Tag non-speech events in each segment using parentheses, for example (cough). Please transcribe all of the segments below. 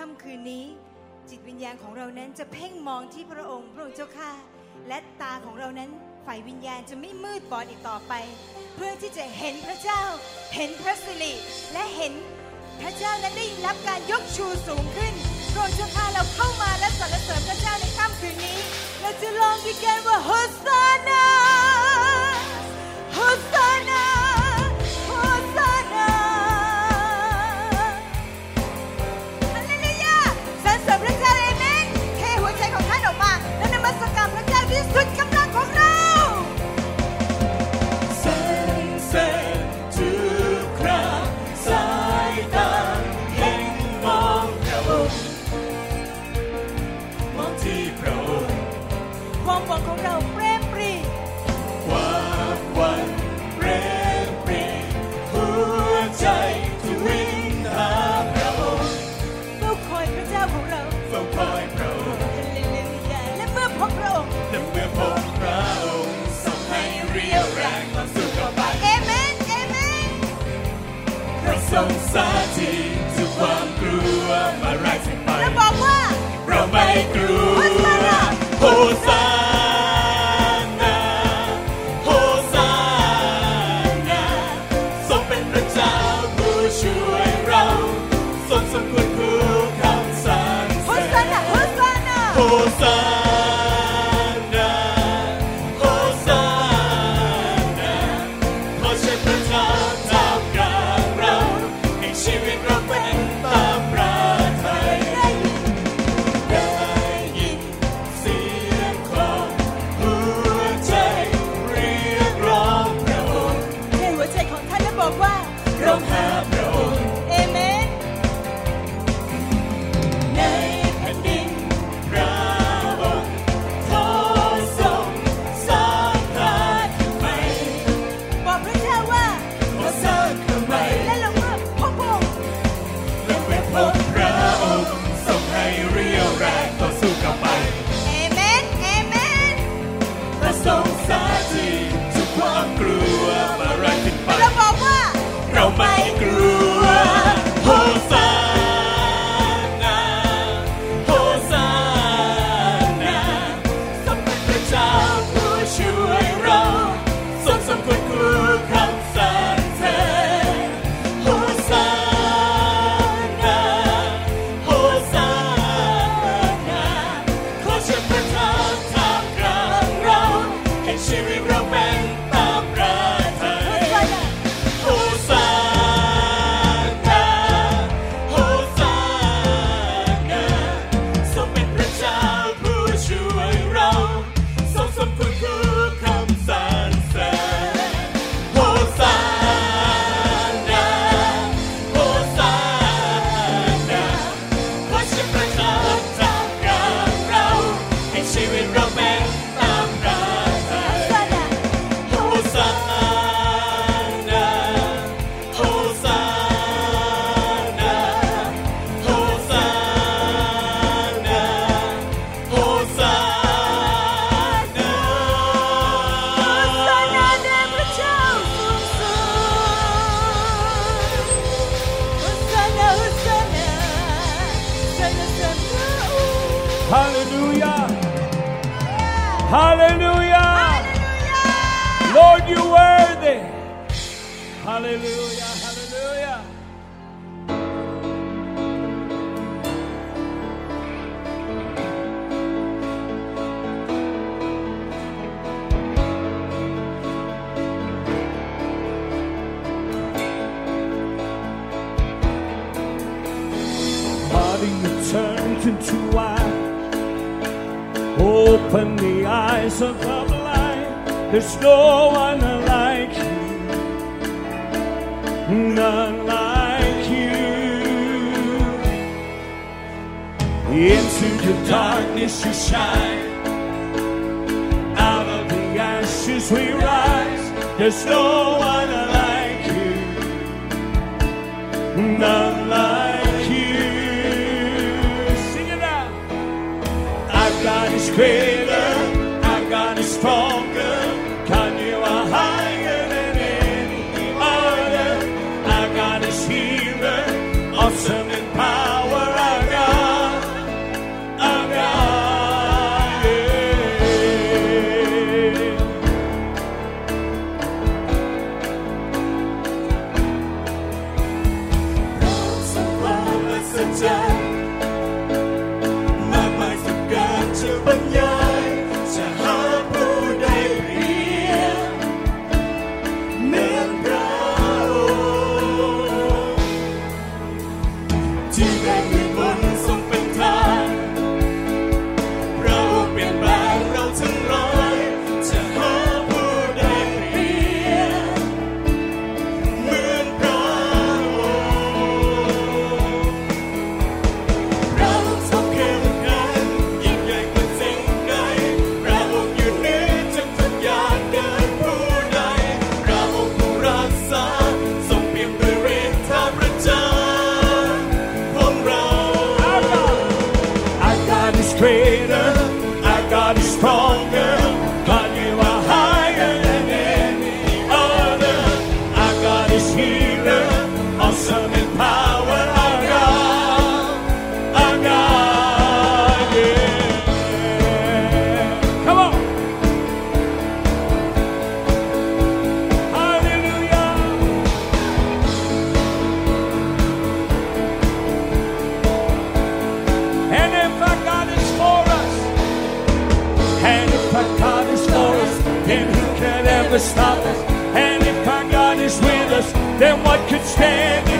ค่ำคืนนี้ จิตวิญญาณของเรานั้นจะเพ่งมองที่พระองค์พระองค์เจ้าข้าและตาของเรานั้นฝ่ายวิญญาณจะไม่มืดบอดอีกต่อไป เพื่อที่จะเห็นพระเจ้า เห็นพระสิริและเห็นพระเจ้านั้นได้รับการยกชูสูงขึ้นพระองค์เจ้าข้าเราเข้ามาและสรรเสริญพระเจ้าในค่ำคืนนี้ เราจะลองดีกันว่าโฮซานาโฮซานา เราทรงสาธิตทุกความกลัวมาไร้สิ้นไปและบอกว่า เราไม่กลัวโฮซานา stop us. And if our God is with us, then what could stand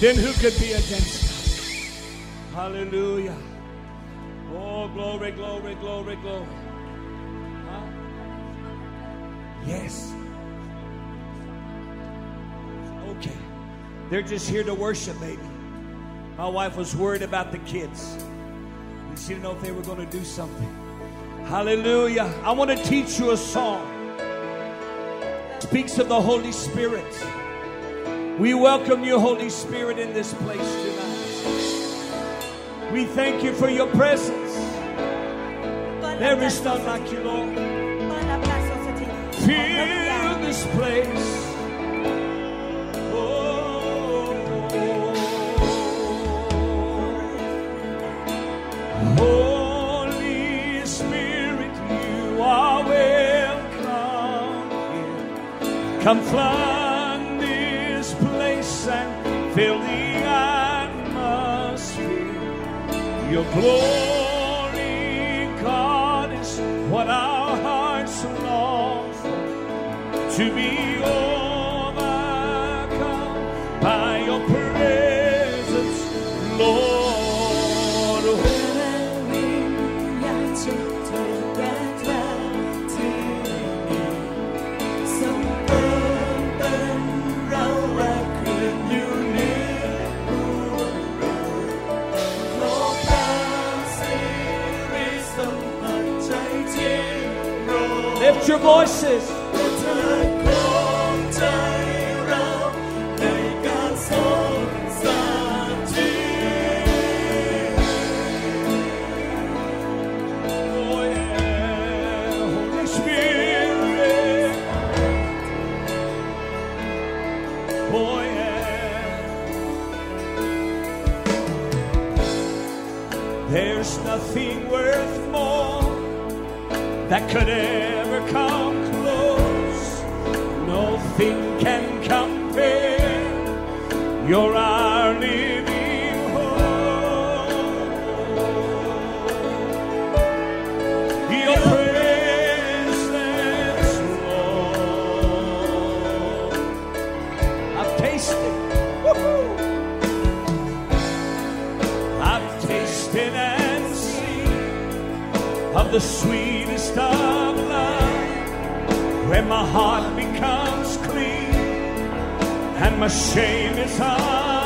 then who could be against us? Hallelujah. Oh, glory, glory, glory, glory. Huh? Yes. Okay. They're just here to worship, baby. My wife was worried about the kids. She didn't know if they were going to do something. Hallelujah. I want to teach you a song. It speaks of the Holy Spirit. We welcome you, Holy Spirit, in this place tonight. We thank you for your presence. ต้อนรับ There การ is ทรง none like you, Lord. ต้อนรับกา glory, God, is what our hearts long for. To be worth more that could ever the sweetest of love when my heart becomes clean and my shame is undone.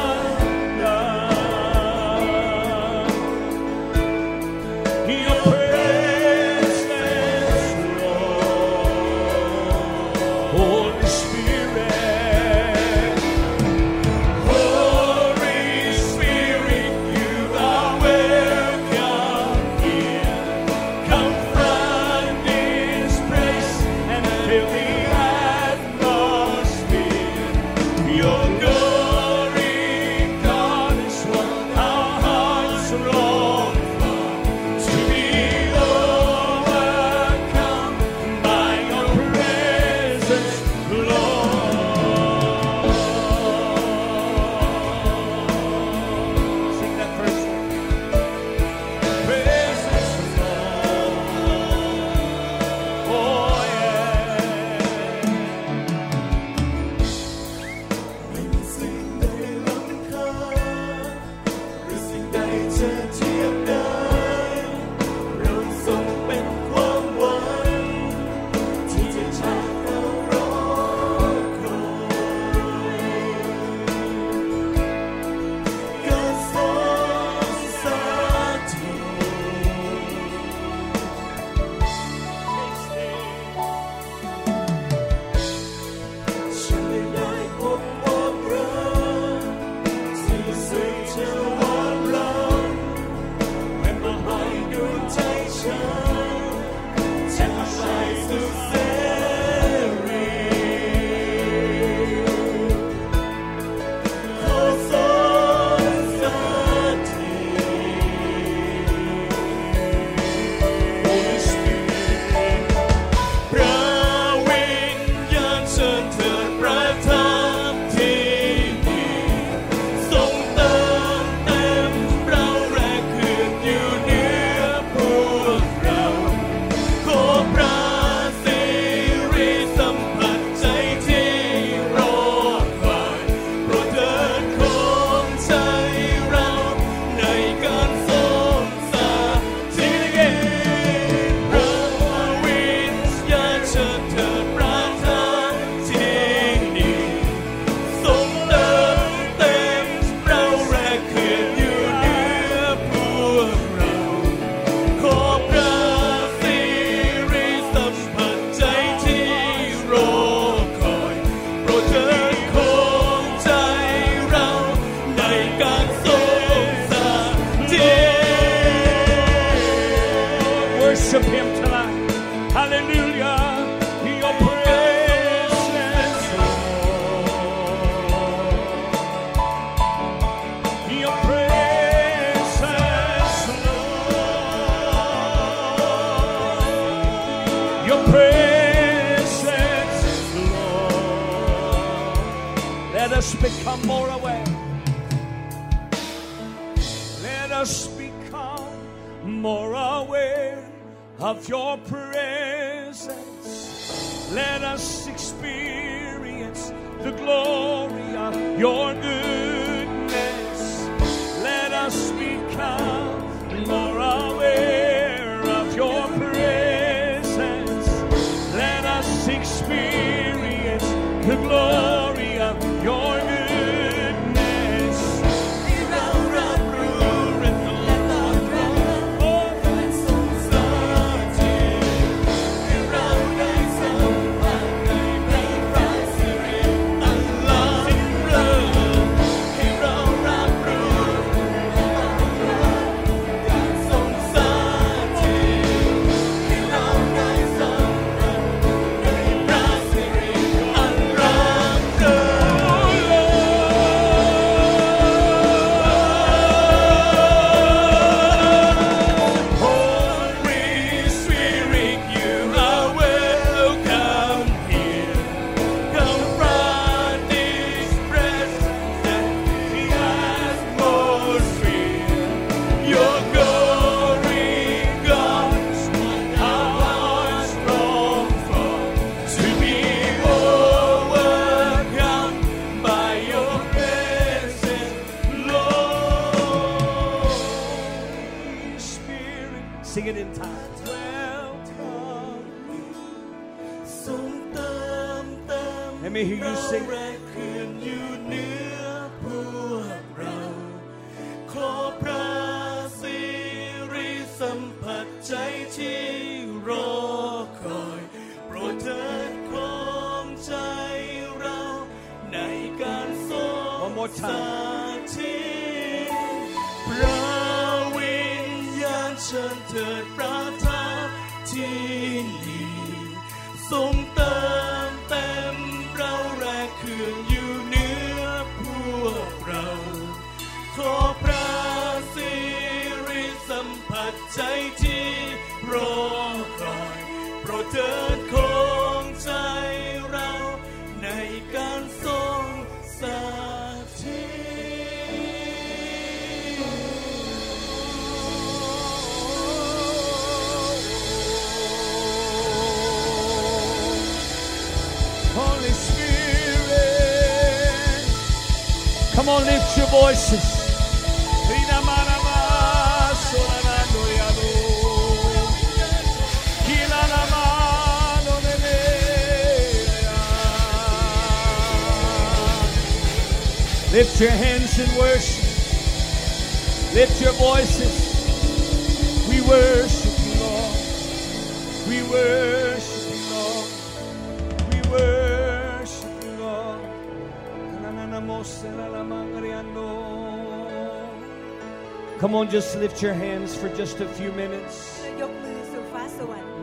just lift your hands for just a few minutes?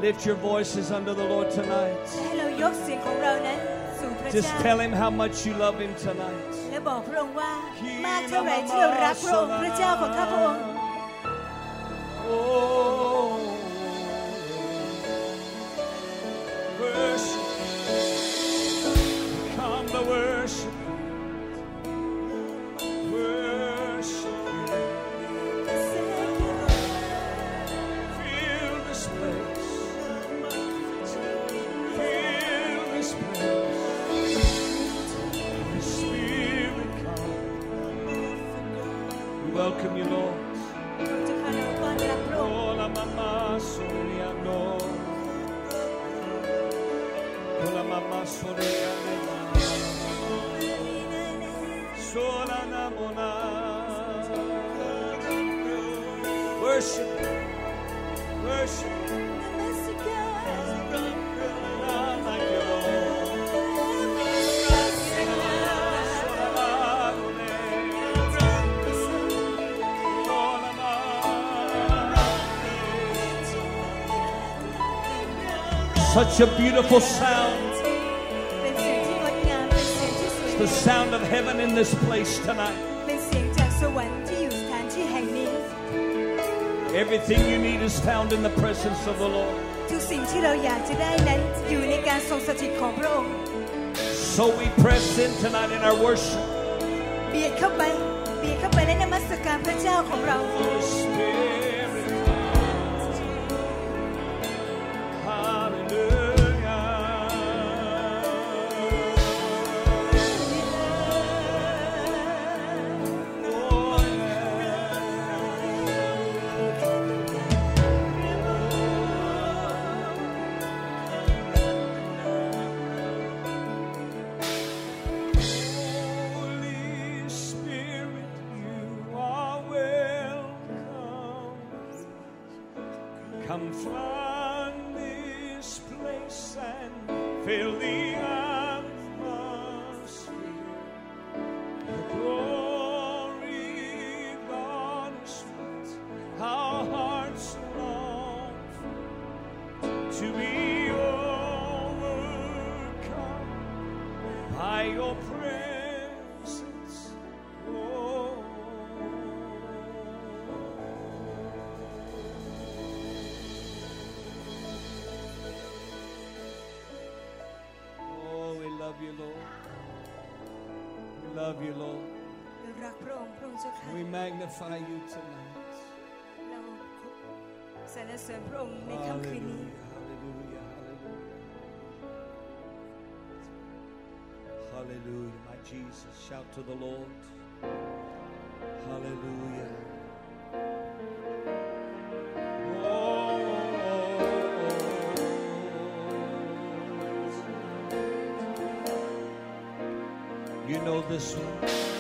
Lift your voices under the Lord tonight. Just tell Him how much you love Him tonight. ค์ที่อยู่สถานที่แห่งนี้ Everything you need is found in the presence of the Lord. ทุกสิ่งที่เราอยากจะได้นั้นอยู่ในการทรงสถิตของพระองค์ So we press in tonight in our worship. เบียดเข้าไปเบียดเข้าไปในนมัสการพระเจ้าของเรา to be overcome by your presence. We magnify you tonight. เราสรรเสริญพระองค์ในค่ำคืนนี้ Hallelujah, hallelujah, hallelujah. Hallelujah, my Jesus. Shout to the Lord. Hallelujah. Oh. You know this one.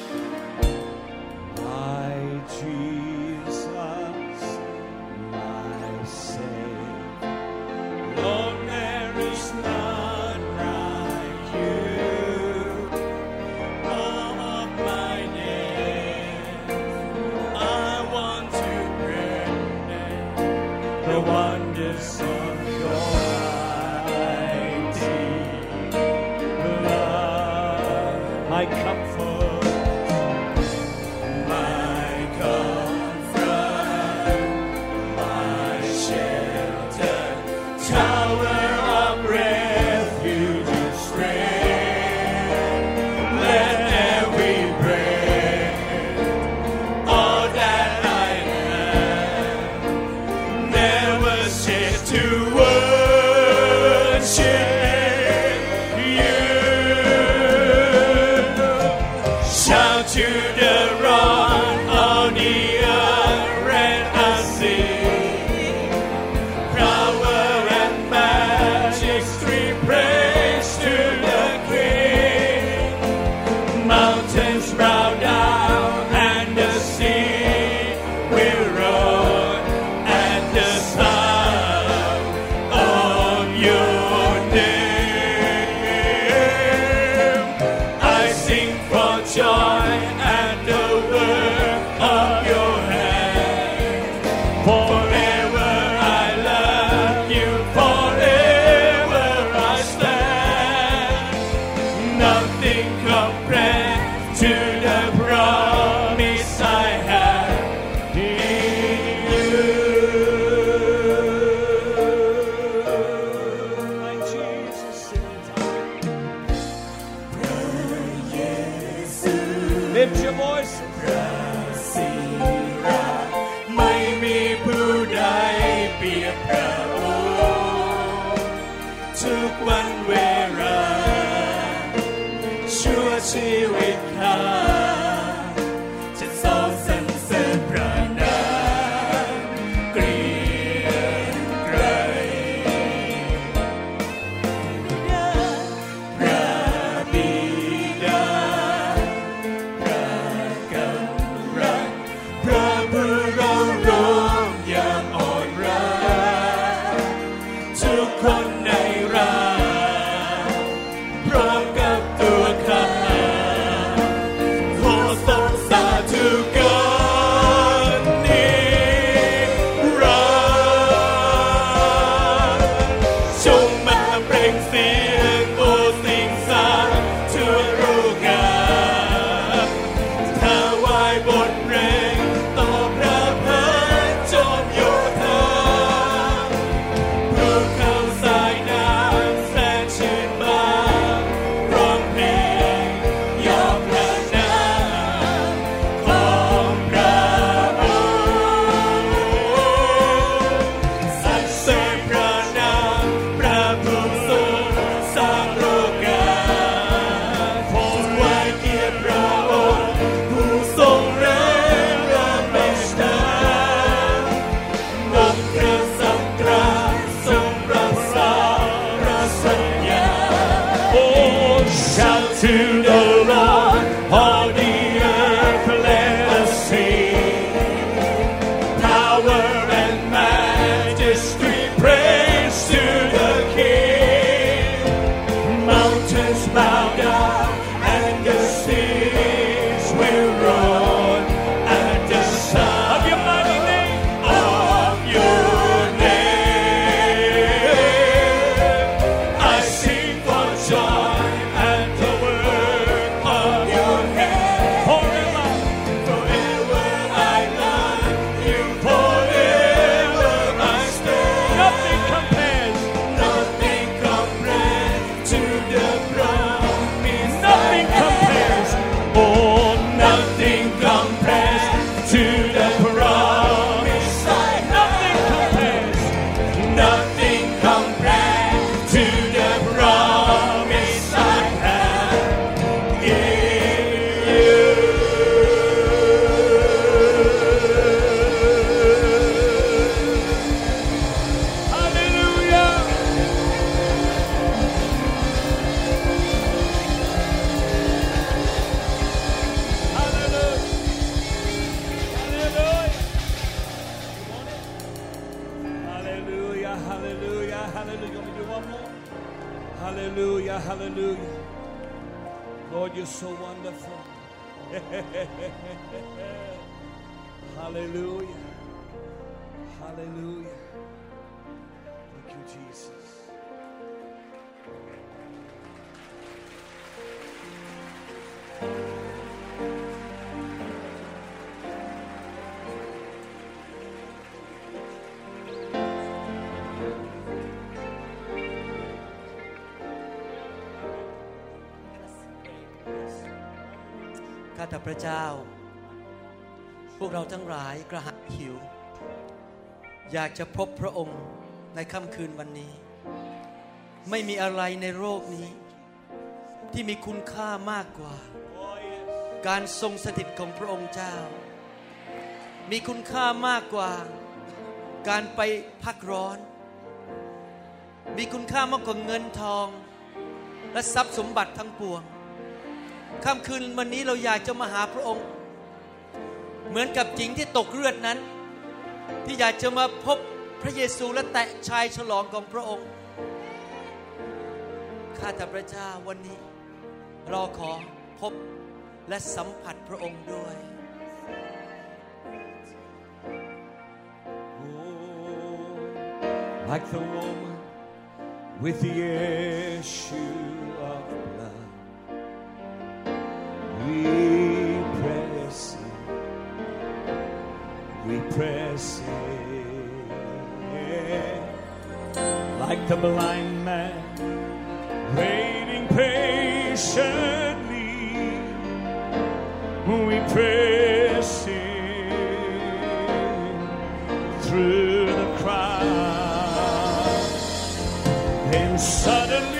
ระเจ้า พวกเราทั้งหลายกระหัตหิว อยากจะพบพระองค์ในค่ำคืนวันนี้ ไม่มีอะไรในโลกนี้ ที่มีคุณค่ามากกว่า การทรงสถิตของพระองค์เจ้า มีคุณค่ามากกว่า การไปพักร้อน มีคุณค่ามากกว่าเงินทอง และทรัพย์สมบัติทั้งปวง ค่ำคืนวันนี้เราอยากจะมาหาพระองค์ เหมือนกับหญิงที่ตกเลือดนั้น ที่อยากจะมาพบพระเยซูและแตะชายฉลองของพระองค์ ข้าแต่พระเจ้าวันนี้ เราขอพบและสัมผัสพระองค์ด้วย like the woman with the issue the blind man waiting patiently. We press in through the crowd. Then suddenly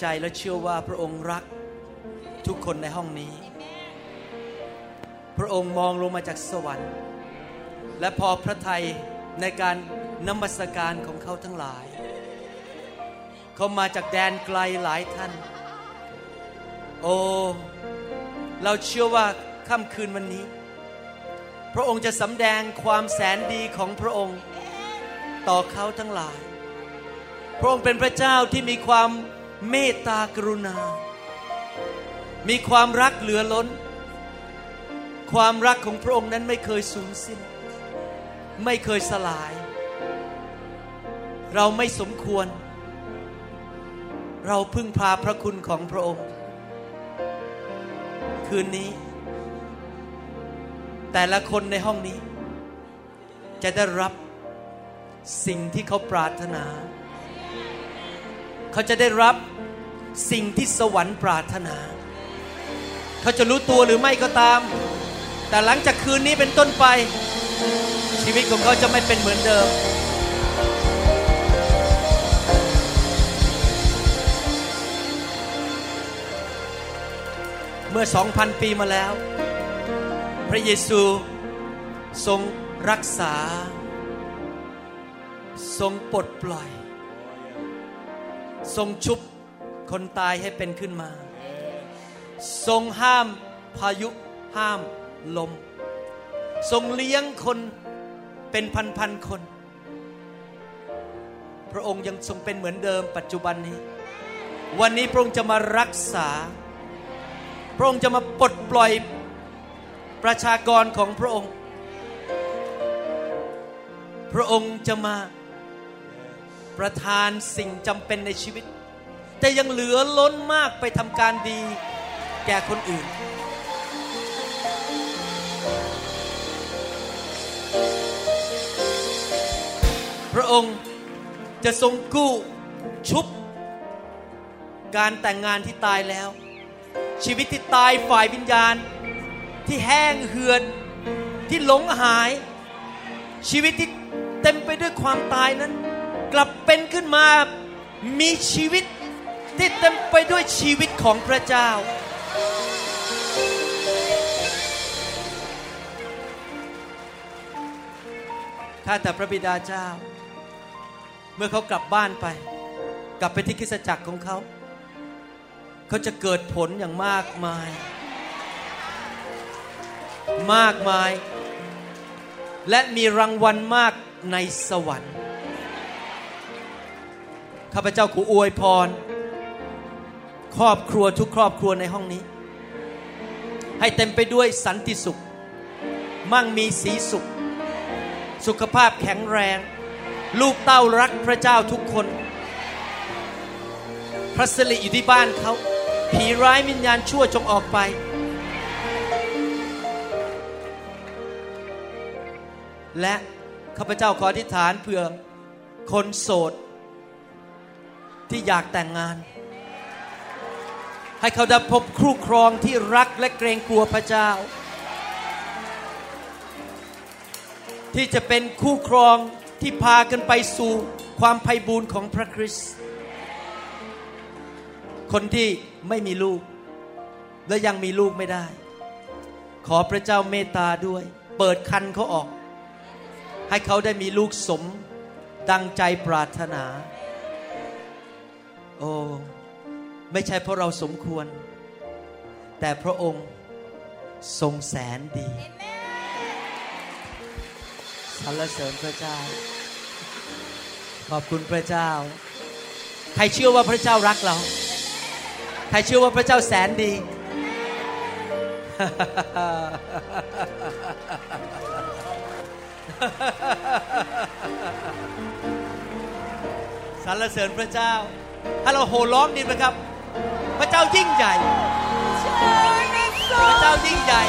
ใจและเชื่อว่าพระองค์รักทุกคนในห้องนี้ พระองค์มองลงมาจากสวรรค์ และพอพระทัยในการนมัสการของเขาทั้งหลาย เขามาจากแดนไกลหลายท่าน โอ้ เราเชื่อว่าค่ำคืนวันนี้ พระองค์จะสำแดงความแสนดีของพระองค์ ต่อเขาทั้งหลาย พระองค์เป็นพระเจ้าที่มีความ เมตตากรุณา มีความรักเหลือล้น ความรักของพระองค์นั้นไม่เคยสูญสิ้น ไม่เคยสลาย เราไม่สมควร เราพึ่งพาพระคุณของพระองค์ คืนนี้ แต่ละคนในห้องนี้ จะได้รับสิ่งที่เขาปรารถนา เขาจะได้รับสิ่งที่สวรรค์ปรารถนา เขาจะรู้ตัวหรือไม่ก็ตาม แต่หลังจากคืนนี้เป็นต้นไป ชีวิตของเขาจะไม่เป็นเหมือนเดิม เมื่อสองพันปีมาแล้ว พระเยซูทรงรักษา ทรงปลดปล่อย ทรงชุบคนตายให้เป็นขึ้นมา ทรงห้ามพายุห้ามลม ทรงเลี้ยงคนเป็นพันๆคน พระองค์ยังทรงเป็นเหมือนเดิมปัจจุบันนี้ วันนี้พระองค์จะมารักษา พระองค์จะมาปลดปล่อยประชากรของพระองค์ พระองค์จะมา ประทานสิ่งจำเป็นในชีวิต แต่ยังเหลือล้นมากไปทำการดีแก่คนอื่น พระองค์จะทรงกู้ชุบ การแต่งงานที่ตายแล้ว ชีวิตที่ตายฝ่ายวิญญาณ ที่แห้งเหือดที่หลงหาย ชีวิตที่เต็มไปด้วยความตายนั้น กลับเป็นขึ้นมามีชีวิตที่เต็มไปด้วยชีวิตของพระเจ้า ข้าแต่พระบิดาเจ้า เมื่อเขากลับบ้านไป กลับไปที่คริสตจักรของเขา เขาจะเกิดผลอย่างมากมาย มากมาย และมีรางวัลมากในสวรรค์ ข้าพเจ้าขออวยพร ครอบครัวทุกครอบครัวในห้องนี้ ให้เต็มไปด้วยสันติสุข มั่งมีสีสุข สุขภาพแข็งแรง ลูกเต้ารักพระเจ้าทุกคน พระสิริอยู่ที่บ้านเขาผีร้ายวิญญาณชั่วจงออกไป และข้าพเจ้าขออธิษฐานเพื่อคนโสด ที่อยากแต่งงาน ให้เขาได้พบครูครองที่รักและเกรงกลัวพระเจ้า ที่จะเป็นคู่ครองที่พากันไปสู่ความไพ่บูรณ์ของพระคริสต์คนที่ไม่มีลูก และยังมีลูกไม่ได้ ขอพระเจ้าเมตตาด้วย เปิดคันเขาออก ให้เขาได้มีลูกสม ดังใจปรารถนา โอ้ไม่ใช่เพราะเราสมควร แต่พระองค์ทรงแสนดีสรรเสริญพระเจ้า ขอบคุณพระเจ้า ใครเชื่อว่าพระเจ้ารักเรา ใครเชื่อว่าพระเจ้าแสนดี สรรเสริญพระเจ้า ถ้าเราโห่ร้องดีไหมครับ พระเจ้ายิ่งใหญ่ พระเจ้ายิ่งใหญ่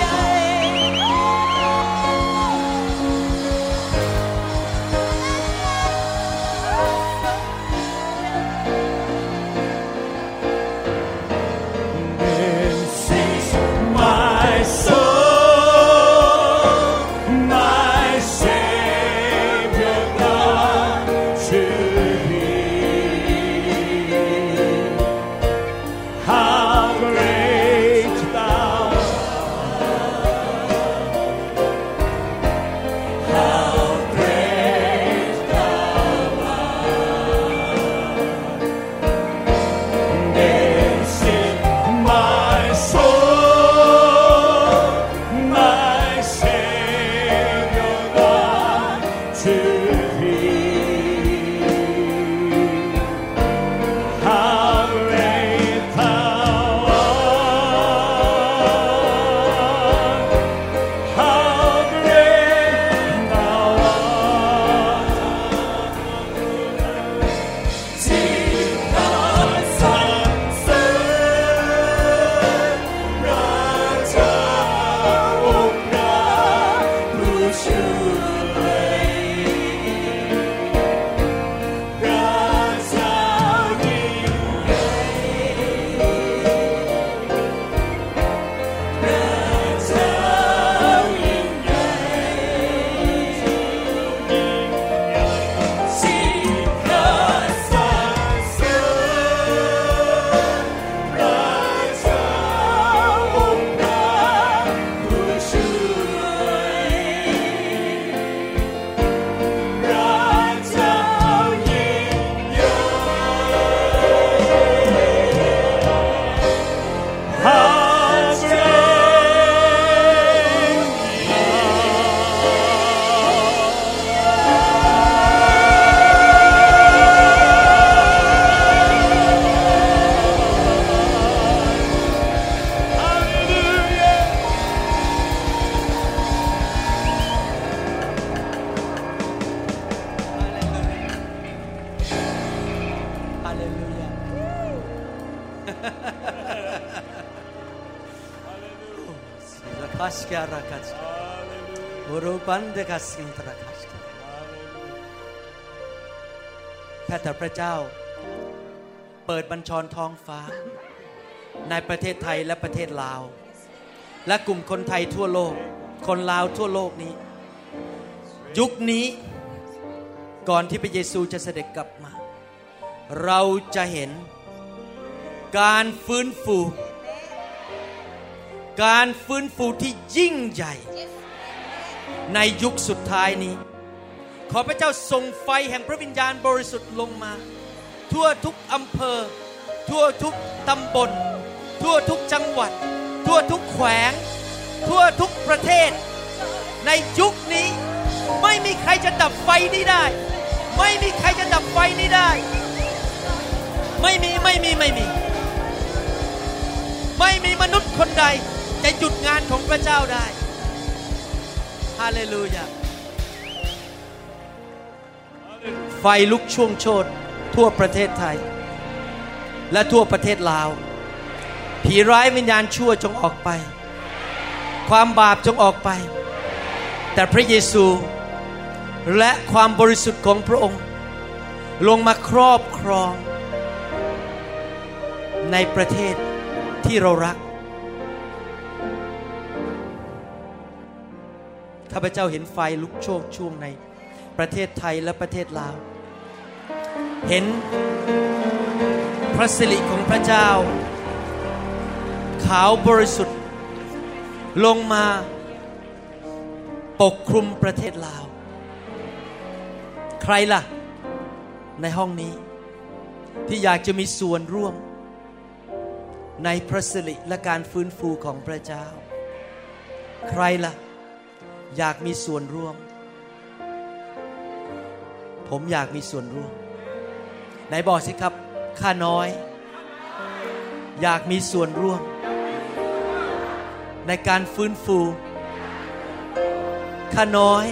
เจ้า เปิดบัญชรท้องฟ้า ในประเทศไทยและประเทศลาว และกลุ่มคนไทยทั่วโลก คนลาวทั่วโลกนี้ ยุคนี้ก่อนที่พระเยซูจะเสด็จกลับมา เราจะเห็นการฟื้นฟู การฟื้นฟูที่ยิ่งใหญ่ ในยุคสุดท้ายนี้ ขอพระเจ้าส่งไฟแห่งพระวิญญาณบริสุทธิ์ลงมา ทั่วทุกอำเภอ ทั่วทุกตำบล ทั่วทุกจังหวัด ทั่วทุกแขวง ทั่วทุกประเทศ ในยุคนี้ไม่มีใครจะดับไฟนี้ได้ ไม่มีใครจะดับไฟนี้ได้ ไม่มีไม่มีไม่มี ไม่มีมนุษย์คนใดจะหยุดงานของพระเจ้าได้ฮาเลลูยา ไฟลุกช่วงโชนทั่วประเทศไทย และทั่วประเทศลาว ผีร้ายวิญญาณชั่วจงออกไป ความบาปจงออกไป แต่พระเยซูและความบริสุทธิ์ของพระองค์ ลงมาครอบครอง ในประเทศที่เรารักข้าพเจ้าเห็นไฟลุกโชกช่วงใน ประเทศไทยและประเทศลาว เห็นพระสิริของพระเจ้า ขาวบริสุทธิ์ ลงมาปกคลุมประเทศลาว ใครล่ะ ในห้องนี้ ที่อยากจะมีส่วนร่วม ในพระสิริและการฟื้นฟูของพระเจ้า ใครล่ะ อยากมีส่วนร่วม ผมอยากมีส่วนร่วม ไหนบอกสิครับ ข้าน้อย อยากมีส่วนร่วม ในการฟื้นฟู ข้าน้อย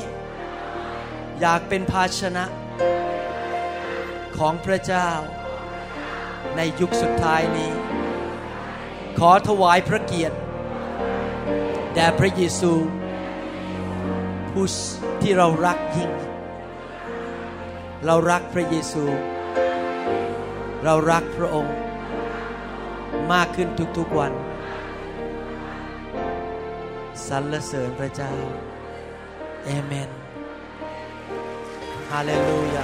อยากเป็นภาชนะ ของพระเจ้า ในยุคสุดท้ายนี้ ขอถวายพระเกียรติแด่พระเยซูผู้ที่เรารักยิ่ง เรารักพระเยซู เรารักพระองค์ มากขึ้นทุกๆวันสรรเสริญพระเจ้าเอเมนฮาเลลูยา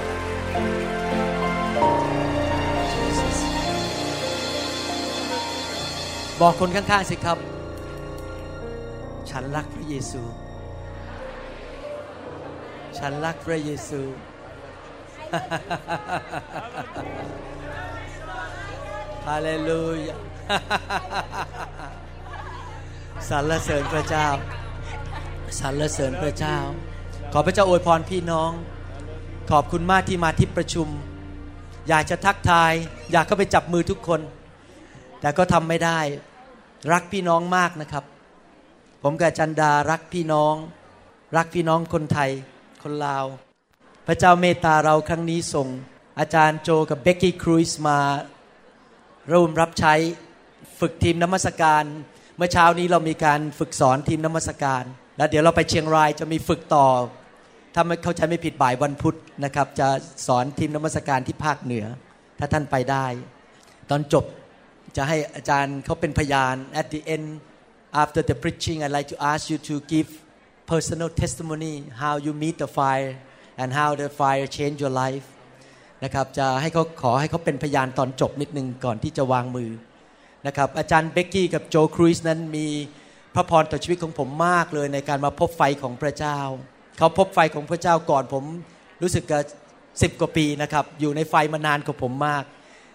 บอกคนข้างๆสิครับ ฉันรักพระเยซู ฉันรักพระเยซู ฮาเลลูยาสรรเสริญพระเจ้าสรรเสริญพระเจ้า ขอพระเจ้าอวยพรพี่น้อง ขอบคุณมากที่มาที่ประชุม อยากจะทักทาย อยากเข้าไปจับมือทุกคน แต่ก็ทำไม่ได้ รักพี่น้องมากนะครับ ผมกับจันดารักพี่น้อง รักพี่น้องคนไทย คนลาว พระเจ้าเมตตาเราครั้งนี้ส่ง อาจารย์โจกับเบกกี้ครูซมาร่วมรับใช้ฝึกทีมนมัสการ เมื่อเช้านี้เรามีการฝึกสอนทีมนมัสการ แล้วเดี๋ยวเราไปเชียงรายจะมีฝึกต่อ ถ้าไม่เข้าใจไม่ผิดบ่ายวันพุธนะครับ จะสอนทีมนมัสการที่ภาคเหนือ ถ้าท่านไปได้ ตอนจบจะให้อาจารย์เขาเป็นพยาน at the end after the preaching I'd like to ask you to give personal testimony how you meet the fire and how the fire changed your life นะครับจะให้เขาขอให้เขาเป็นพยานตอนจบนิดนึงก่อนที่จะวางมือนะครับอาจารย์เบกกี้กับโจครูซนั้นมีพระพรต่อชีวิตของผมมากเลยในการมาพบไฟของพระเจ้า เขาพบไฟของพระเจ้าก่อนผมรู้สึกกับสิบกว่าปีนะครับอยู่ในไฟมานานกว่าผมมาก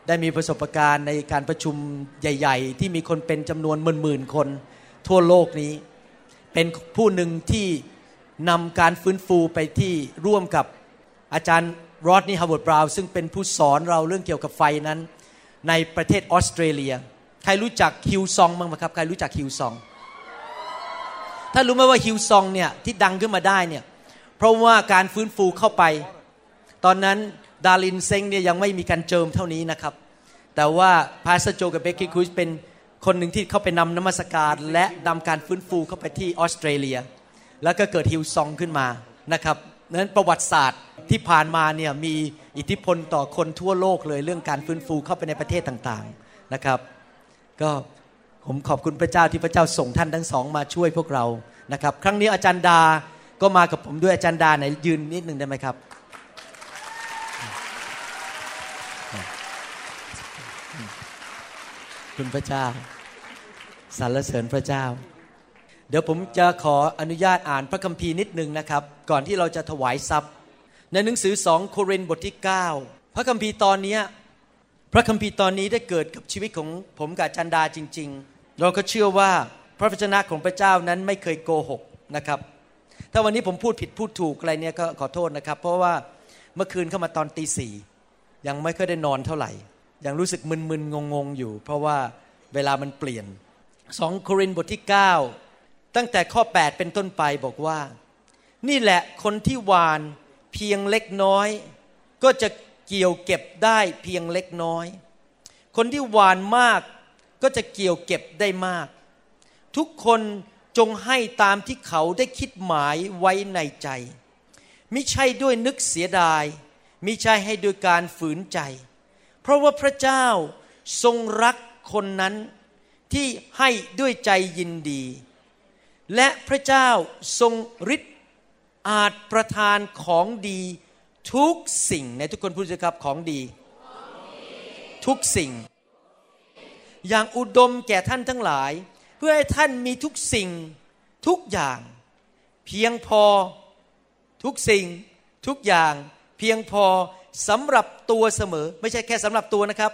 ได้มีประสบการณ์ในการประชุมใหญ่ ๆ ที่มีคนเป็นจำนวนหมื่นๆคนทั่วโลกนี้ เป็นผู้หนึ่งที่ นำการฟื้นฟูไปที่ร่วมกับอาจารย์รอดนี่ฮาวเวิร์ดบราวน์ซึ่งเป็นผู้สอนเราเรื่องเกี่ยวกับไฟนั้น ในประเทศออสเตรเลีย ใครรู้จักฮิวซองบ้างไหมครับ ใครรู้จักฮิวซอง ถ้ารู้ไหมว่าฮิวซองเนี่ยที่ดังขึ้นมาได้เนี่ยเพราะว่าการฟื้นฟูเข้าไป ตอนนั้นดารินเซงเนี่ยยังไม่มีการเจิมเท่านี้นะครับ แต่ว่าพาสโจกับเบกกี้ครูซเป็นคนหนึ่งที่เข้าไปนำนมัสการ และนำการฟื้นฟูเข้าไปที่ออสเตรเลีย แล้วก็เกิดฮิลซองขึ้นมานะครับนั้นประวัติศาสตร์ที่ผ่านมาเนี่ยมีอิทธิพลต่อคนทั่วโลกเลยเรื่องการฟื้นฟูเข้าไปในประเทศต่างๆนะครับ ก็ผมขอบคุณพระเจ้าที่พระเจ้าส่งท่านทั้งสองมาช่วยพวกเรานะครับ ครั้งนี้อาจารย์ดาก็มากับผมด้วยอาจารย์ดาไหนยืนนิดหนึ่งได้ไหมครับ คุณพระเจ้าสรรเสริญพระเจ้า เดี๋ยวผมจะขออนุญาตอ่านพระคัมภีร์นิดนึงนะครับ ก่อนที่เราจะถวายทรัพย์ ในหนังสือสองโครินธ์บทที่ 9 พระคัมภีร์ตอนนี้พระคัมภีร์ตอนนี้ได้เกิดกับชีวิตของผมกับจันดาจริง ๆ เราก็เชื่อว่าพระวจนะของพระเจ้านั้นไม่เคยโกหกนะครับ ถ้าวันนี้ผมพูดผิดพูดถูกอะไรเนี่ยก็ขอโทษนะครับ เพราะว่าเมื่อคืนเข้ามาตอนตีสี่ยังไม่ค่อยได้นอนเท่าไหร่ ยังรู้สึกมึนๆงงๆอยู่ เพราะว่าเวลามันเปลี่ยนสองโครินธ์บทที่ 9 ตั้งแต่ข้อ 8 เป็นต้นไปบอกว่า นี่แหละคนที่หวานเพียงเล็กน้อย ก็จะเกี่ยวเก็บได้เพียงเล็กน้อย คนที่หวานมากก็จะเกี่ยวเก็บได้มาก ทุกคนจงให้ตามที่เขาได้คิดหมายไว้ในใจมิใช่ด้วยนึกเสียดายมิใช่ให้ด้วยการฝืนใจ เพราะว่าพระเจ้าทรงรักคนนั้นที่ให้ด้วยใจยินดี และพระเจ้าทรงฤทธิ์อาจประทานของดีทุกสิ่งในทุกคนพูดสิครับของดี ทุกสิ่ง อย่างอุดมแก่ท่านทั้งหลาย เพื่อให้ท่านมีทุกสิ่งทุกอย่าง เพียงพอทุกสิ่งทุกอย่าง เพียงพอสำหรับตัวเสมอ ไม่ใช่แค่สำหรับตัวนะครับ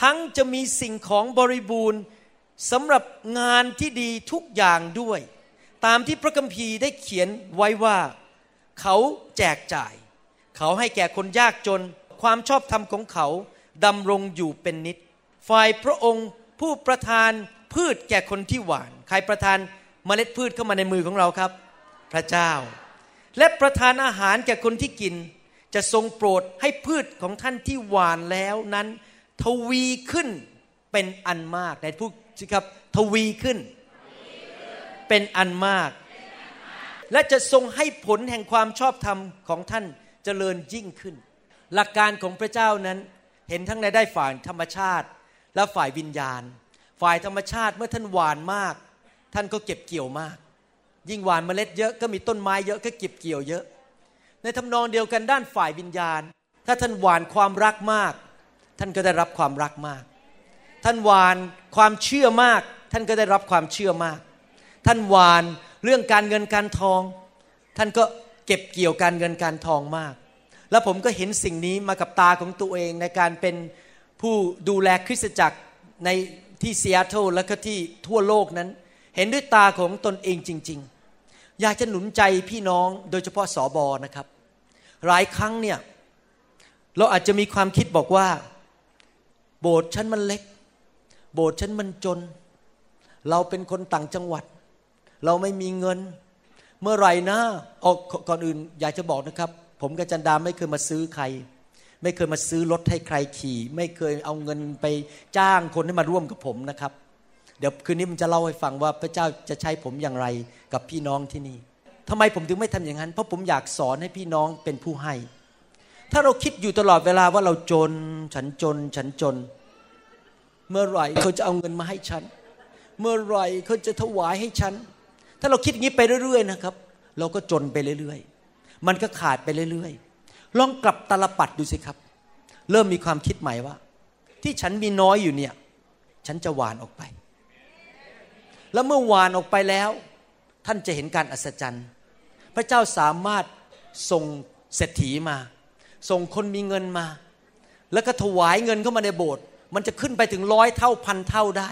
ทั้งจะมีสิ่งของบริบูรณ์สำหรับงานที่ดีทุกอย่างด้วย ตามที่พระคัมภีร์ได้เขียนไว้ว่าเขาแจกจ่าย เขาให้แก่คนยากจน ความชอบธรรมของเขาดำรงอยู่เป็นนิด ฝ่ายพระองค์ผู้ประทานพืชแก่คนที่หวาน ใครประทานเมล็ดพืชเข้ามาในมือของเราครับ พระเจ้า และประทานอาหารแก่คนที่กิน จะทรงโปรดให้พืชของท่านที่หวานแล้วนั้น ทวีขึ้นเป็นอันมากในพูดสิครับทวีขึ้น เป็นอันมาก และจะทรงให้ผลแห่งความชอบธรรมของท่านเจริญยิ่งขึ้น หลักการของพระเจ้านั้นเห็นทั้งในได้ฝ่ายธรรมชาติและฝ่ายวิญญาณ ฝ่ายธรรมชาติเมื่อท่านหวานมาก ท่านก็เก็บเกี่ยวมาก ยิ่งหวานเมล็ดเยอะก็มีต้นไม้เยอะก็เก็บเกี่ยวเยอะ ในทำนองเดียวกันด้านฝ่ายวิญญาณ ถ้าท่านหวานความรักมาก ท่านก็ได้รับความรักมาก ท่านหวานความเชื่อมาก ท่านก็ได้รับความเชื่อมาก ท่านหวานเรื่องการเงินการทอง ท่านก็เก็บเกี่ยวการเงินการทองมาก แล้วผมก็เห็นสิ่งนี้มากับตาของตัวเองในการเป็นผู้ดูแลคริสตจักรในที่ซีแอตเทิลและก็ที่ทั่วโลกนั้น เห็นด้วยตาของตนเองจริง ๆ อยากจะหนุนใจพี่น้องโดยเฉพาะสอบอนะครับ หลายครั้งเนี่ยเราอาจจะมีความคิดบอกว่า โบสถ์ฉันมันเล็ก โบสถ์ฉันมันจน เราเป็นคนต่างจังหวัด เราไม่มีเงิน เมื่อไหร่นะออกก่อนอื่นอยากจะบอกนะครับ ผมกับจันดาไม่เคยมาซื้อใคร ไม่เคยมาซื้อรถให้ใครขี่ ไม่เคยเอาเงินไปจ้างคนให้มาร่วมกับผมนะครับ เดี๋ยวคืนนี้มันจะเล่าให้ฟังว่าพระเจ้าจะใช้ผมอย่างไรกับพี่น้องที่นี่ทำไมผมถึงไม่ทำอย่างนั้น เพราะผมอยากสอนให้พี่น้องเป็นผู้ให้ ถ้าเราคิดอยู่ตลอดเวลาว่าเราจน ฉันจน ฉันจน เมื่อไหร่เขาจะเอาเงินมาให้ฉัน เมื่อไหร่เขาจะถวายให้ฉัน ถ้าเราคิดอย่างนี้ไปเรื่อย ๆ นะครับ เราก็จนไปเรื่อย ๆ มันก็ขาดไปเรื่อย ๆ ลองกลับตลปัดดูสิครับ เริ่มมีความคิดใหม่ว่า ที่ฉันมีน้อยอยู่เนี่ย ฉันจะหวานออกไป แล้วเมื่อหวานออกไปแล้ว ท่านจะเห็นการอัศจรรย์ พระเจ้าสามารถส่งเศรษฐีมา ส่งคนมีเงินมา แล้วก็ถวายเงินเข้ามาในโบสถ์มันจะขึ้นไปถึงร้อยเท่าพันเท่าได้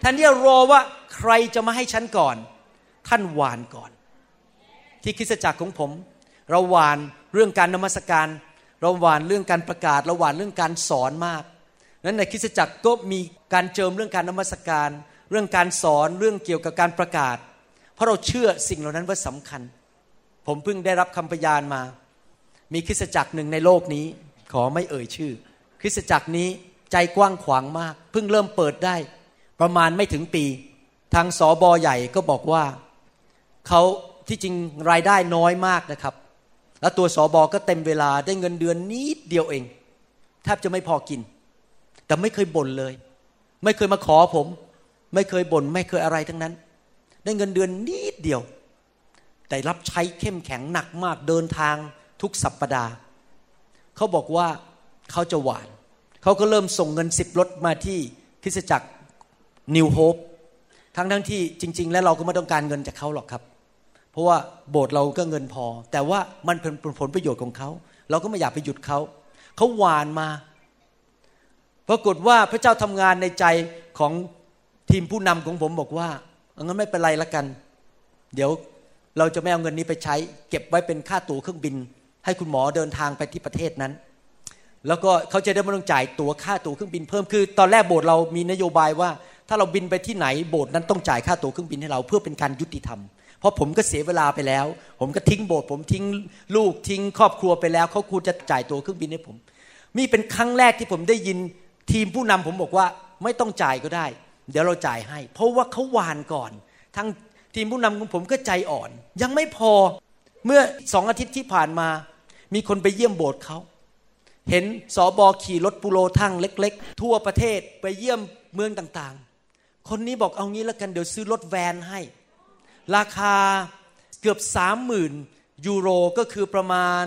แทนที่จะรอว่าใครจะมาให้ฉันก่อน ท่านหวานก่อน ที่คริสตจักรของผม เราหวานเรื่องการนมัสการ เราหวานเรื่องการประกาศ เราหวานเรื่องการสอนมากนั้นในคริสตจักรก็มีการเจิมเรื่องการนมัสการ เรื่องการสอนเรื่องเกี่ยวกับการประกาศ เพราะเราเชื่อสิ่งเหล่านั้นว่าสำคัญ ผมเพิ่งได้รับคำพยานมา มีคริสตจักรหนึ่งในโลกนี้ ขอไม่เอ่ยชื่อ คริสตจักรนี้ใจกว้างขวางมาก เพิ่งเริ่มเปิดได้ ประมาณไม่ถึงปี ทางสอบอใหญ่ก็บอกว่า เขาที่จริงรายได้น้อยมากนะครับ แล้วตัวสอบอก็เต็มเวลาได้เงินเดือนนิดเดียวเองแทบจะไม่พอกิน แต่ไม่เคยบ่นเลย ไม่เคยมาขอผม ไม่เคยบน่นไม่เคยอะไรทั้งนั้น ได้เงินเดือนนิดเดียว แต่รับใช้เข้มแข็งหนักมากเดินทางทุกสัปปดาห์เขาบอกว่าเขาจะหวาน เขาก็เริ่มส่งเงินสิบรถมาที่คริสจักรนิวโฮป ทั้งทั้งที่จริง ๆ แล้วเราก็ไม่ต้องการเงินจากเขาหรอกครับ เพราะว่าโบสถ์เราก็เงินพอ แต่ว่ามันเป็นผลประโยชน์ของเขา เราก็ไม่อยากไปหยุดเขา เขาหวานมา ปรากฏว่าพระเจ้าทำงานในใจของทีมผู้นำของผมบอกว่างั้นไม่เป็นไรละกัน เดี๋ยวเราจะไม่เอาเงินนี้ไปใช้ เก็บไว้เป็นค่าตั๋วเครื่องบิน ให้คุณหมอเดินทางไปที่ประเทศนั้น แล้วก็เขาจะได้ไม่ต้องจ่ายตั๋วค่าตั๋วเครื่องบินเพิ่มคือ ตอนแรกโบสถ์เรามีนโยบายว่า ถ้าเราบินไปที่ไหนโบสถ์นั้นต้องจ่ายค่าตั๋วเครื่องบินให้เราเพื่อเป็นการยุติธรรม เพราะผมก็เสียเวลาไปแล้ว ผมก็ทิ้งโบสถ์ผมทิ้งลูกทิ้งครอบครัวไปแล้วเขาควรจะจ่ายตั๋วเครื่องบินให้ผมมีเป็นครั้งแรกที่ผมได้ยินทีมผู้นำผมบอกว่าไม่ต้องจ่ายก็ได้ เดี๋ยวเราจ่ายให้ เพราะว่าเขาวานก่อนทั้งทีมผู้นำของผมก็ใจอ่อน ยังไม่พอเมื่อสองอาทิตย์ที่ผ่านมา มีคนไปเยี่ยมโบสถ์เขาเห็นสอบอขี่รถปูโรทั้งเล็ก ๆ ทั่วประเทศไปเยี่ยมเมืองต่าง คนนี้บอกเอางี้แล้วกันเดี๋ยวซื้อรถแวนให้ ราคาเกือบสามหมื่นยูโรก็คือประมาณ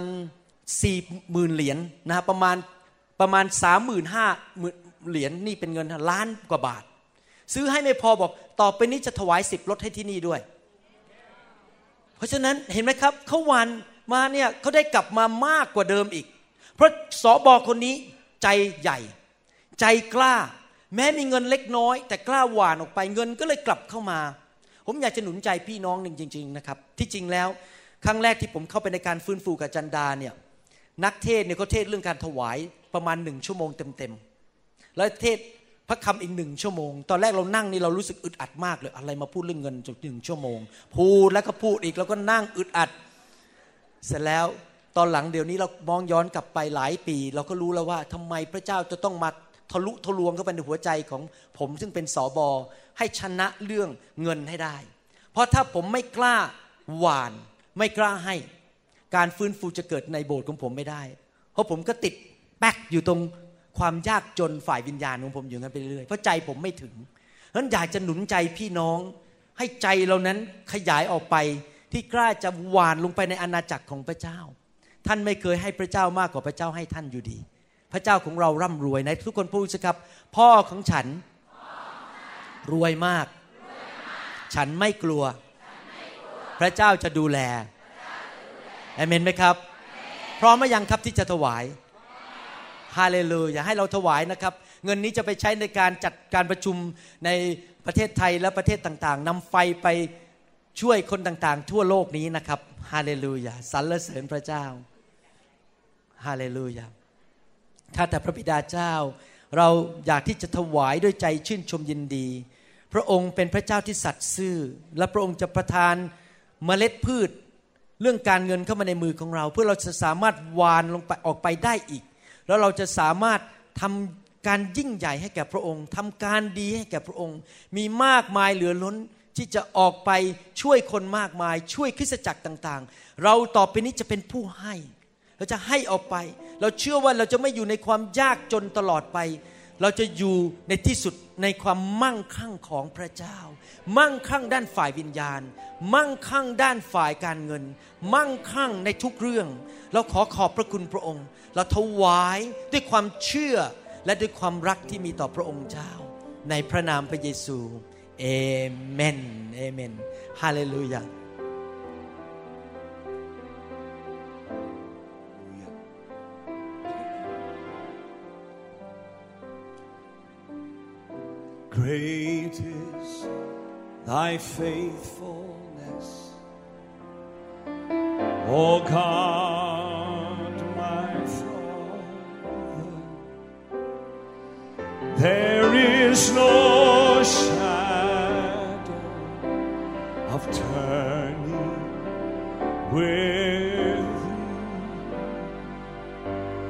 สี่หมื่นเหรียญนนะประมาณประมาณสามหมื่นห้าหมื่นเหรียญนี่เป็นเงินล้านกว่าบาท ซื้อให้ไม่พอบอกต่อไปนี้จะถวายสิบรถให้ที่นี่ด้วย เพราะฉะนั้นเห็นไหมครับเขาวันมาเนี่ยเขาได้กลับมามากกว่าเดิมอีก เพราะสอบอคนนี้ใจใหญ่ ใจกล้า แม้มีเงินเล็กน้อย แต่กล้าหวานออกไปเงินก็เลยกลับเข้ามา ผมอยากจะหนุนใจพี่น้องหนึ่งจริง ๆ นะครับ ที่จริงแล้ว ครั้งแรกที่ผมเข้าไปในการฟื้นฟูกับจันดาเนี่ยนักเทศเนี่ยเขาเทศเรื่องการถวายประมาณหนึ่งชั่วโมงเต็มๆแล้วเทศพระคำอีกหนึ่งชั่วโมง ตอนแรกเรานั่งนี่เรารู้สึกอึดอัดมากเลยอะไรมาพูดเรื่องเงินจนหนึ่งชั่วโมง พูดแล้วก็พูดอีกแล้วก็นั่งอึดอัด เสร็จแล้วตอนหลังเดี๋ยวนี้เรามองย้อนกลับไปหลายปี เราก็รู้แล้วว่าทำไมพระเจ้าจะต้องมา ทะลุทะลวงเข้าไปในหัวใจของผมซึ่งเป็นสอบอให้ชนะเรื่องเงินให้ได้ เพราะถ้าผมไม่กล้าหวาน ไม่กล้าให้ การฟื้นฟูจะเกิดในโบสถ์ของผมไม่ได้ เพราะผมก็ติดแป๊กอยู่ตรงความยากจนฝ่ายวิญญาณของผมอยู่งั้นไปเรื่อยเพราะใจผมไม่ถึงฉะนั้นอยากจะหนุนใจพี่น้องให้ใจเรานั้นขยายออกไปที่กล้าจะหวานลงไปในอาณาจักรของพระเจ้า ท่านไม่เคยให้พระเจ้ามากกว่าพระเจ้าให้ท่านอยู่ดี พระเจ้าของเราร่ำรวยในทุกคนพูดสิครับ พ่อของฉัน รวยมาก ฉันไม่กลัว พระเจ้าจะดูแลเอเมนไหมครับ พร้อมไหมยังครับที่จะถวายฮาเลลูยาให้เราถวายนะครับ เงินนี้จะไปใช้ในการจัดการประชุมในประเทศไทยและประเทศต่างๆนำไฟไปช่วยคนต่างๆ ทั่วโลกนี้นะครับฮาเลลูยาสรรเสริญพระเจ้าฮาเลลูยา ข้าแต่พระบิดาเจ้า เราอยากที่จะถวายด้วยใจชื่นชมยินดี พระองค์เป็นพระเจ้าที่สัตย์ซื่อ และพระองค์จะประทานเมล็ดพืช เรื่องการเงินเข้ามาในมือของเรา เพื่อเราจะสามารถวานลงไปออกไปได้อีก แล้วเราจะสามารถทำการยิ่งใหญ่ให้แก่พระองค์ทำการดีให้แก่พระองค์ มีมากมายเหลือล้นที่จะออกไปช่วยคนมากมาย ช่วยคริสตจักรต่างๆ เราต่อไปนี้จะเป็นผู้ให้ เราจะให้ออกไป เราเชื่อว่าเราจะไม่อยู่ในความยากจนตลอดไป เราจะอยู่ในที่สุดในความมั่งคั่งของพระเจ้า มั่งคั่งด้านฝ่ายวิญญาณ มั่งคั่งด้านฝ่ายการเงิน มั่งคั่งในทุกเรื่อง เราขอขอบพระคุณพระองค์ เราถวายด้วยความเชื่อและด้วยความรักที่มีต่อพระองค์เจ้า ในพระนามพระเยซูเอเมนเอเมนฮาเลลูยา Great is thy faithfulness, O God, my Father. There is no shadow of turning with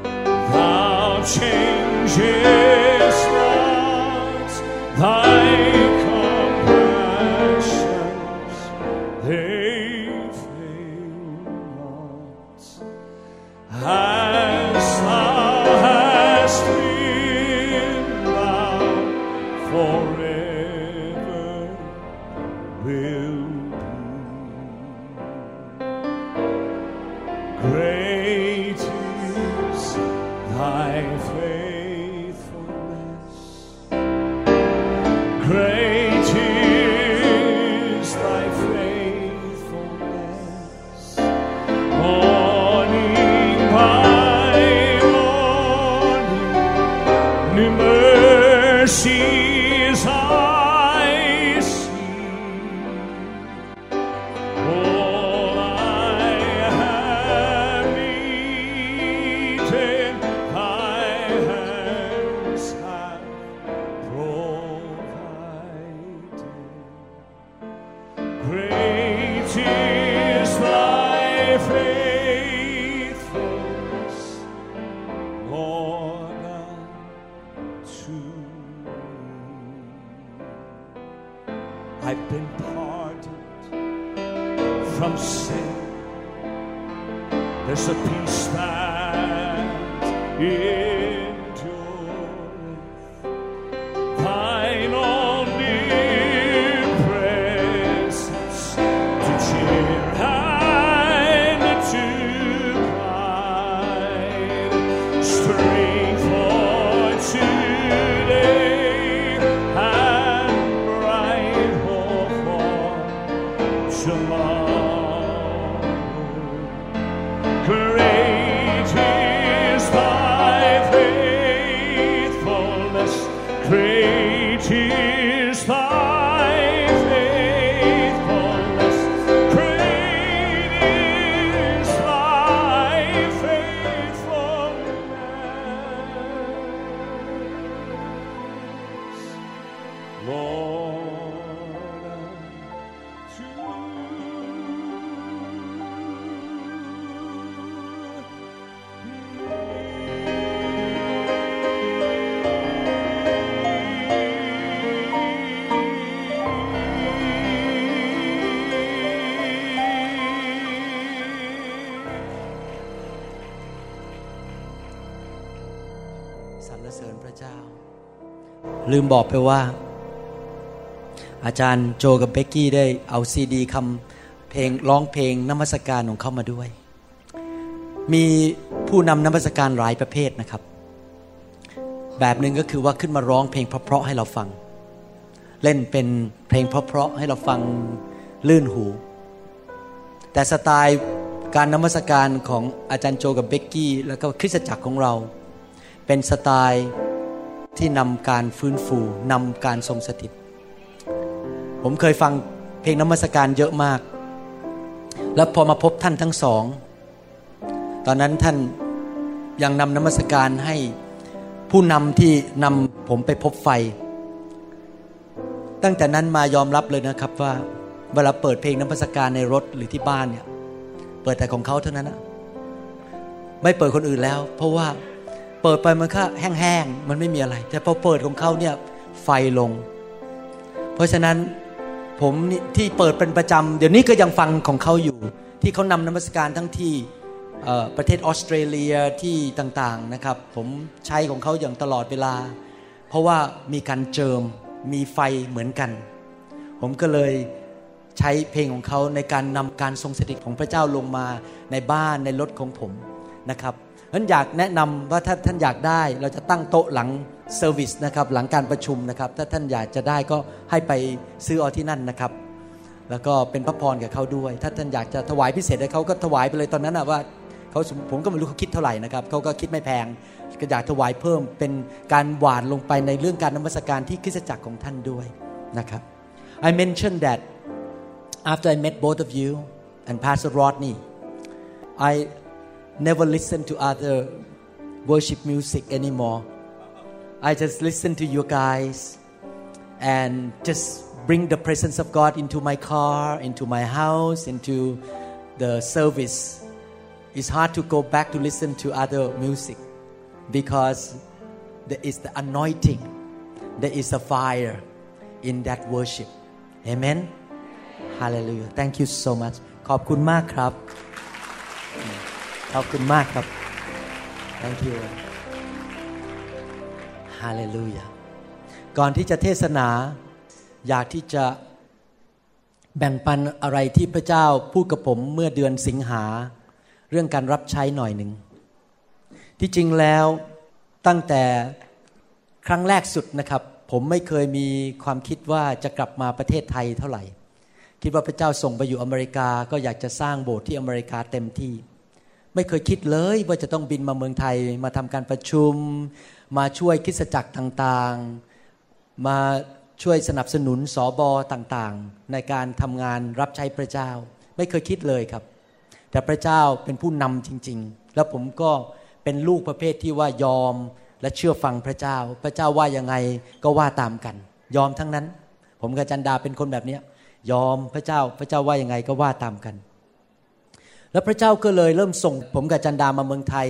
thee. Thou changes Thy ลืมบอกไปว่า อาจารย์โจกับเบกกี้ได้เอาซีดีคำเพลงร้องเพลงนมัสการของเขามาด้วย มีผู้นำนมัสการหลายประเภทนะครับ แบบหนึ่งก็คือว่าขึ้นมาร้องเพลงเพราะๆให้เราฟัง เล่นเป็นเพลงเพราะๆให้เราฟังลื่นหู แต่สไตล์การนมัสการของอาจารย์โจกับเบกกี้แล้วก็คริสตจักรของเรา เป็นสไตล์ ที่นำการฟื้นฟูนำการทรงสถิต ผมเคยฟังเพลงนมัสการเยอะมาก แล้วพอมาพบท่านทั้งสอง ตอนนั้นท่านยังนำนมัสการให้ผู้นำที่นำผมไปพบไฟ ตั้งแต่นั้นมายอมรับเลยนะครับว่าเวลาเปิดเพลงนมัสการในรถหรือที่บ้านเนี่ย เปิดแต่ของเขาเท่านั้นนะไม่เปิดคนอื่นแล้ว เพราะว่า เปิดไปมันก็แห้งๆมันไม่มีอะไร แต่พอเปิดของเขาเนี่ยไฟลง เพราะฉะนั้นผมที่เปิดเป็นประจำเดี๋ยวนี้ก็ยังฟังของเขาอยู่ ที่เขานำนมัสการทั้งที่ประเทศออสเตรเลียที่ต่างๆนะครับ ผมใช้ของเขาอย่างตลอดเวลา เพราะว่ามีการเจิมมีไฟเหมือนกัน ผมก็เลยใช้เพลงของเขาในการนำการทรงสถิตของพระเจ้าลงมาในบ้านในรถของผมนะครับ นั้นอยากแนะนำว่าถ้าท่านอยากได้ เราจะตั้งโต๊ะหลัง service นะครับหลังการประชุมนะครับ ถ้าท่านอยากจะได้ก็ให้ไปซื้อเอาที่นั่นนะครับ แล้วก็เป็นพระพรกับเขาด้วย ถ้าท่านอยากจะถวายพิเศษให้เขาก็ถวายไปเลยตอนนั้นนะว่าเขาผมก็ไม่รู้เขาคิดเท่าไหร่นะครับเขาก็คิดไม่แพงก็อยากถวายเพิ่มเป็นการหวานลงไปในเรื่องการนมัสการที่คริสตจักรของท่านด้วยนะครับ I mentioned that after I met both of you and Pastor Rodney I never listen to other worship music anymore I just listen to you guys and just bring the presence of God into my car, into my house, into the service. It's hard to go back to listen to other music because there is the anointing. there is a fire in that worship amen hallelujah thank you so much ขอบคุณมากครับ ขอบคุณมากครับ thank you hallelujah ก่อนที่จะเทศนา อยากที่จะแบ่งปันอะไรที่พระเจ้าพูดกับผมเมื่อเดือนสิงหา เรื่องการรับใช้หน่อยหนึ่ง ที่จริงแล้วตั้งแต่ครั้งแรกสุดนะครับ ผมไม่เคยมีความคิดว่าจะกลับมาประเทศไทยเท่าไหร่ คิดว่าพระเจ้าส่งไปอยู่อเมริกา ก็อยากจะสร้างโบสถ์ที่อเมริกาเต็มที่ ไม่เคยคิดเลยว่าจะต้องบินมาเมืองไทย มาทำการประชุม มาช่วยคริสจักรต่างๆ มาช่วยสนับสนุนสอบอต่างๆ ในการทำงานรับใช้พระเจ้า ไม่เคยคิดเลยครับ แต่พระเจ้าเป็นผู้นำจริง ๆ แล้วผมก็เป็นลูกประเภทที่ว่ายอมและเชื่อฟังพระเจ้า พระเจ้าว่ายังไงก็ว่าตามกัน ยอมทั้งนั้น ผมกับจันดาเป็นคนแบบนี้ยอมพระเจ้าพระเจ้าว่ายังไงก็ว่าตามกัน แล้วพระเจ้าก็เลยเริ่มส่งผมกับจันดามาเมืองไทย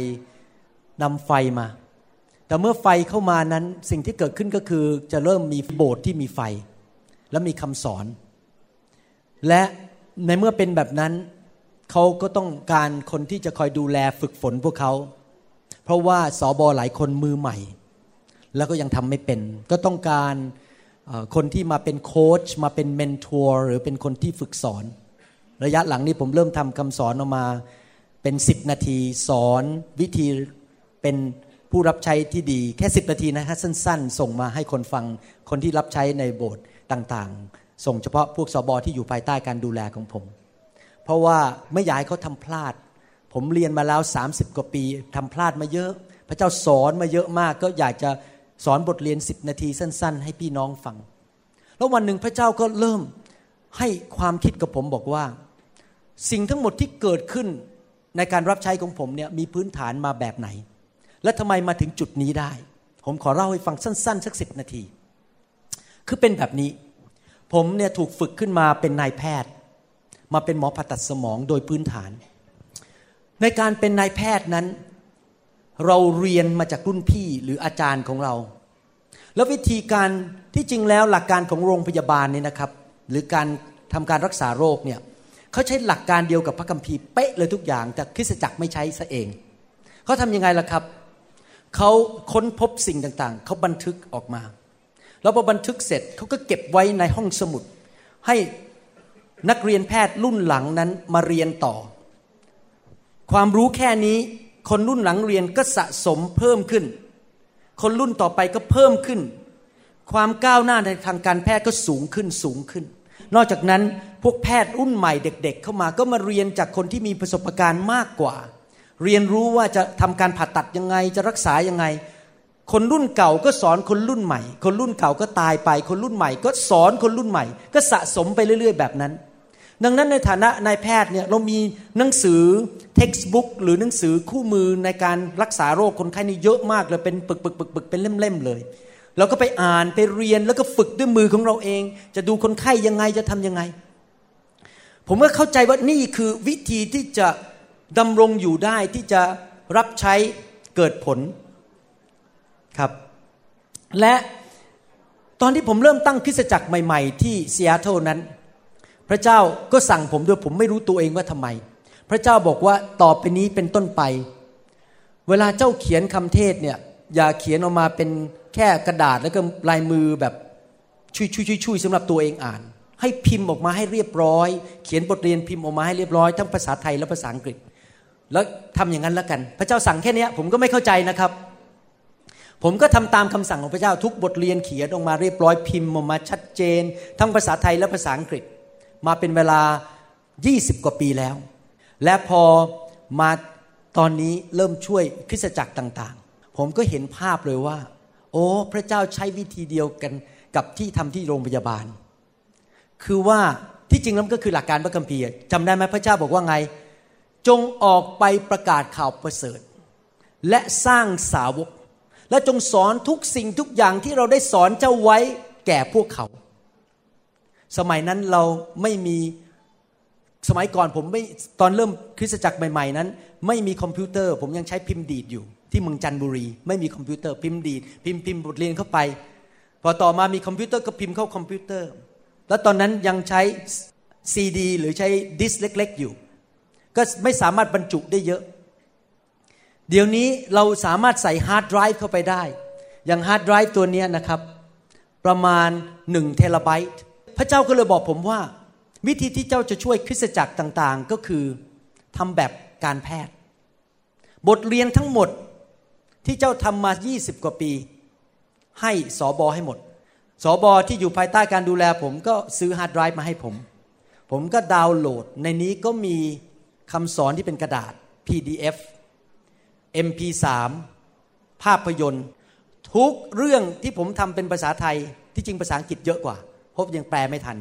นำไฟมา แต่เมื่อไฟเข้ามานั้นสิ่งที่เกิดขึ้นก็คือจะเริ่มมีโบสถ์ที่มีไฟ และมีคำสอน และในเมื่อเป็นแบบนั้นเขาก็ต้องการคนที่จะคอยดูแลฝึกฝนพวกเขา เพราะว่าสอบอหลายคนมือใหม่ แล้วก็ยังทำไม่เป็น ก็ต้องการคนที่มาเป็นโค้ชมาเป็น mentor หรือเป็นคนที่ฝึกสอน ระยะหลังนี้ผมเริ่มทำคำสอนออกมาเป็นสิบนาทีสอนวิธีเป็นผู้รับใช้ที่ดีแค่สิบนาทีนะฮะสั้น ๆ ส่งมาให้คนฟังคนที่รับใช้ในโบสถ์ต่างๆ ส่งเฉพาะพวกสอบอที่อยู่ภายใต้การดูแลของผม เพราะว่าไม่อยากให้เขาทำพลาด ผมเรียนมาแล้ว 30 กว่าปีทำพลาดมาเยอะ พระเจ้าสอนมาเยอะมาก ก็อยากจะสอนบทเรียนสิบนาทีสั้น ๆ ให้พี่น้องฟัง แล้ววันหนึ่งพระเจ้าก็เริ่ม ให้ความคิดกับผมบอกว่า สิ่งทั้งหมดที่เกิดขึ้นในการรับใช้ของผมเนี่ยมีพื้นฐานมาแบบไหน และทำไมมาถึงจุดนี้ได้ ผมขอเล่าให้ฟังสั้น ๆ สักสิบนาที คือเป็นแบบนี้ ผมเนี่ยถูกฝึกขึ้นมาเป็นนายแพทย์ มาเป็นหมอผ่าตัดสมองโดยพื้นฐาน ในการเป็นนายแพทย์นั้น เราเรียนมาจากรุ่นพี่หรืออาจารย์ของเรา แล้ววิธีการที่จริงแล้วหลักการของโรงพยาบาลนี่นะครับ หรือการทำการรักษาโรคเนี่ยเขาใช้หลักการเดียวกับพระคัมภีร์เป๊ะเลยทุกอย่าง แต่คริสตจักรไม่ใช้ซะเองเขาทำยังไงล่ะครับเขาค้นพบสิ่งต่างๆ เขาบันทึกออกมา แล้วพอบันทึกเสร็จเขาก็เก็บไว้ในห้องสมุด ให้นักเรียนแพทย์รุ่นหลังนั้นมาเรียนต่อ ความรู้แค่นี้คนรุ่นหลังเรียนก็สะสมเพิ่มขึ้น คนรุ่นต่อไปก็เพิ่มขึ้น ความก้าวหน้าในทางการแพทย์ก็สูงขึ้นสูงขึ้น นอกจากนั้นพวกแพทย์รุ่นใหม่เด็ก ๆ เข้ามาก็มาเรียนจากคนที่มีประสบการณ์มากกว่า เรียนรู้ว่าจะทำการผ่าตัดยังไงจะรักษายังไง คนรุ่นเก่าก็สอนคนรุ่นใหม่ คนรุ่นเก่าก็ตายไป คนรุ่นใหม่ ก็สอนคนรุ่นใหม่ ก็สะสมไปเรื่อย ๆ แบบนั้น ดังนั้นในฐานะนายแพทย์เนี่ยเรามีหนังสือ textbook หรือหนังสือคู่มือในการรักษาโรคคนไข้นี่เยอะมากเลยเป็นปึกปึกปึกปึกเป็นเล่มๆเลย เราก็ไปอ่านไปเรียนแล้วก็ฝึกด้วยมือของเราเอง จะดูคนไข้ยังไงจะทำยังไง ผมก็เข้าใจว่านี่คือวิธีที่จะดำรงอยู่ได้ที่จะรับใช้เกิดผลครับ และตอนที่ผมเริ่มตั้งคริสตจักรใหม่ ๆ ที่ซีแอตเทลนั้น พระเจ้าก็สั่งผมด้วยผมไม่รู้ตัวเองว่าทำไม พระเจ้าบอกว่าต่อไปนี้เป็นต้นไป เวลาเจ้าเขียนคำเทศเนี่ย อย่าเขียนออกมาเป็นแค่กระดาษแล้วก็ลายมือแบบชุยชุยชุยชุยสำหรับตัวเองอ่าน ให้พิมพ์ออกมาให้เรียบร้อย เขียนบทเรียนพิมพ์ออกมาให้เรียบร้อยทั้งภาษาไทยและภาษาอังกฤษ แล้วทำอย่างนั้นแล้วกัน พระเจ้าสั่งแค่นี้ผมก็ไม่เข้าใจนะครับ ผมก็ทำตามคำสั่งของพระเจ้าทุกบทเรียนเขียนออกมาเรียบร้อยพิมพ์ออกมาชัดเจน ทั้งภาษาไทยและภาษาอังกฤษ มาเป็นเวลา 20 กว่าปีแล้ว และพอมาตอนนี้เริ่มช่วยคริสตจักรต่าง ผมก็เห็นภาพเลยว่า โอ้พระเจ้าใช้วิธีเดียวกันกับที่ทำที่โรงพยาบาล คือว่าที่จริงแล้วก็คือหลักการพระคัมภีร์จำได้ไหมพระเจ้าบอกว่าไง จงออกไปประกาศข่าวประเสริฐ และสร้างสาวก และจงสอนทุกสิ่งทุกอย่างที่เราได้สอนเจ้าไว้แก่พวกเขา สมัยนั้นเราไม่มีสมัยก่อนผมไม่ตอนเริ่มคริสตจักรใหม่ ๆ นั้น ไม่มีคอมพิวเตอร์ ผมยังใช้พิมพ์ดีดอยู่ ที่เมืองจันทบุรี ไม่มีคอมพิวเตอร์พิมพ์ดีดพิมพ์พิมพ์บทเรียนเข้าไป พอต่อมามีคอมพิวเตอร์ก็พิมพ์เข้าคอมพิวเตอร์ แล้วตอนนั้นยังใช้ซีดี หรือใช้ดิสเล็ก ๆ อยู่ ก็ไม่สามารถบรรจุได้เยอะ เดี๋ยวนี้เราสามารถใส่ hard drive เข้าไปได้ อย่าง hard drive ตัวนี้นะครับ ประมาณ1เทราไบต์พระเจ้าก็เลยบอกผมว่า วิธีที่เจ้าจะช่วยคริสตจักรต่างๆ ก็คือทำแบบการแพทย์ บทเรียนทั้งหมด ที่เจ้าทำมา 20 กว่าปี ให้สอบอให้หมดสอบอที่อยู่ภายใต้การดูแล ผมก็ซื้อ hard drive มาให้ผม ผมก็ดาวน์โหลด ในนี้ก็มีคำสอนที่เป็นกระดาษ PDF MP3 ภาพยนตร์ ทุกเรื่องที่ผมทำเป็นภาษาไทยที่จริงภาษาอังกฤษเยอะกว่าเพราะยังแปลไม่ทัน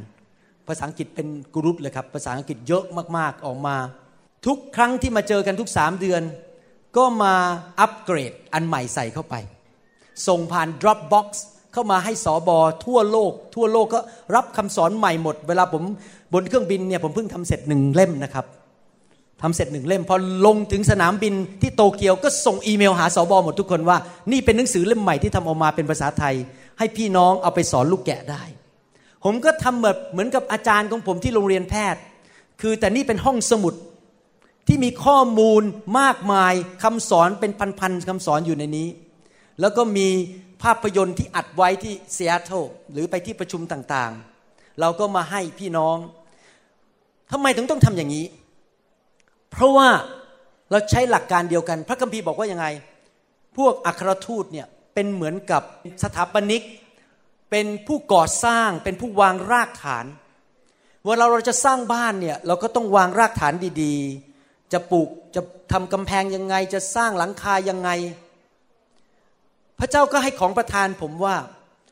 ภาษาอังกฤษเป็นกรุ๊ปเลยครับ ภาษาอังกฤษเยอะมากๆออกมา ทุกครั้งที่มาเจอกันทุกสามเดือน ก็มาอัปเกรดอันใหม่ใส่เข้าไป ส่งผ่าน Dropbox เข้ามาให้สอบอทั่วโลก ทั่วโลกก็รับคำสอนใหม่หมด เวลาผมบนเครื่องบินเนี่ยผมเพิ่งทำเสร็จหนึ่งเล่มนะครับทำเสร็จหนึ่งเล่ม พอลงถึงสนามบินที่โตเกียวก็ส่งอีเมลหาสอบอหมดทุกคนว่า นี่เป็นหนังสือเล่มใหม่ที่ทำออกมาเป็นภาษาไทย ให้พี่น้องเอาไปสอนลูกแกะได้ ผมก็ทำแบบเหมือนกับอาจารย์ของผมที่โรงเรียนแพทย์ คือแต่นี่เป็นห้องสมุด ที่มีข้อมูลมากมายคำสอนเป็นพันๆคำสอนอยู่ในนี้ แล้วก็มีภาพยนตร์ที่อัดไว้ที่เซียโตหรือไปที่ประชุมต่างๆ เราก็มาให้พี่น้องทำไมถึงต้องทำอย่างนี้ เพราะว่าเราใช้หลักการเดียวกัน พระคัมภีร์บอกว่ายังไง พวกอัครทูตเนี่ยเป็นเหมือนกับสถาปนิก เป็นผู้ก่อสร้าง เป็นผู้วางรากฐาน เวลาเราจะสร้างบ้านเนี่ยเราก็ต้องวางรากฐานดีๆ จะปลูกจะทำกำแพงยังไง จะสร้างหลังคายังไง พระเจ้าก็ให้ของประทานผมว่า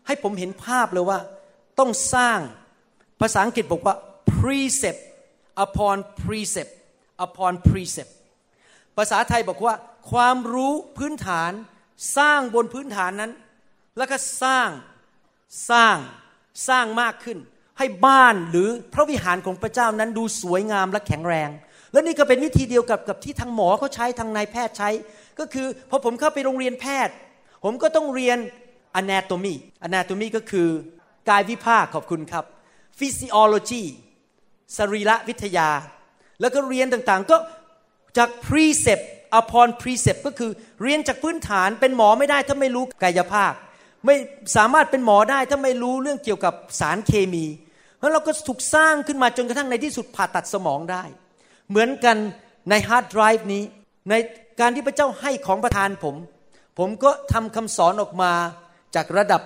ให้ผมเห็นภาพเลยว่า ต้องสร้างภาษาอังกฤษบอกว่า precept upon precept upon precept ภาษาไทยบอกว่า ความรู้พื้นฐานสร้างบนพื้นฐานนั้น แล้วก็สร้างสร้างสร้างมากขึ้น ให้บ้านหรือพระวิหารของพระเจ้านั้นดูสวยงามและแข็งแรง และนี่ก็เป็นวิธีเดียวกับกับที่ทางหมอเขาใช้ทางนายแพทย์ใช้ ก็คือพอผมเข้าไปโรงเรียนแพทย์ ผมก็ต้องเรียน anatomy anatomy ก็คือกายวิภาคขอบคุณครับ physiology สรีระวิทยา แล้วก็เรียนต่างๆ ก็จาก precept upon precept ก็คือเรียนจากพื้นฐานเป็นหมอไม่ได้ถ้าไม่รู้กายวิภาคไม่สามารถเป็นหมอได้ถ้าไม่รู้เรื่องเกี่ยวกับสารเคมี เพราะเราก็ถูกสร้างขึ้นมาจนกระทั่งในที่สุดผ่าตัดสมองได้ เหมือนกันในฮาร์ดไดรฟ์นี้ ในการที่พระเจ้าให้ของประทานผม ผมก็ทำคำสอนออกมาจากระดับ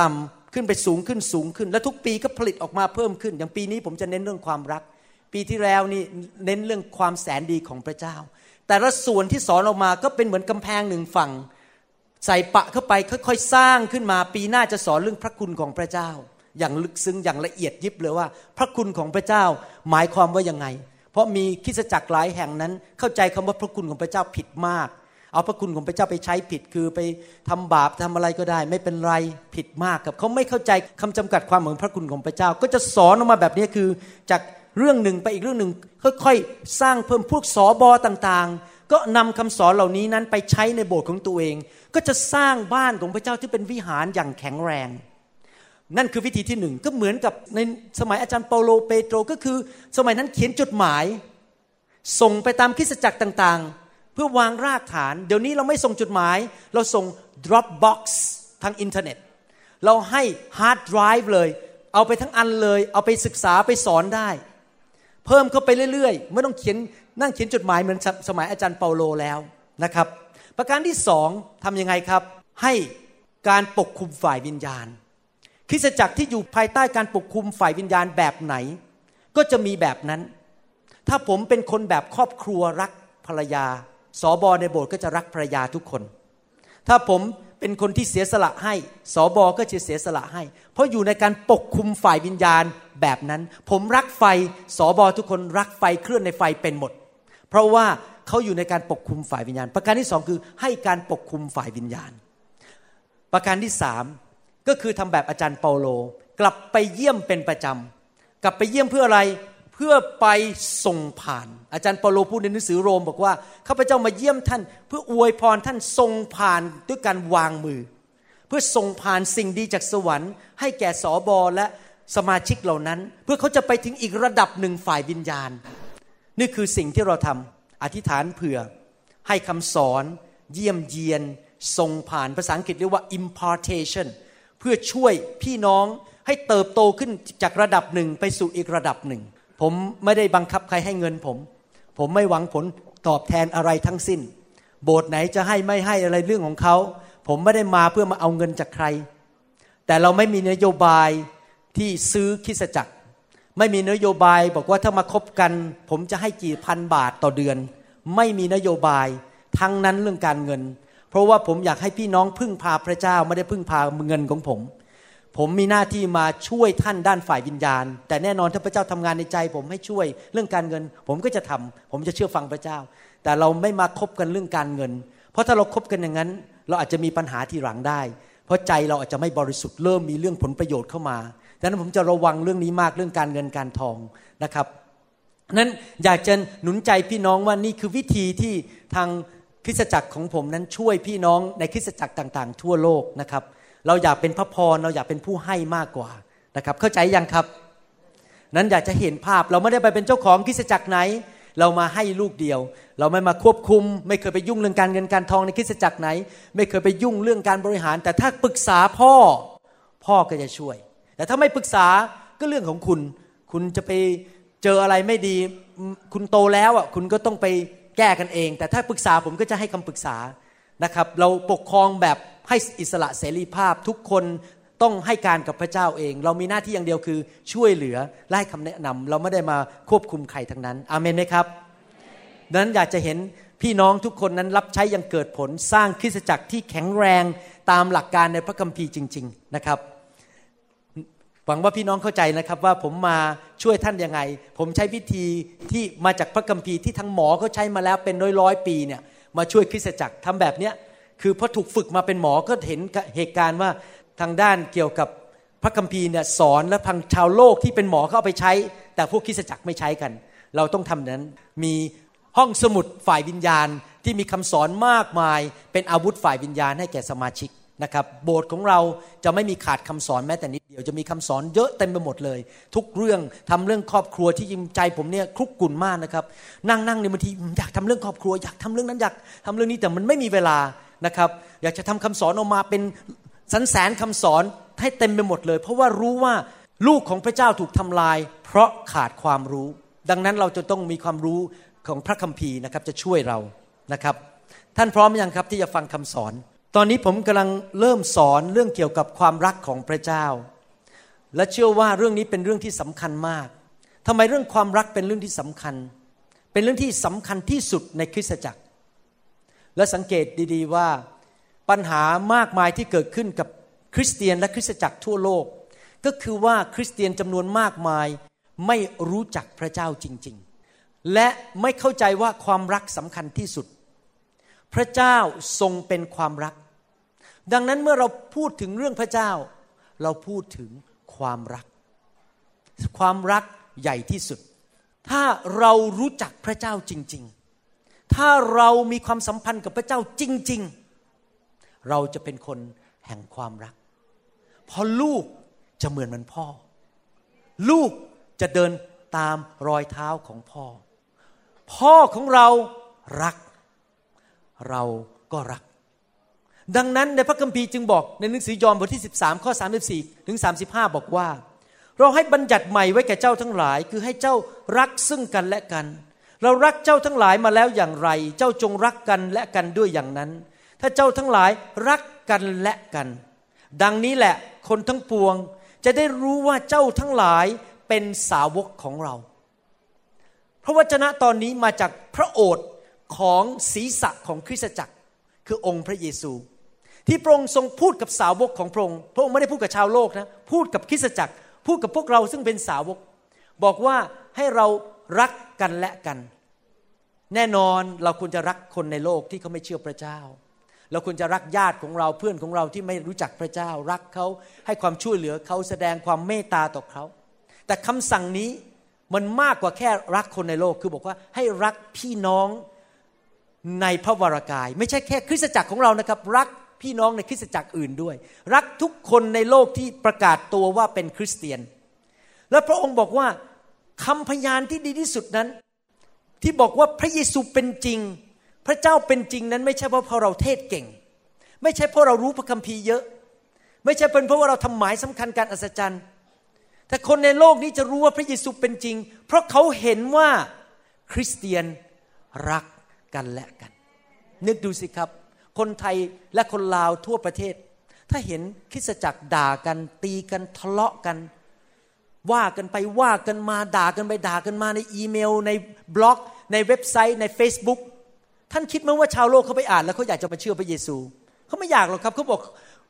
ต่ำขึ้นไปสูงขึ้นสูงขึ้น และทุกปีก็ผลิตออกมาเพิ่มขึ้น อย่างปีนี้ผมจะเน้นเรื่องความรัก ปีที่แล้วนี่เน้นเรื่องความแสนดีของพระเจ้า แต่ละส่วนที่สอนออกมาก็เป็นเหมือนกำแพงหนึ่งฝั่งใส่ปะเข้าไปค่อยๆสร้างขึ้นมาปีหน้าจะสอนเรื่องพระคุณของพระเจ้า อย่างลึกซึ้งอย่างละเอียดยิบเลยว่า พระคุณของพระเจ้าหมายความว่ายังไง เพราะมีคริสจักรหลายแห่งนั้น เข้าใจคำว่าพระคุณของพระเจ้าผิดมาก เอาพระคุณของพระเจ้าไปใช้ผิดคือไปทำบาปทำอะไรก็ได้ ไม่เป็นไรผิดมากกับเขาไม่เข้าใจคำจำกัดความของพระคุณของพระเจ้า ก็จะสอนออกมาแบบนี้คือจากเรื่องหนึ่งไปอีกเรื่องหนึ่งค่อยๆ สร้างเพิ่มพวกสอบอต่างๆ ก็นำคำสอนเหล่านี้นั้นไปใช้ในโบสถ์ของตัวเอง ก็จะสร้างบ้านของพระเจ้าที่เป็นวิหารอย่างแข็งแรง นั่นคือวิธีที่หนึ่งก็เหมือนกับในสมัยอาจารย์เปาโลเปโตรก็คือ สมัยนั้นเขียนจดหมาย ส่งไปตามคริสตจักรต่างๆ เพื่อวางรากฐาน เดี๋ยวนี้เราไม่ส่งจดหมาย เราส่ง Dropbox ทางอินเทอร์เน็ต เราให้ฮาร์ดไดรฟ์เลย เอาไปทั้งอันเลย เอาไปศึกษาไปสอนได้ เพิ่มเข้าไปเรื่อยๆ ไม่ต้องเขียนนั่งเขียนจดหมายเหมือนสมัยอาจารย์เปาโลแล้วนะครับ ประการที่สองทำยังไงครับ ให้การปกคลุมฝ่ายวิญญาณ คริสตจักรที่อยู่ภายใต้การปกคลุมฝ่ายวิญญาณแบบไหน ก็จะมีแบบนั้น ถ้าผมเป็นคนแบบครอบครัวรักภรรยาสอบอในโบสถ์ก็จะรักภรรยาทุกคน ถ้าผมเป็นคนที่เสียสละให้สอบอก็จะเสียสละให้ เพราะอยู่ในการปกคุมฝ่ายวิญญาณแบบนั้น ผมรักไฟสอบอทุกคนรักไฟเคลื่อนในไฟเป็นหมด เพราะว่าเขาอยู่ในการปกคุมฝ่ายวิญญาณ ประการที่สองคือให้การปกคุมฝ่ายวิญญาณ ประการที่สาม ก็คือทำแบบอาจารย์เปาโล กลับไปเยี่ยมเป็นประจำกลับไปเยี่ยมเพื่ออะไรเพื่อไปส่งผ่าน อาจารย์เปาโลพูดในหนังสือโรมบอกว่าข้าพเจ้ามาเยี่ยมท่าน เพื่ออวยพรท่านส่งผ่านด้วยการวางมือ เพื่อส่งผ่านสิ่งดีจากสวรรค์ ให้แก่สอบอและสมาชิกเหล่านั้น เพื่อเขาจะไปถึงอีกระดับหนึ่งฝ่ายวิญญาณ นี่คือสิ่งที่เราทำอธิษฐานเผื่อ ให้คำสอน เยี่ยมเยียนส่งผ่านภาษาอังกฤษเรียกว่า impartation พื่อช่วยพี่น้องให้เติบโตขึ้นจากระดับหนึ่งไปสู่อีกระดับหนึ่ง ผมไม่ได้บังคับใครให้เงินผม ผมไม่หวังผลตอบแทนอะไรทั้งสิ้น โบสถ์ไหนจะให้ไม่ให้อะไรเรื่องของเขา ผมไม่ได้มาเพื่อมาเอาเงินจากใคร แต่เราไม่มีนโยบายที่ซื้อคิสจักร ไม่มีนโยบายบอกว่าถ้ามาคบกัน ผมจะให้กี่พันบาทต่อเดือน ไม่มีนโยบายทั้งนั้นเรื่องการเงิน ราะว่าผมอยากให้พี่น้องพึ่งพาพระเจ้าไม่ได้พึ่งพาเงินของผม ผมมีหน้าที่มาช่วยท่านด้านฝ่ายวิญญาณ แต่แน่นอนถ้าพระเจ้าทำงานในใจ ผมให้ช่วยเรื่องการเงิน ผมก็จะทำผมจะเชื่อฟังพระเจ้า แต่เราไม่มาคบกันเรื่องการเงิน เพราะถ้าเราครบกันอย่างนั้น เราอาจจะมีปัญหาที่หลังได้ เพราะใจเราอาจจะไม่บริสุทธิ์เริ่มมีเรื่องผลประโยชน์เข้ามาดังนั้นผมจะระวังเรื่องนี้มากเรื่องการเงินการทองนะครับนั้นอยากจะหนุนใจพี่น้องว่านี่คือวิธีที่ทาง คริสตจักรของผมนั้นช่วยพี่น้องในคริสตจักรต่างๆ ทั่วโลกนะครับ เราอยากเป็นพระพรเราอยากเป็นผู้ให้มากกว่านะครับ เข้าใจยังครับ นั้นอยากจะเห็นภาพเราไม่ได้ไปเป็นเจ้าของคริสตจักรไหน เรามาให้ลูกเดียว เราไม่มาควบคุม ไม่เคยไปยุ่งเรื่องการเงินการทองในคริสตจักรไหน ไม่เคยไปยุ่งเรื่องการบริหาร แต่ถ้าปรึกษาพ่อพ่อก็จะช่วย แต่ถ้าไม่ปรึกษาก็เรื่องของคุณ คุณจะไปเจออะไรไม่ดี คุณโตแล้วอะคุณก็ต้องไป แก้กันเอง แต่ถ้าปรึกษาผมก็จะให้คำปรึกษานะครับ เราปกครองแบบให้อิสระเสรีภาพทุกคนต้องให้การกับพระเจ้าเอง เรามีหน้าที่อย่างเดียวคือช่วยเหลือและให้คำแนะนำเราไม่ได้มาควบคุมใครทั้งนั้นอเมนไหมครับดังนั้นอยากจะเห็นพี่น้องทุกคนนั้นรับใช้อยังเกิดผลสร้างคริสตจักรที่แข็งแรงตามหลักการในพระคัมภีร์จริง ๆ นะครับ หวังว่าพี่น้องเข้าใจนะครับว่าผมมาช่วยท่านยังไง ผมใช้วิธีที่มาจากพระคัมภีร์ที่ทั้งหมอเขาใช้มาแล้วเป็นร้อยร้อยปีเนี่ยมาช่วยคริสตจักรทำแบบเนี้ยคือพอถูกฝึกมาเป็นหมอก็เห็นเหตุการณ์ว่าทางด้านเกี่ยวกับพระคัมภีร์เนี่ยสอนและพังชาวโลกที่เป็นหมอเขาเอาไปใช้ แต่พวกคริสตจักรไม่ใช้กัน เราต้องทำนั้นมีห้องสมุดฝ่ายวิญญาณที่มีคำสอนมากมาย เป็นอาวุธฝ่ายวิญญาณให้แก่สมาชิก นะครับโบสถ์ของเราจะไม่มีขาดคำสอนแม้แต่นิดเดียวจะมีคำสอนเยอะเต็มไปหมดเลย ทุกเรื่องทำเรื่องครอบครัวที่ยิมใจผมเนี่ยคลุกกุ่นมากนะครับนั่งนั่งในบางทีอยากทำเรื่องครอบครัว อยากทำเรื่องนั้นอยากทำเรื่องนี้แต่มันไม่มีเวลานะครับอยากจะทำคำสอนออกมาเป็นสันแสนคำสอนให้เต็มไปหมดเลย เพราะว่ารู้ว่าลูกของพระเจ้าถูกทำลาย เพราะขาดความรู้ ดังนั้นเราจะต้องมีความรู้ของพระคัมภีร์นะครับจะช่วยเรานะครับท่านพร้อมยังครับที่จะฟังคำสอน ตอนนี้ผมกำลังเริ่มสอนเรื่องเกี่ยวกับความรักของพระเจ้า และเชื่อว่าเรื่องนี้เป็นเรื่องที่สำคัญมากทำไมเรื่องความรักเป็นเรื่องที่สำคัญ เป็นเรื่องที่สำคัญที่สุดในคริสตจักร และสังเกตดีๆว่าปัญหามากมายที่เกิดขึ้นกับคริสเตียนและคริสตจักรทั่วโลก ก็คือว่าคริสเตียนจำนวนมากมายไม่รู้จักพระเจ้าจริง ๆ และไม่เข้าใจว่าความรักสำคัญที่สุด พระเจ้าทรงเป็นความรัก ดังนั้นเมื่อเราพูดถึงเรื่องพระเจ้า เราพูดถึงความรัก ความรักใหญ่ที่สุด ถ้าเรารู้จักพระเจ้าจริง ๆ ถ้าเรามีความสัมพันธ์กับพระเจ้าจริง ๆ เราจะเป็นคนแห่งความรัก เพราะลูกจะเหมือนมันพ่อ ลูกจะเดินตามรอยเท้าของพ่อ พ่อของเรารัก เราก็รัก ดังนั้นในพระคัมภีร์จึงบอกในหนังสือยอห์นบทที่ 13 ข้อ 34 ถึง 35 บอกว่า เราให้บัญญัติใหม่ไว้แก่เจ้าทั้งหลาย คือให้เจ้ารักซึ่งกันและกัน เรารักเจ้าทั้งหลายมาแล้วอย่างไร เจ้าจงรักกันและกันด้วยอย่างนั้น ถ้าเจ้าทั้งหลายรักกันและกัน ดังนี้แหละคนทั้งปวงจะได้รู้ว่าเจ้าทั้งหลายเป็นสาวกของเรา พระวจนะตอนนี้มาจากพระโอษฐ์ของศีรษะของคริสตจักร คือองค์พระเยซู ที่พระองค์ทรงพูดกับสาวกของพระองค์ พระองค์ไม่ได้พูดกับชาวโลกนะ พูดกับคริสตจักร พูดกับพวกเราซึ่งเป็นสาวก บอกว่าให้เรารักกันและกัน แน่นอนเราควรจะรักคนในโลกที่เขาไม่เชื่อพระเจ้า เราควรจะรักญาติของเราเพื่อนของเราที่ไม่รู้จักพระเจ้า รักเขาให้ความช่วยเหลือเขาแสดงความเมตตาต่อเขา แต่คำสั่งนี้มันมากกว่าแค่รักคนในโลกคือบอกว่าให้รักพี่น้องในพระวรากาย ไม่ใช่แค่คริสตจักรของเรานะครับ รัก พี่น้องในคริสตจักรอื่นด้วย รักทุกคนในโลกที่ประกาศตัวว่าเป็นคริสเตียน และพระองค์บอกว่าคำพยานที่ดีที่สุดนั้น ที่บอกว่าพระเยซูเป็นจริง พระเจ้าเป็นจริงนั้นไม่ใช่เพราะเราเทศเก่ง ไม่ใช่เพราะเรารู้พระคัมภีร์เยอะ ไม่ใช่เป็นเพราะว่าเราทำหมายสำคัญการอัศจรรย์ แต่คนในโลกนี้จะรู้ว่าพระเยซูเป็นจริง เพราะเขาเห็นว่าคริสเตียนรักกันและกัน นึกดูสิครับ คนไทยและคนลาวทั่วประเทศ ถ้าเห็นคริสจักรด่ากันตีกันทะเลาะกัน ว่ากันไปว่ากันมาด่ากันไปด่ากันมาในอีเมล ในบล็อก ในเว็บไซต์ใน Facebook ท่านคิดไหมว่าชาวโลกเขาไปอ่านแล้วเขาอยากจะมาเชื่อพระเยซูเขาไม่อยากหรอกครับเขาบอก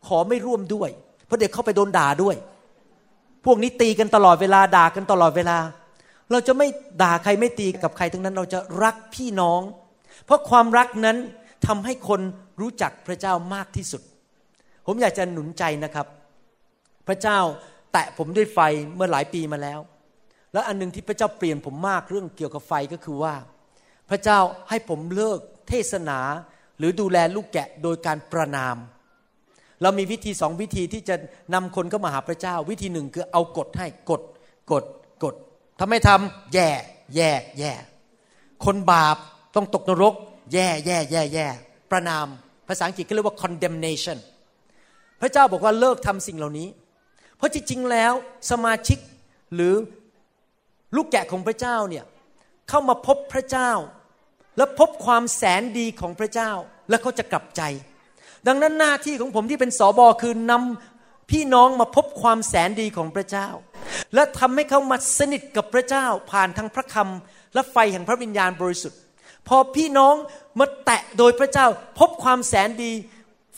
ขอไม่ร่วมด้วย เพราะเด็กเขาไปโดนด่าด้วย พวกนี้ตีกันตลอดเวลาด่ากันตลอดเวลา เราจะไม่ด่าใครไม่ตีกับใครทั้งนั้นเราจะรักพี่น้อง เพราะความรักนั้น ทำให้คนรู้จักพระเจ้ามากที่สุด ผมอยากจะหนุนใจนะครับ พระเจ้าแตะผมด้วยไฟเมื่อหลายปีมาแล้ว แล้วอันนึงที่พระเจ้าเปลี่ยนผมมากเรื่องเกี่ยวกับไฟก็คือว่า พระเจ้าให้ผมเลิกเทศนาหรือดูแลลูกแกะโดยการประนาม เรามีวิธีสองวิธีที่จะนำคนเข้ามาหาพระเจ้า วิธีหนึ่งคือเอากฎให้กฎกฎกฎถ้าไม่ทำแย่ แย่ แย่ คนบาปต้องตกนรก แย่แย่แย่แย่ประนามภาษาอังกฤษก็เรียกว่า condemnation พระเจ้าบอกว่าเลิกทำสิ่งเหล่านี้ เพราะจริงๆแล้วสมาชิกหรือลูกแกะของพระเจ้าเนี่ยเข้ามาพบพระเจ้า และพบความแสนดีของพระเจ้าและเขาจะกลับใจ ดังนั้นหน้าที่ของผมที่เป็นสอบอคือนำพี่น้องมาพบความแสนดีของพระเจ้า และทำให้เขามาสนิทกับพระเจ้าผ่านทางพระคำและไฟแห่งพระวิญญาณบริสุทธิ์ พอพี่น้องมาแตะโดยพระเจ้า พบความแสนดี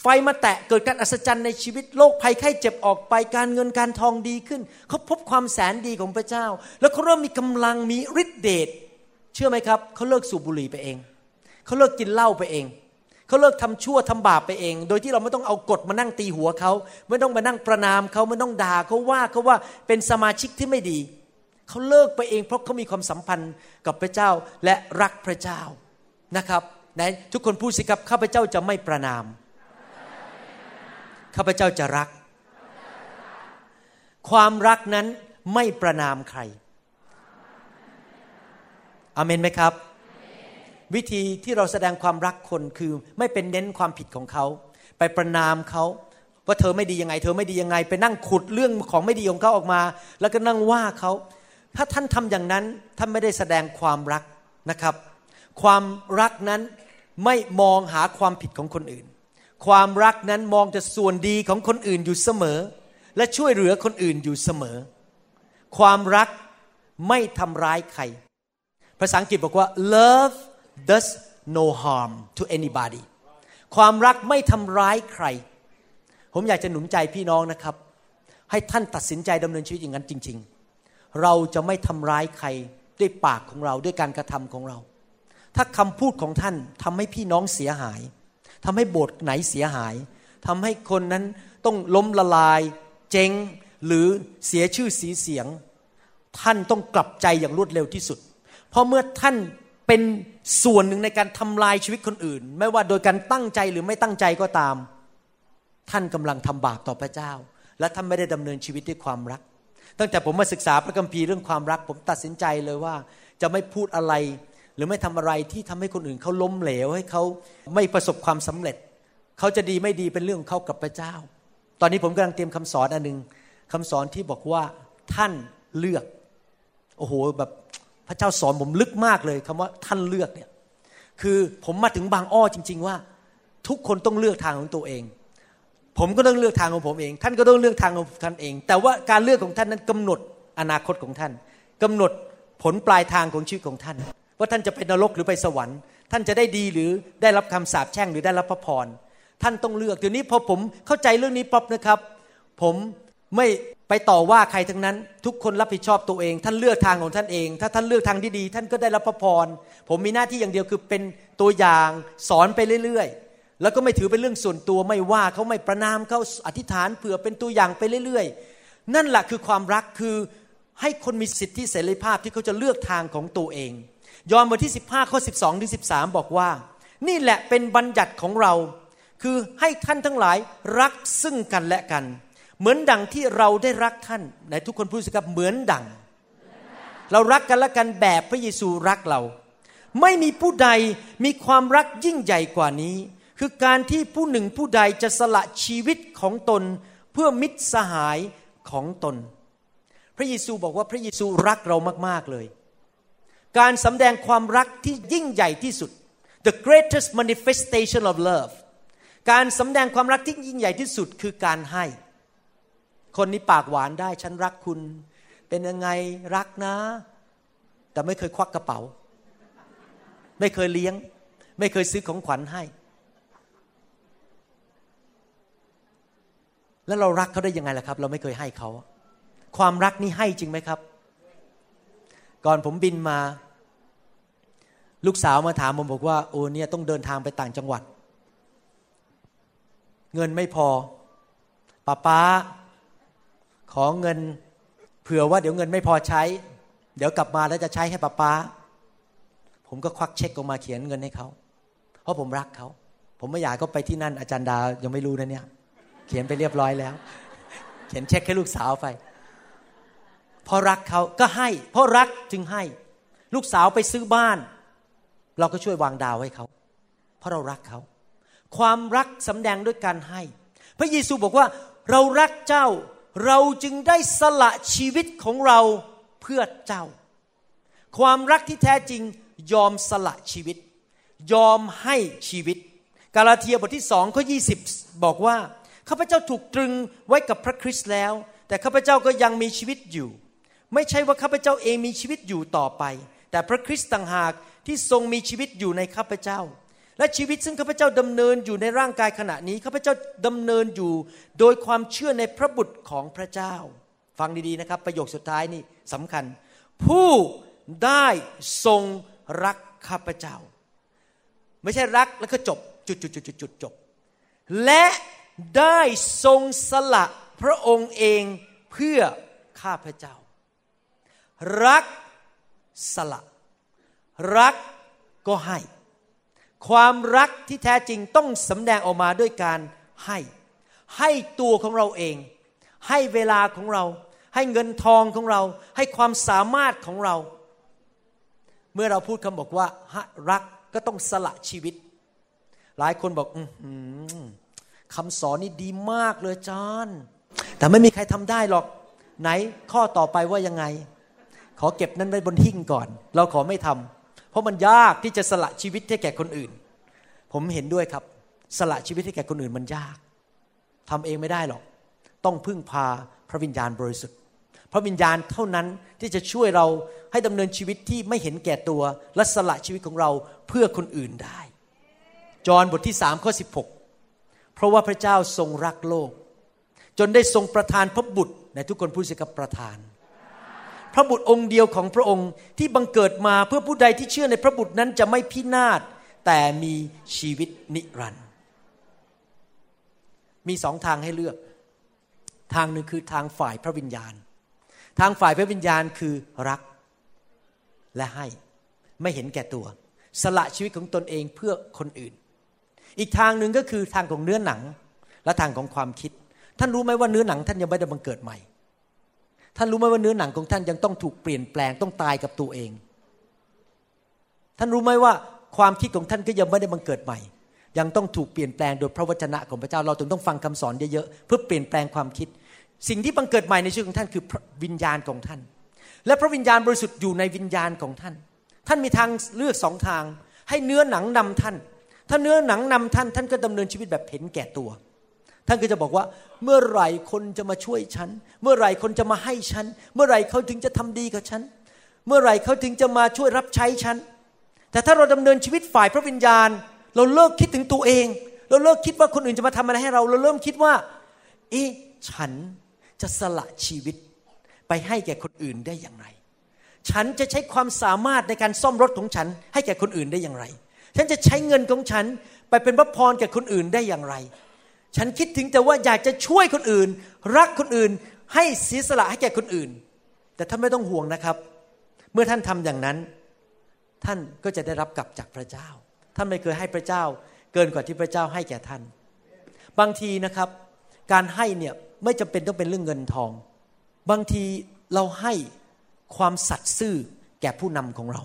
ไฟมาแตะเกิดการอัศจรรย์ในชีวิตโรคภัยไข้เจ็บออกไปการเงินการทองดีขึ้น เขาพบความแสนดีของพระเจ้า แล้วเขาเริ่มมีกำลังมีฤทธิเดชเชื่อไหมครับเขาเลิกสูบบุหรี่ไปเองเขาเลิกกินเหล้าไปเองเขาเลิกทำชั่วทำบาปไปเอง โดยที่เราไม่ต้องเอากฎมานั่งตีหัวเขาไม่ต้องมานั่งประนามเขาไม่ต้องด่าเขาว่าเขาว่าเป็นสมาชิกที่ไม่ดี เขาเลิกไปเองเพราะเขามีความสัมพันธ์กับพระเจ้าและรักพระเจ้านะครับไหนทุกคนพูดสิครับข้าพเจ้าจะไม่ประนามข้าพเจ้าจะรัก ความรักนั้นไม่ประนามใครอเมนไหมครับ วิธีที่เราแสดงความรักคนคือไม่เป็นเน้นความผิดของเขา ไปประนามเขาว่าเธอไม่ดียังไง เธอไม่ดียังไง ไปนั่งขุดเรื่องของไม่ดีของเขาออกมา แล้วก็นั่งว่าเขา ถ้าท่านทำอย่างนั้นท่านไม่ได้แสดงความรักนะครับ ความรักนั้นไม่มองหาความผิดของคนอื่น ความรักนั้นมองแต่ส่วนดีของคนอื่นอยู่เสมอ และช่วยเหลือคนอื่นอยู่เสมอ ความรักไม่ทำร้ายใคร ภาษาอังกฤษบอกว่า love does no harm to anybody ความรักไม่ทำร้ายใคร ผมอยากจะหนุนใจพี่น้องนะครับ ให้ท่านตัดสินใจดำเนินชีวิตอย่างนั้นจริง ๆ เราจะไม่ทำร้ายใครด้วยปากของเราด้วยการกระทำของเรา ถ้าคำพูดของท่านทำให้พี่น้องเสียหายทำให้โบสถ์ไหนเสียหายทำให้คนนั้นต้องล้มละลาย เจ๊งหรือเสียชื่อสีเสียง ท่านต้องกลับใจอย่างรวดเร็วที่สุด เพราะเมื่อท่านเป็นส่วนหนึ่งในการทำลายชีวิตคนอื่น ไม่ว่าโดยการตั้งใจหรือไม่ตั้งใจก็ตาม ท่านกำลังทำบาปต่อพระเจ้า และท่านไม่ได้ดำเนินชีวิตด้วยความรัก ตั้งแต่ผมมาศึกษาพระคัมภีร์เรื่องความรัก ผมตัดสินใจเลยว่า จะไม่พูดอะไร หรือไม่ทำอะไรที่ทำให้คนอื่นเขาล้มเหลวให้เขาไม่ประสบความสำเร็จ เขาจะดีไม่ดีเป็นเรื่องเขากับพระเจ้า ตอนนี้ผมกำลังเตรียมคำสอนอันหนึ่งคำสอนที่บอกว่าท่านเลือก โอ้โหแบบพระเจ้าสอนผมลึกมากเลยคำว่าท่านเลือกเนี่ยคือผมมาถึงบางอ้อจริง ๆ ว่า ทุกคนต้องเลือกทางของตัวเอง ผมก็ต้องเลือกทางของผมเอง ท่านก็ต้องเลือกทางของท่านเอง แต่ว่าการเลือกของท่านนั้นกำหนดอนาคตของท่านกำหนดผลปลายทางของชีวิตของท่าน ว่าท่านจะไปนรกหรือไปสวรรค์ ท่านจะได้ดีหรือได้รับคำสาปแช่งหรือได้รับพระพรท่านต้องเลือกเดี๋ยวนี้พอผมเข้าใจเรื่องนี้ปั๊บนะครับ ผมไม่ไปต่อว่าใครทั้งนั้น ทุกคนรับผิดชอบตัวเอง ท่านเลือกทางของท่านเอง ถ้าท่านเลือกทางที่ดี ท่านก็ได้รับพระพรผมมีหน้าที่อย่างเดียวคือเป็นตัวอย่างสอนไปเรื่อยๆ แล้วก็ไม่ถือเป็นเรื่องส่วนตัวไม่ว่าเขาไม่ประนามเขาอธิษฐานเผื่อเป็นตัวอย่างไปเรื่อยๆ นั่นแหละคือความรักคือให้คนมีสิทธิเสรีภาพที่เขาจะเลือกทางของตัวเอง ยอห์นบทที่ 15 ข้อ 12 ถึง 13 บอกว่า นี่แหละเป็นบัญญัติของเรา คือให้ท่านทั้งหลายรักซึ่งกันและกัน เหมือนดังที่เราได้รักท่านในทุกคนพูดสิครับเหมือนดัง เรารักกันและกันแบบพระเยซูรักเรา ไม่มีผู้ใดมีความรักยิ่งใหญ่กว่านี้ คือการที่ผู้หนึ่งผู้ใดจะสละชีวิตของตน เพื่อมิตรสหายของตน พระเยซูบอกว่าพระเยซูรักเรามาก ๆ เลย การสำแดงความรักที่ยิ่งใหญ่ที่สุด the greatest manifestation of love การสำแดงความรักที่ยิ่งใหญ่ที่สุดคือการให้ คนนี้ปากหวานได้ฉันรักคุณ เป็นยังไงรักนะ แต่ไม่เคยควักกระเป๋า ไม่เคยเลี้ยง ไม่เคยซื้อของขวัญให้ แล้วเรารักเขาได้ยังไงล่ะครับ เราไม่เคยให้เขาความรักนี่ให้จริงไหมครับ ก่อนผมบินมา ลูกสาวมาถามผมบอกว่าโอ้เนี่ยต้องเดินทางไปต่างจังหวัด เงินไม่พอป้าป้า ขอเงิน เผื่อว่าเดี๋ยวเงินไม่พอใช้ เดี๋ยวกลับมาแล้วจะใช้ให้ป้าป้า ผมก็ควักเช็คออกมาเขียนเงินให้เขาเพราะผมรักเขาผมไม่อยากก็ไปที่นั่นอาจารย์ดายังไม่รู้นะเนี่ย เขียนไปเรียบร้อยแล้ว เขียนเช็คให้ลูกสาวไปเพราะรักเขาก็ให้ เพราะรักจึงให้ ลูกสาวไปซื้อบ้าน เราก็ช่วยวางดาวให้เขา เพราะเรารักเขา ความรักสำแดงด้วยการให้ พระเยซูบอกว่า เรารักเจ้า เราจึงได้สละชีวิตของเราเพื่อเจ้า ความรักที่แท้จริงยอมสละชีวิต ยอมให้ชีวิต กาลาเทียบทที่สองข้อยีบอกว่า ข้าพเจ้าถูกตรึงไว้กับพระคริสต์แล้ว แต่ข้าพเจ้าก็ยังมีชีวิตอยู่ ไม่ใช่ว่าข้าพเจ้าเองมีชีวิตอยู่ต่อไป แต่พระคริสต์ต่างหากที่ทรงมีชีวิตอยู่ในข้าพเจ้า และชีวิตซึ่งข้าพเจ้าดำเนินอยู่ในร่างกายขณะนี้ข้าพเจ้าดำเนินอยู่โดยความเชื่อในพระบุตรของพระเจ้า ฟังดีๆนะครับ ประโยคสุดท้ายนี่สำคัญ ผู้ได้ทรงรักข้าพเจ้า ไม่ใช่รักแล้วก็จบจุดจุดจุดจุดจุดจบและ ได้ทรงสละพระองค์เองเพื่อข้าพเจ้า รักสละ รักก็ให้ ความรักที่แท้จริงต้องสำแดงออกมาด้วยการให้ ให้ตัวของเราเอง ให้เวลาของเรา ให้เงินทองของเรา ให้ความสามารถของเรา เมื่อเราพูดคำบอกว่ารักก็ต้องสละชีวิต หลายคนบอก อื คำสอนนี่ดีมากเลยจานแต่ไม่มีใครทำได้หรอก ไหนข้อต่อไปว่ายังไง ขอเก็บนั้นไว้บนหิ้งก่อน เราขอไม่ทำเพราะมันยากที่จะสละชีวิตให้แก่คนอื่น ผมเห็นด้วยครับ สละชีวิตให้แก่คนอื่นมันยากทำเองไม่ได้หรอก ต้องพึ่งพาพระวิญญาณบริสุทธิ์ พระวิญญาณเท่านั้นที่จะช่วยเราให้ดำเนินชีวิตที่ไม่เห็นแก่ตัว และสละชีวิตของเราเพื่อคนอื่นได้ จอห์นบทที่สามข้อสิบหก เพราะว่าพระเจ้าทรงรักโลก จนได้ทรงประทานพระบุตรในทุกคนพูดสิกับประทาน พระบุตรองค์เดียวของพระองค์ที่บังเกิดมาเพื่อผู้ใดที่เชื่อในพระบุตรนั้นจะไม่พินาศแต่มีชีวิตนิรันดร์มีสองทางให้เลือก ทางหนึ่งคือทางฝ่ายพระวิญญาณ ทางฝ่ายพระวิญญาณคือรักและให้ไม่เห็นแก่ตัว สละชีวิตของตนเองเพื่อคนอื่น อีกทางหนึ่งก็คือทางของเนื้อหนังและทางของความคิด ท่านรู้ไหมว่าเนื้อหนังท่านยังไม่ได้บังเกิดใหม่ ท่านรู้ไหมว่าเนื้อหนังของท่านยังต้องถูกเปลี่ยนแปลงต้องตายกับตัวเอง ท่านรู้ไหมว่าความคิดของท่านก็ยังไม่ได้บังเกิดใหม่ ยังต้องถูกเปลี่ยนแปลงโดยพระวจนะของพระเจ้าเราถึงต้องฟังคำสอนเยอะๆเพื่อเปลี่ยนแปลงความคิด สิ่งที่บังเกิดใหม่ในชีวิตของท่านคือวิญญาณของท่าน และพระวิญญาณบริสุทธิ์อยู่ในวิญญาณของท่าน ท่านมีทางเลือกสองทาง ให้เนื้อหนังนำท่าน ถ้าเนื้อหนังนำท่านท่านก็ดำเนินชีวิตแบบเห็นแก่ตัว ท่านก็จะบอกว่าเมื่อไหร่คนจะมาช่วยฉัน เมื่อไหร่คนจะมาให้ฉัน เมื่อไหร่เขาถึงจะทำดีกับฉัน เมื่อไหร่เขาถึงจะมาช่วยรับใช้ฉัน แต่ถ้าเราดำเนินชีวิตฝ่ายพระวิญญาณ เราเลิกคิดถึงตัวเอง เราเลิกคิดว่าคนอื่นจะมาทำอะไรให้เรา เราเริ่มคิดว่าเอ๊ะฉันจะสละชีวิตไปให้แก่คนอื่นได้อย่างไร ฉันจะใช้ความสามารถในการซ่อมรถของฉัน ให้แก่คนอื่นได้อย่างไร ฉันจะใช้เงินของฉันไปเป็นพระพรแก่คนอื่นได้อย่างไร ฉันคิดถึงแต่ว่าอยากจะช่วยคนอื่น รักคนอื่น ให้เสียสละให้แก่คนอื่น แต่ท่านไม่ต้องห่วงนะครับ เมื่อท่านทำอย่างนั้น ท่านก็จะได้รับกลับจากพระเจ้า ท่านไม่เคยให้พระเจ้า เกินกว่าที่พระเจ้าให้แก่ท่าน บางทีนะครับ การให้เนี่ยไม่จำเป็นต้องเป็นเรื่องเงินทอง บางทีเราให้ความสัตย์ซื่อแก่ผู้นำของเรา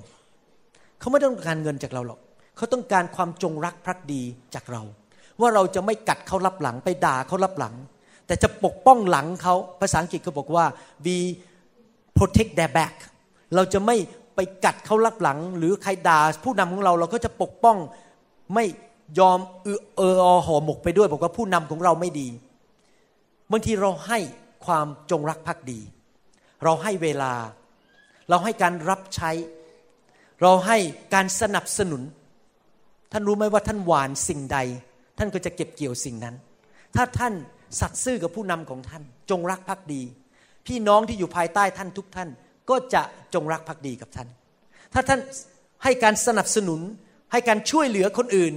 เขาไม่ต้องการเงินจากเราหรอก เขาต้องการความจงรักภักดีจากเรา ว่าเราจะไม่กัดเขารับหลังไปด่าเขารับหลัง แต่จะปกป้องหลังเขาภาษาอังกฤษเขาบอกว่า we protect their back เราจะไม่ไปกัดเขารับหลัง หรือใครด่าผู้นำของเราเราก็จะปกป้องไม่ยอมเออเออห่อหมกไปด้วย บอกว่าผู้นำของเราไม่ดีบางทีเราให้ความจงรักภักดี เราให้เวลา เราให้การรับใช้ เราให้การสนับสนุน ท่านรู้ไหมว่าท่านหวานสิ่งใด ท่านก็จะเก็บเกี่ยวสิ่งนั้น ถ้าท่านสัตย์ซื่อกับผู้นำของท่าน จงรักภักดี พี่น้องที่อยู่ภายใต้ท่านทุกท่าน ก็จะจงรักภักดีกับท่าน ถ้าท่านให้การสนับสนุน ให้การช่วยเหลือคนอื่น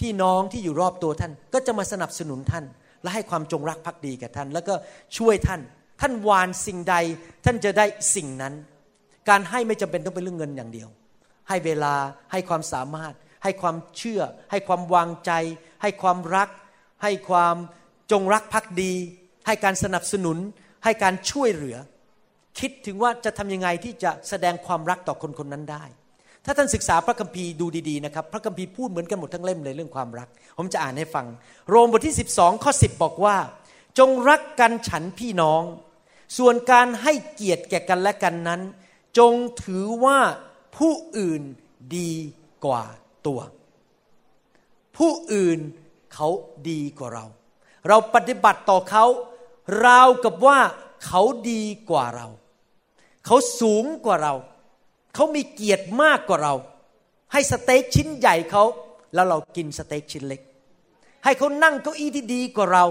พี่น้องที่อยู่รอบตัวท่าน ก็จะมาสนับสนุนท่าน และให้ความจงรักภักดีกับท่าน แล้วก็ช่วยท่าน ท่านหวานสิ่งใด ท่านจะได้สิ่งนั้น การให้ไม่จำเป็นต้องเป็นเรื่องเงินอย่างเดียว ให้เวลาให้ความสามารถ ให้ความเชื่อ ให้ความวางใจ ให้ความรัก ให้ความจงรักภักดี ให้การสนับสนุน ให้การช่วยเหลือ คิดถึงว่าจะทำยังไงที่จะแสดงความรักต่อคนคนนั้นได้ ถ้าท่านศึกษาพระคัมภีร์ดูดีๆนะครับ พระคัมภีร์พูดเหมือนกันหมดทั้งเล่มเลยเรื่องความรัก ผมจะอ่านให้ฟัง โรมบทที่ 12ข้อ10 บอกว่า จงรักกันฉันพี่น้อง ส่วนการให้เกียรติแก่กันและกันนั้น จงถือว่าผู้อื่นดีกว่า ตัว ผู้อื่นเขาดีกว่าเรา เราปฏิบัติต่อเขาราวกับว่าเขาดีกว่าเรา เขาสูงกว่าเรา เขามีเกียรติมากกว่าเรา ให้สเต็กชิ้นใหญ่เขาแล้วเรากินสเต็กชิ้นเล็ก ให้เขานั่งเก้าอี้ที่ดีกว่าเรา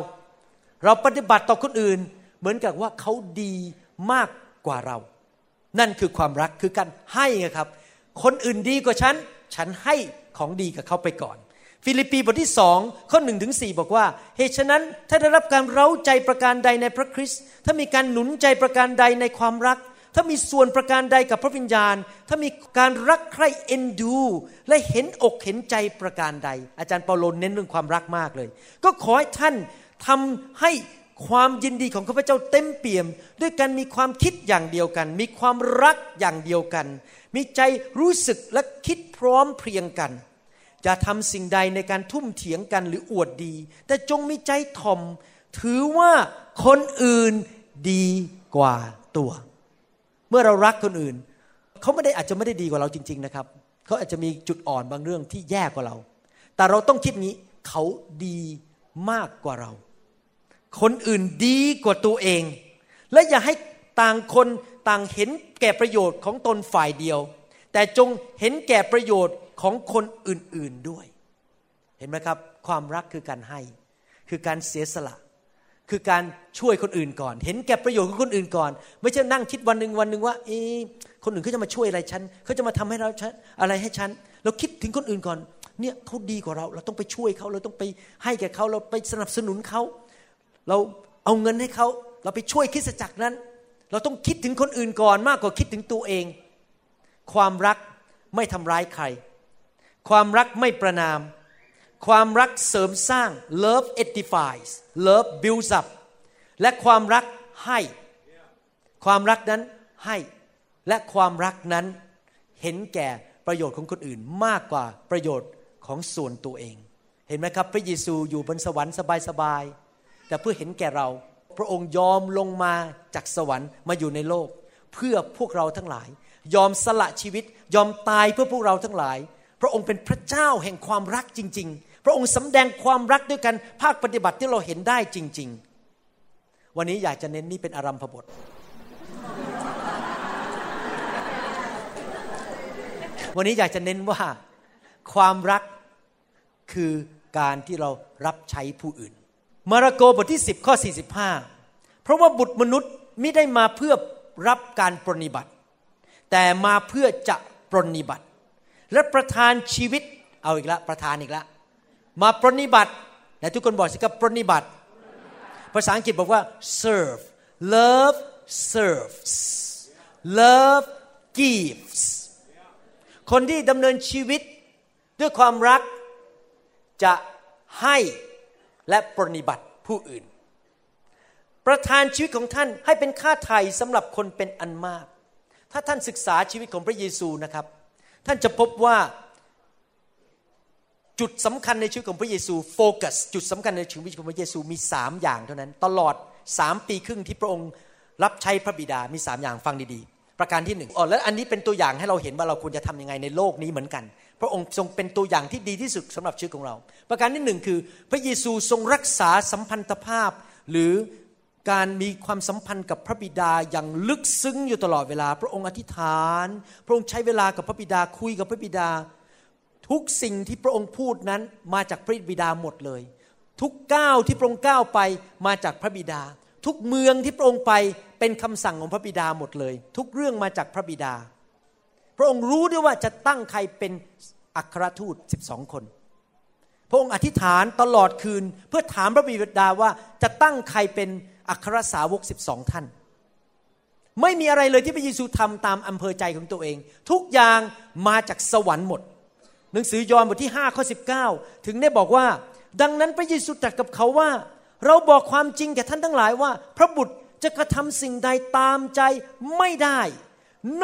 เราปฏิบัติต่อคนอื่น เหมือนกับว่าเขาดีมากกว่าเรา นั่นคือความรักคือการให้ครับ คนอื่นดีกว่าฉัน ฉันให้ ของดีกับเขาไปก่อน ฟิลิปปีบทที่สองข้อหนึ่งถึงสบอกว่า เหตุฉะนั้นถ้าได้รับการเร้าใจประการใดในพระคริสต์ถ้ามีการหนุนใจประการใดในความรัก ถ้ามีส่วนประการใดกับพระวิญญาณ ถ้ามีการรักใคร่เอ็นดู และเห็นอกเห็นใจประการใด อาจารย์เปาโลเน้นเรื่องความรักมากเลย ก็ขอให้ท่านทำให้ความยินดีของข้าพเจ้าเต็มเปี่ยม ด้วยการมีความคิดอย่างเดียวกัน มีความรักอย่างเดียวกัน มีใจรู้สึกและคิดพร้อมเพรียงกันจะทำสิ่งใดในการทุ่มเถียงกันหรืออวดดี แต่จงมีใจถ่อม ถือว่าคนอื่นดีกว่าตัว เมื่อเรารักคนอื่น เขาไม่ได้อาจจะไม่ได้ดีกว่าเราจริง ๆนะครับ เขาอาจจะมีจุดอ่อนบางเรื่องที่แย่กว่าเรา แต่เราต้องคิดนี้เขาดีมากกว่าเรา คนอื่นดีกว่าตัวเอง และอย่าให้ต่างคน ต่างเห็นแก่ประโยชน์ของตนฝ่ายเดียว แต่จงเห็นแก่ประโยชน์ของคนอื่นๆด้วย เห็นไหมครับ ความรักคือการให้ คือการเสียสละ คือการช่วยคนอื่นก่อน เห็นแก่ประโยชน์ของคนอื่นก่อน ไม่ใช่นั่งคิดวันหนึ่งวันหนึ่งว่าเอ๊คนอื่นเขาจะมาช่วยอะไรฉันเขาจะมาทำให้เราฉันอะไรให้ฉันเราคิดถึงคนอื่นก่อนเนี่ยเขาดีกว่าเรา เราต้องไปช่วยเขาเราต้องไปให้แก่เขาเราไปสนับสนุนเขา เราเอาเงินให้เขา เราไปช่วยคริสจักรนั้น เราต้องคิดถึงคนอื่นก่อนมากกว่าคิดถึงตัวเอง ความรักไม่ทำร้ายใคร ความรักไม่ประนาม ความรักเสริมสร้าง love edifies love builds up และความรักให้ ความรักนั้นให้ และความรักนั้นเห็นแก่ประโยชน์ของคนอื่นมากกว่าประโยชน์ของส่วนตัวเอง เห็นไหมครับ พระเยซูอยู่บนสวรรค์สบายๆแต่เพื่อเห็นแก่เรา พระองค์ยอมลงมาจากสวรรค์มาอยู่ในโลก เพื่อพวกเราทั้งหลาย ยอมสละชีวิต ยอมตายเพื่อพวกเราทั้งหลาย พระองค์เป็นพระเจ้าแห่งความรักจริง ๆ พระองค์สำแดงความรักด้วยกันภาคปฏิบัติที่เราเห็นได้จริง ๆ วันนี้อยากจะเน้นนี่เป็นอารัมพบท วันนี้อยากจะเน้นว่าความรักคือการที่เรารับใช้ผู้อื่น มาระโกบทที่ 10 ข้อ 45 เพราะว่าบุตรมนุษย์ไม่ได้มาเพื่อรับการปรนิบัติ แต่มาเพื่อจะปรนิบัติ และประทานชีวิตเอาอีกละประทานอีกละมาปรนิบัติแต่ทุกคนบอกสิครับปรนิบัติ ภาษาอังกฤษบอกว่า serve love serves love gives คนที่ดำเนินชีวิตด้วยความรักจะให้ และปรนิบัติผู้อื่น ประทานชีวิตของท่านให้เป็นค่าไถ่สำหรับคนเป็นอันมาก ถ้าท่านศึกษาชีวิตของพระเยซูนะครับ ท่านจะพบว่าจุดสำคัญในชีวิตของพระเยซูโฟกัสจุดสำคัญในชีวิตของพระเยซูมีสามอย่างเท่านั้น ตลอดสามปีครึ่งที่พระองค์รับใช้พระบิดามีสามอย่างฟังดีๆ ประการที่หนึ่งอ๋อแล้วอันนี้เป็นตัวอย่างให้เราเห็นว่าเราควรจะทำยังไงในโลกนี้เหมือนกัน พระองค์ทรงเป็นตัวอย่างที่ดีที่สุดสำหรับชีวิตของเรา ประการที่หนึ่งคือ พระเยซูทรงรักษาสัมพันธภาพ หรือการมีความสัมพันธ์กับพระบิดาอย่างลึกซึ้งอยู่ตลอดเวลา พระองค์อธิษฐาน พระองค์ใช้เวลากับพระบิดาคุยกับพระบิดา ทุกสิ่งที่พระองค์พูดนั้นมาจากพระบิดาหมดเลย ทุกก้าวที่พระองค์ก้าวไปมาจากพระบิดา ทุกเมืองที่พระองค์ไปเป็นคำสั่งของพระบิดาหมดเลย ทุกเรื่องมาจากพระบิดา ระองค์รู้ด้วยว่าจะตั้งใครเป็นอัครทูต 12 คน พระองค์อธิษฐานตลอดคืนเพื่อถามพระบิดาว่าจะตั้งใครเป็นอัครสาวก 12 ท่าน ไม่มีอะไรเลยที่พระเยซูทำตามอำเภอใจของตัวเอง ทุกอย่างมาจากสวรรค์หมด หนังสือยอห์นบทที่5ข้อ19 ถึงได้บอกว่า ดังนั้นพระเยซูตรัสกับเขาว่า เราบอกความจริงแก่ท่านทั้งหลายว่า พระบุตรจะกระทำสิ่งใดตามใจไม่ได้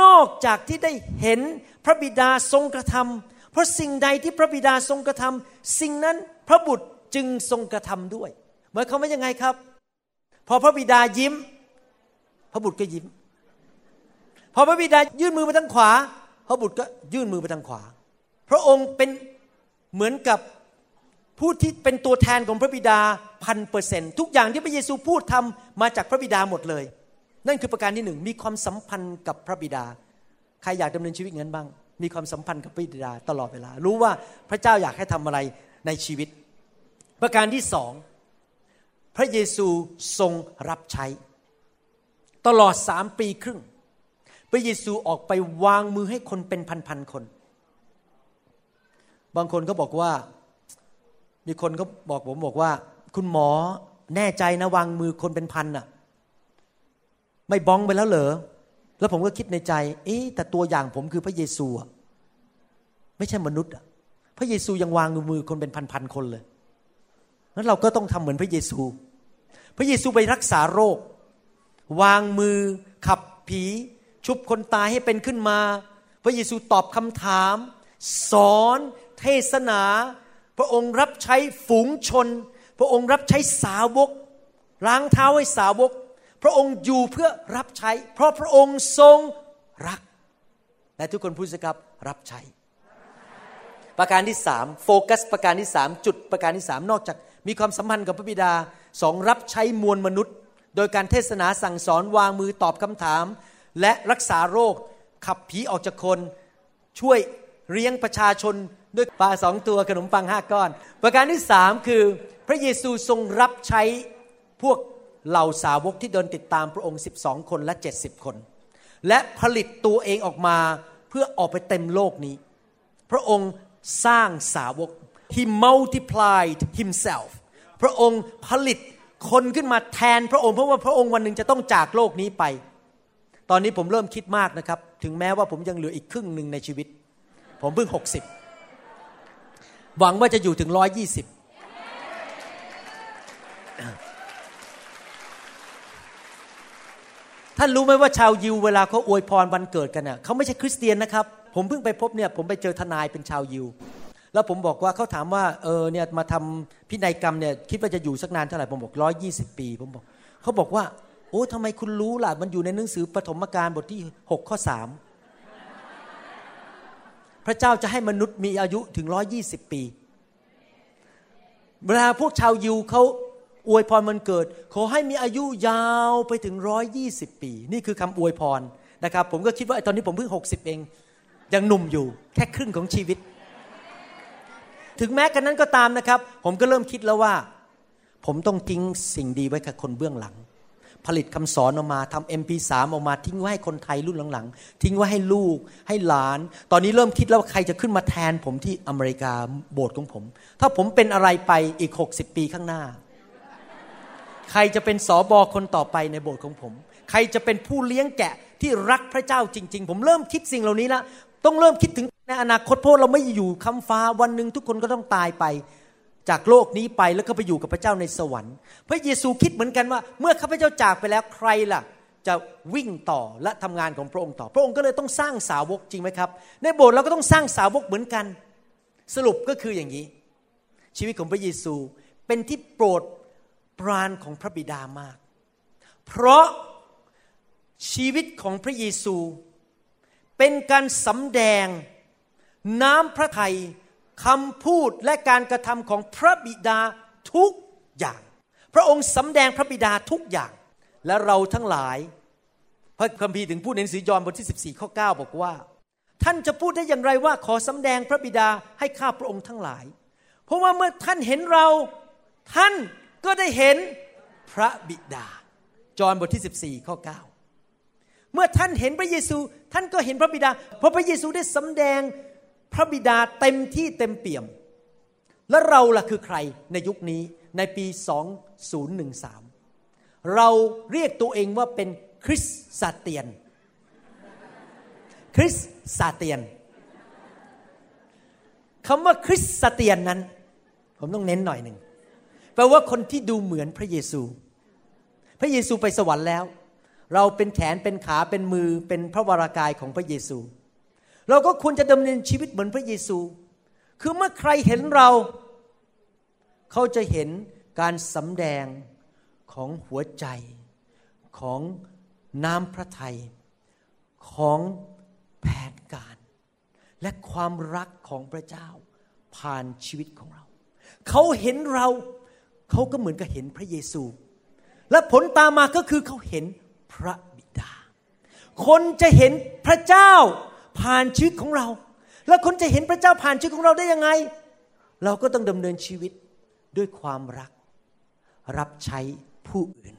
นอกจากที่ได้เห็นพระบิดาทรงกระทำเพราะสิ่งใดที่พระบิดาทรงกระทำสิ่งนั้นพระบุตรจึงทรงกระทำด้วยหมายความว่ายังไงครับ พอพระบิดายิ้ม พระบุตรก็ยิ้ม พอพระบิดายื่นมือไปทางขวา พระบุตรก็ยื่นมือไปทางขวา พระองค์เป็นเหมือนกับผู้ที่เป็นตัวแทนของพระบิดาพันเปอร์เซนทุกอย่างที่พระเยซูพูดทำมาจากพระบิดาหมดเลย นั่นคือประการที่หนึ่งมีความสัมพันธ์กับพระบิดา ใครอยากดำเนินชีวิตงั้นบ้าง มีความสัมพันธ์กับพระบิดาตลอดเวลา รู้ว่าพระเจ้าอยากให้ทำอะไรในชีวิต ประการที่สองพระเยซูทรงรับใช้ ตลอดสามปีครึ่ง พระเยซูออกไปวางมือให้คนเป็นพันๆคน บางคนก็บอกว่ามีคนก็บอกผมบอกว่า คุณหมอแน่ใจนะวางมือคนเป็นพันน่ะ ไม่บ้องไปแล้วเหรอ แล้วผมก็คิดในใจ เอ๊แต่ตัวอย่างผมคือพระเยซูอะไม่ใช่มนุษย์อะพระเยซูยังวางมือคนเป็นพันๆคนเลยนั้นเราก็ต้องทำเหมือนพระเยซู พระเยซูไปรักษาโรค วางมือขับผี ชุบคนตายให้เป็นขึ้นมา พระเยซูตอบคำถาม สอนเทศนา พระองค์รับใช้ฝูงชน พระองค์รับใช้สาวกล้างเท้าให้สาวก พระองค์อยู่เพื่อรับใช้ เพราะพระองค์ทรงรัก และทุกคนพูดสิครับรับใช้ ประการที่สามโฟกัส ประการที่สามจุดประการที่สามนอกจาก มีความสัมพันธ์กับพระบิดาสองรับใช้มวลมนุษย์ โดยการเทศนาสั่งสอนวางมือตอบคำถาม และรักษาโรค ขับผีออกจากคน ช่วยเลี้ยงประชาชนด้วยปลาสองตัวขนมปังห้าก้อน ประการที่สามคือ พระเยซูทรงรับใช้พวก เหล่าสาวกที่เดินติดตามพระองค์ 12 คนและ 70 คน และผลิตตัวเองออกมาเพื่อออกไปเต็มโลกนี้ พระองค์สร้างสาวก he multiplied himself พระองค์ผลิตคนขึ้นมาแทนพระองค์เพราะว่าพระองค์วันหนึ่งจะต้องจากโลกนี้ไป ตอนนี้ผมเริ่มคิดมากนะครับ ถึงแม้ว่าผมยังเหลืออีกครึ่งหนึ่งในชีวิต ผมเพิ่ง 60 หวังว่าจะอยู่ถึง 120 ท่านรู้ไหมว่าชาวยิวเวลาเขาอวยพรวันเกิดกันเน่ะเขาไม่ใช่คริสเตียนนะครับ ผมเพิ่งไปพบเนี่ยผมไปเจอทนายเป็นชาวยิว แล้วผมบอกว่าเขาถามว่าเออเนี่ยมาทำพินัยกรรมเนี่ยคิดว่าจะอยู่สักนานเท่าไหร่ผมบอกร้อยี่สิบปี ผมบอกเขาบอกว่า โอ้ทำไมคุณรู้ล่ะมันอยู่ในหนังสือปฐมกาลบทที่หกข้อสามพระเจ้าจะให้มนุษย์มีอายุถึงร้อยี่สิบปี เวลาพวกชาวยิวเขา อวยพรมันเกิด ขอให้มีอายุยาวไปถึงร้อยยี่สิบปี นี่คือคำอวยพรนะครับ ผมก็คิดว่าตอนนี้ผมเพิ่งหกสิบเอง ยังหนุ่มอยู่แค่ครึ่งของชีวิต ถึงแม้กันนั้นก็ตามนะครับ ผมก็เริ่มคิดแล้วว่า ผมต้องทิ้งสิ่งดีไว้กับคนเบื้องหลัง ผลิตคำสอนออกมาทำ MP3 ออกมาทิ้งไว้ให้คนไทยรุ่นหลังๆ ทิ้งไว้ให้ลูกให้หลาน ตอนนี้เริ่มคิดแล้วว่าใครจะขึ้นมาแทนผมที่อเมริกาโบสถ์ของผม ถ้าผมเป็นอะไรไปอีก 60 ปีข้างหน้า ใครจะเป็นสอบอคนต่อไปในโบสถ์ของผม ใครจะเป็นผู้เลี้ยงแกะที่รักพระเจ้าจริง ๆ ผมเริ่มคิดสิ่งเหล่านี้แล้วต้องเริ่มคิดถึงในอนาคตเพราะเราไม่อยู่คำฟ้าวันหนึ่งทุกคนก็ต้องตายไป จากโลกนี้ไปแล้วก็ไปอยู่กับพระเจ้าในสวรรค์ พระเยซูคิดเหมือนกันว่า เมื่อข้าพเจ้าจากไปแล้วใครล่ะ จะวิ่งต่อและทำงานของพระองค์ต่อ พระองค์ก็เลยต้องสร้างสาวกจริงไหมครับ ในโบสถ์เราก็ต้องสร้างสาวกเหมือนกัน สรุปก็คืออย่างนี้ ชีวิตของพระเยซูเป็นที่โปรด ปรานของพระบิดามาก เพราะชีวิตของพระเยซู เป็นการสำแดงน้ำพระทัยคำพูดและการกระทำของพระบิดาทุกอย่าง พระองค์สำแดงพระบิดาทุกอย่าง และเราทั้งหลาย พระคัมภีร์ถึงพูดในหนังสือยอห์นบทที่ 14ข้อ9บอกว่า ท่านจะพูดได้อย่างไรว่าขอสำแดงพระบิดาให้ข้าพระองค์ทั้งหลาย เพราะว่าเมื่อท่านเห็นเราท่าน ก็ได้เห็นพระบิดา จอห์นบทที่ 14 ข้อ 9 เมื่อท่านเห็นพระเยซูท่านก็เห็นพระบิดา เพราะพระเยซูได้สำแดงพระบิดาเต็มที่เต็มเปี่ยม และเราล่ะคือใครในยุคนี้ในปี 2013 เราเรียกตัวเองว่าเป็นคริสซาเตียน คริสซาเตียนคำว่าคริสซาเตียนนั้น ผมต้องเน้นหน่อยหนึ่ง แปลว่าคนที่ดูเหมือนพระเยซู พระเยซูไปสวรรค์แล้ว เราเป็นแขนเป็นขาเป็นมือเป็นพระวรากายของพระเยซู เราก็ควรจะดำเนินชีวิตเหมือนพระเยซู คือเมื่อใครเห็นเรา เขาจะเห็นการสำแดงของหัวใจของน้ำพระทัยของแผนการ และความรักของพระเจ้าผ่านชีวิตของเรา เขาเห็นเรา เขาก็เหมือนกับเห็นพระเยซู และผลตามมาก็คือเขาเห็นพระบิดา คนจะเห็นพระเจ้าผ่านชีวิตของเรา แล้วคนจะเห็นพระเจ้าผ่านชีวิตของเราได้ยังไง เราก็ต้องดำเนินชีวิตด้วยความรัก รับใช้ผู้อื่น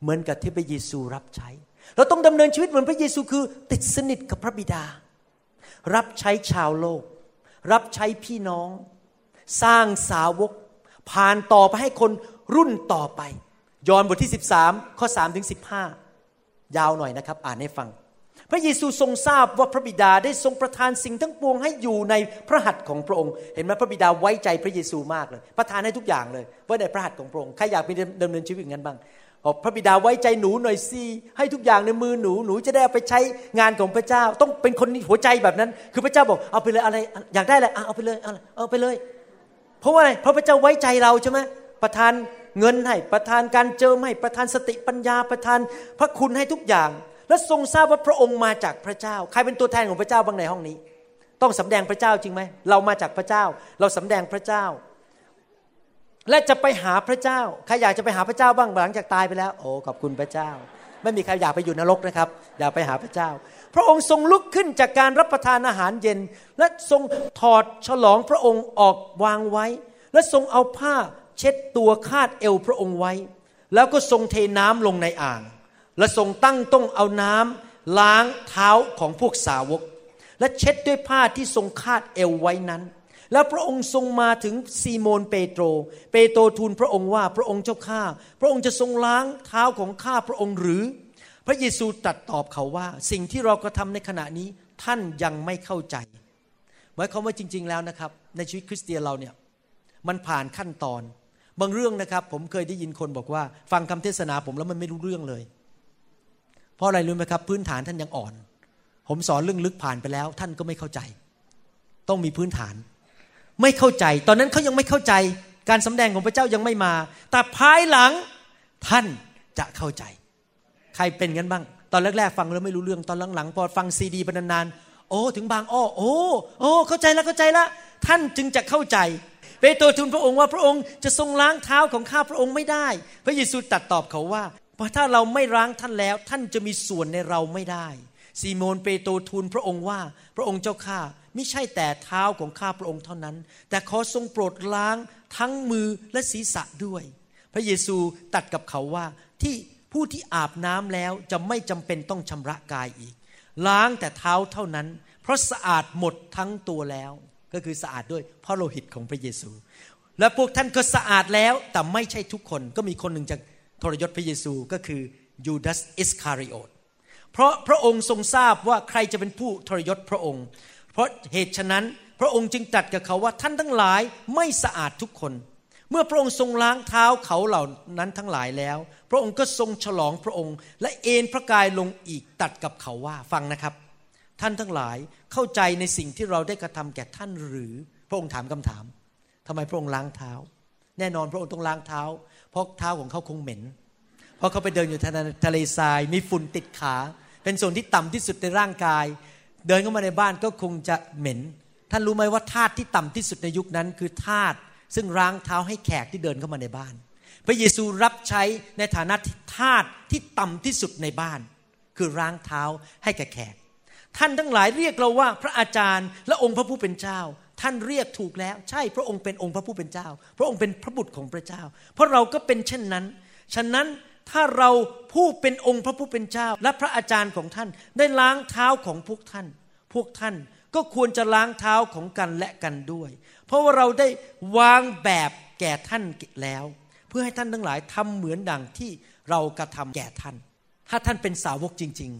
เหมือนกับที่พระเยซูรับใช้ เราต้องดำเนินชีวิตเหมือนพระเยซูคือ ติดสนิทกับพระบิดา รับใช้ชาวโลก รับใช้พี่น้อง สร้างสาวก ผ่านต่อไปให้คนรุ่นต่อไป ยอห์นบทที่ 13 ข้อ3ถึง15 ยาวหน่อยนะครับ อ่านให้ฟัง พระเยซูทรงทราบว่าพระบิดาได้ทรงประทานสิ่งทั้งปวงให้อยู่ในพระหัตถ์ของพระองค์ เห็นไหมพระบิดาไว้ใจพระเยซูมากเลย ประทานให้ทุกอย่างเลยไว้ในพระหัตถ์ของพระองค์ใครอยากมีดำเนินชีวิตอย่างนั้นบ้างบอกพระบิดาไว้ใจหนูหน่อยสิให้ทุกอย่างในมือหนูหนูจะได้ไปใช้งานของพระเจ้า ต้องเป็นคนหัวใจแบบนั้น คือพระเจ้าบอกเอาไปเลยอะไร อยากได้อะไรเอาไปเลยเอาไปเลย เพราะว่าอะไรเพราะพระเจ้าไว้ใจเราใช่ไหมประทานเงินให้ประทานการเจอให้ประทานสติปัญญาประทานพระคุณให้ทุกอย่าง และทรงทราบว่าพระองค์มาจากพระเจ้า ใครเป็นตัวแทนของพระเจ้าบ้างในห้องนี้ ต้องสำแดงพระเจ้าจริงไหมเรามาจากพระเจ้า เราสำแดงพระเจ้า และจะไปหาพระเจ้าใครอยากจะไปหาพระเจ้าบ้างหลังจากตายไปแล้ว โอ้ขอบคุณพระเจ้า ไม่มีใครอยากไปอยู่นรกนะครับ อยากไปหาพระเจ้า พระองค์ทรงลุกขึ้นจากการรับประทานอาหารเย็น และทรงถอดฉลองพระองค์ออกวางไว้ และทรงเอาผ้าเช็ดตัวคาดเอวพระองค์ไว้ แล้วก็ทรงเทน้ำลงในอ่าง และทรงตั้งต้องเอาน้ำล้างเท้าของพวกสาวก และเช็ดด้วยผ้าที่ทรงคาดเอวไว้นั้น แล้วพระองค์ทรงมาถึงซีโมนเปโตร เปโตรทูลพระองค์ว่าพระองค์เจ้าข้าพระองค์จะทรงล้างเท้าของข้าพระองค์หรือ พระเยซูตรัสตอบเขาว่า สิ่งที่เรากระทาในขณะนี้ท่านยังไม่เข้าใจ หมายความว่าจริง ๆ แล้วนะครับ ในชีวิตคริสเตียนเราเนี่ยมันผ่านขั้นตอน บางเรื่องนะครับ ผมเคยได้ยินคนบอกว่า ฟังคำเทศนาผมแล้วมันไม่รู้เรื่องเลย เพราะอะไรรู้ไหมครับ พื้นฐานท่านยังอ่อน ผมสอนเรื่องลึกผ่านไปแล้ว ท่านก็ไม่เข้าใจ ต้องมีพื้นฐาน ไม่เข้าใจ ตอนนั้นเขายังไม่เข้าใจการสำแดงของพระเจ้ายังไม่มา แต่ภายหลังท่านจะเข้าใจ ใครเป็นกันบ้าง ตอนแรกๆฟังแล้วไม่รู้เรื่องตอนหลังๆพอฟังซีดีไปนานๆโอ้ถึงบางอ้อโอ้โอ้เข้าใจแล้วเข้าใจแล้วท่านจึงจะเข้าใจเปโตรทูลพระองค์ว่าพระองค์จะทรงล้างเท้าของข้าพระองค์ไม่ได้ พระเยซูตัดตอบเขาว่าเพราะถ้าเราไม่ล้างท่านแล้ว ท่านจะมีส่วนในเราไม่ได้ซีโมนเปโตรทูลพระองค์ว่าพระองค์เจ้าข้าไม่ใช่แต่เท้าของข้าพระองค์เท่านั้น แต่ขอทรงโปรดล้างทั้งมือและศีรษะด้วย พระเยซูตัดกับเขาว่าที่ ผู้ที่อาบน้ำแล้วจะไม่จำเป็นต้องชำระกายอีก ล้างแต่เท้าเท่านั้น เพราะสะอาดหมดทั้งตัวแล้ว ก็คือสะอาดด้วยพระโลหิตของพระเยซู และพวกท่านก็สะอาดแล้วแต่ไม่ใช่ทุกคนก็มีคนหนึ่งจากทรยศพระเยซูก็คือยูดาสอิสคาริโอตเพราะพระองค์ทรงทราบว่าใครจะเป็นผู้ทรยศพระองค์ เพราะเหตุฉะนั้นพระองค์จึงตรัสกับเขาว่าท่านทั้งหลายไม่สะอาดทุกคน เมื่อพระองค์ทรงล้างเท้าเขาเหล่านั้นทั้งหลายแล้ว พระองค์ก็ทรงฉลองพระองค์ และเอนพระกายลงอีกตัดกับเขาว่าฟังนะครับ ท่านทั้งหลายเข้าใจในสิ่งที่เราได้กระทำแก่ท่านหรือพระองค์ถามคำถามทำไมพระองค์ล้างเท้า แน่นอนพระองค์ต้องล้างเท้า เพราะเท้าของเขาคงเหม็น เพราะเขาไปเดินอยู่ทะเลทราย มีฝุ่นติดขา เป็นส่วนที่ต่ำที่สุดในร่างกาย เดินเข้ามาในบ้านก็คงจะเหม็น ท่านรู้ไหมว่าทาสที่ต่ำที่สุดในยุคนั้นคือทาส ซึ่งล้างเท้าให้แขกที่เดินเข้ามาในบ้าน พระเยซูรับใช้ในฐานะทาสที่ต่ำที่สุดในบ้าน คือล้างเท้าให้แก่แขก ท่านทั้งหลายเรียกเราว่าพระอาจารย์และองค์พระผู้เป็นเจ้า ท่านเรียกถูกแล้ว ใช่พระองค์เป็นองค์พระผู้เป็นเจ้า พระองค์เป็นพระบุตรของพระเจ้า เพราะเราก็เป็นเช่นนั้น ฉะนั้นถ้าเราผู้เป็นองค์พระผู้เป็นเจ้า และพระอาจารย์ของท่านได้ล้างเท้าของพวกท่าน พวกท่านก็ควรจะล้างเท้าของกันและกันด้วย เพราะว่าเราได้วางแบบแก่ท่านแล้ว เพื่อให้ท่านทั้งหลายทำเหมือนดังที่เรากระทำแก่ท่าน ถ้าท่านเป็นสาวกจริง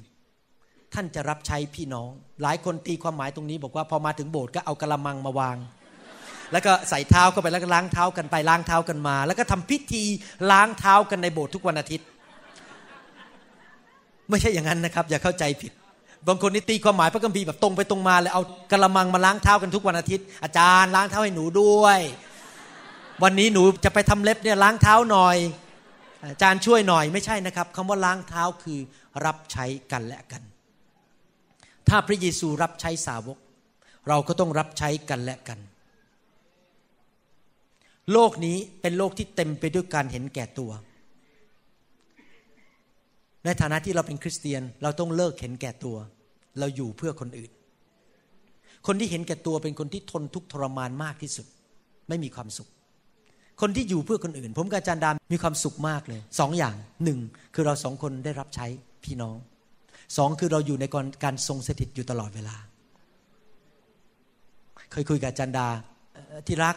ๆ ท่านจะรับใช้พี่น้อง หลายคนตีความหมายตรงนี้ บอกว่าพอมาถึงโบสถ์ก็เอากระมังมาวาง แล้วก็ใส่เท้าเข้าไปแล้วก็ล้างเท้ากันไปล้างเท้ากันมา แล้วก็ทำพิธีล้างเท้ากันในโบสถ์ทุกวันอาทิตย์ ไม่ใช่อย่างนั้นนะครับ อย่าเข้าใจผิด บางคนนี่ตีความหมายพระคัมภีร์แบบตรงไปตรงมาเลยเอากระมังมาล้างเท้ากันทุกวันอาทิตย์ อาจารย์ล้างเท้าให้หนูด้วย วันนี้หนูจะไปทำเล็บเนี่ยล้างเท้าหน่อย อาจารย์ช่วยหน่อยไม่ใช่นะครับคำว่าล้างเท้าคือรับใช้กันและกัน ถ้าพระเยซูรับใช้สาวก เราก็ต้องรับใช้กันและกัน โลกนี้เป็นโลกที่เต็มไปด้วยการเห็นแก่ตัว ในฐานะที่เราเป็นคริสเตียน เราต้องเลิกเห็นแก่ตัว เราอยู่เพื่อคนอื่น คนที่เห็นแก่ตัวเป็นคนที่ทนทุกข์ทรมานมากที่สุด ไม่มีความสุข คนที่อยู่เพื่อคนอื่น ผมกับอาจารย์ดามมีความสุขมากเลยสองอย่างหนึ่งคือเราสองคนได้รับใช้พี่น้องสองคือเราอยู่ในการทรงสถิตอยู่ตลอดเวลา เคยคุยกับอาจารย์ดาที่รัก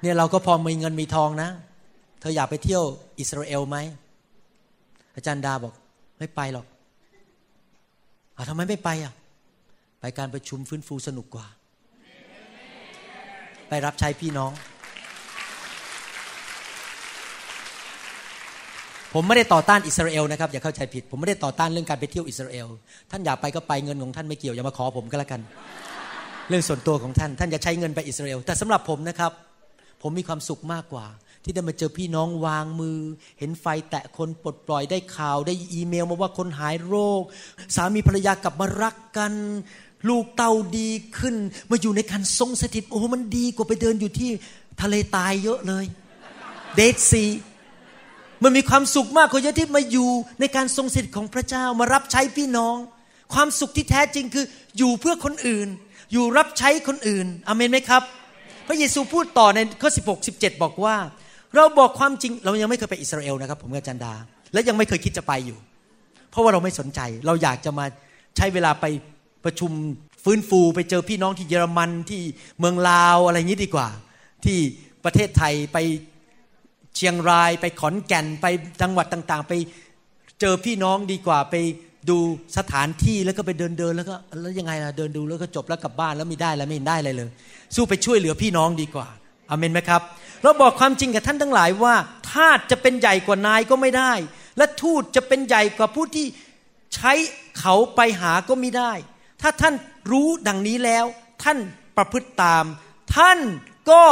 เนี่ยเราก็พอมีเงินมีทองนะ ธออยากไปเที่ยวอิสราเอลไหม อาจารย์ดาบอก ไม่ไปหรอกอทำไมไม่ไปอะ ไปการประชุมฟื้นฟูสนุกกว่า ไปรับใช้พี่น้อง ผมไม่ได้ต่อต้านอิสราเอลนะครับอย่าเข้าใจผิด ผมไม่ได้ต่อต้านเรื่องการไปเที่ยวอิสราเอล ท่านอยากไปก็ไปเงินของท่านไม่เกี่ยวอย่ามาขอผมก็แล้วกัน เรื่องส่วนตัวของท่าน ท่านจะใช้เงินไปอิสราเอล แต่สำหรับผมนะครับ ผมมีความสุขมากกว่า ที่ได้มาเจอพี่น้องวางมือ เห็นไฟแตะคนปลดปล่อยได้ข่าว ได้อีเมลมาว่าคนหายโรค สามีภรรยากลับมารักกัน ลูกเต้าดีขึ้น มาอยู่ในการทรงสถิตโอ้มันดีกว่าไปเดินอยู่ที่ทะเลตายเยอะเลยเดดซีมันมีความสุขมากกว่าเยอะที่มาอยู่ในการทรงสถิตของพระเจ้ามารับใช้พี่น้อง ความสุขที่แท้จริงคืออยู่เพื่อคนอื่น อยู่รับใช้คนอื่นอเมนไหมครับ พระเยซูพูดต่อในข้อ 16 17 บอกว่า เราบอกความจริง เรายังไม่เคยไปอิสราเอลนะครับ ผมกับจันดา และยังไม่เคยคิดจะไปอยู่ เพราะว่าเราไม่สนใจ เราอยากจะมาใช้เวลาไปประชุมฟื้นฟูไปเจอพี่น้องที่เยอรมันที่เมืองลาวอะไรอย่างนี้ดีกว่า ที่ประเทศไทยไปเชียงราย ไปขอนแก่นไปจังหวัดต่างๆ ไปเจอพี่น้องดีกว่าไปดูสถานที่แล้วก็ไปเดินเดินแล้วก็แล้วยังไงล่ะเดินดูแล้วก็จบแล้วกลับบ้านแล้วไม่ได้แล้วไม่ได้อะไรเลย สู้ไปช่วยเหลือพี่น้องดีกว่า อเมนไหมครับ เราบอกความจริงกับท่านทั้งหลายว่าทาสจะเป็นใหญ่กว่านายก็ไม่ได้ และทูตจะเป็นใหญ่กว่าผู้ที่ใช้เขาไปหาก็ไม่ได้ ถ้าท่านรู้ดังนี้แล้ว ท่านประพฤติตาม ท่านก็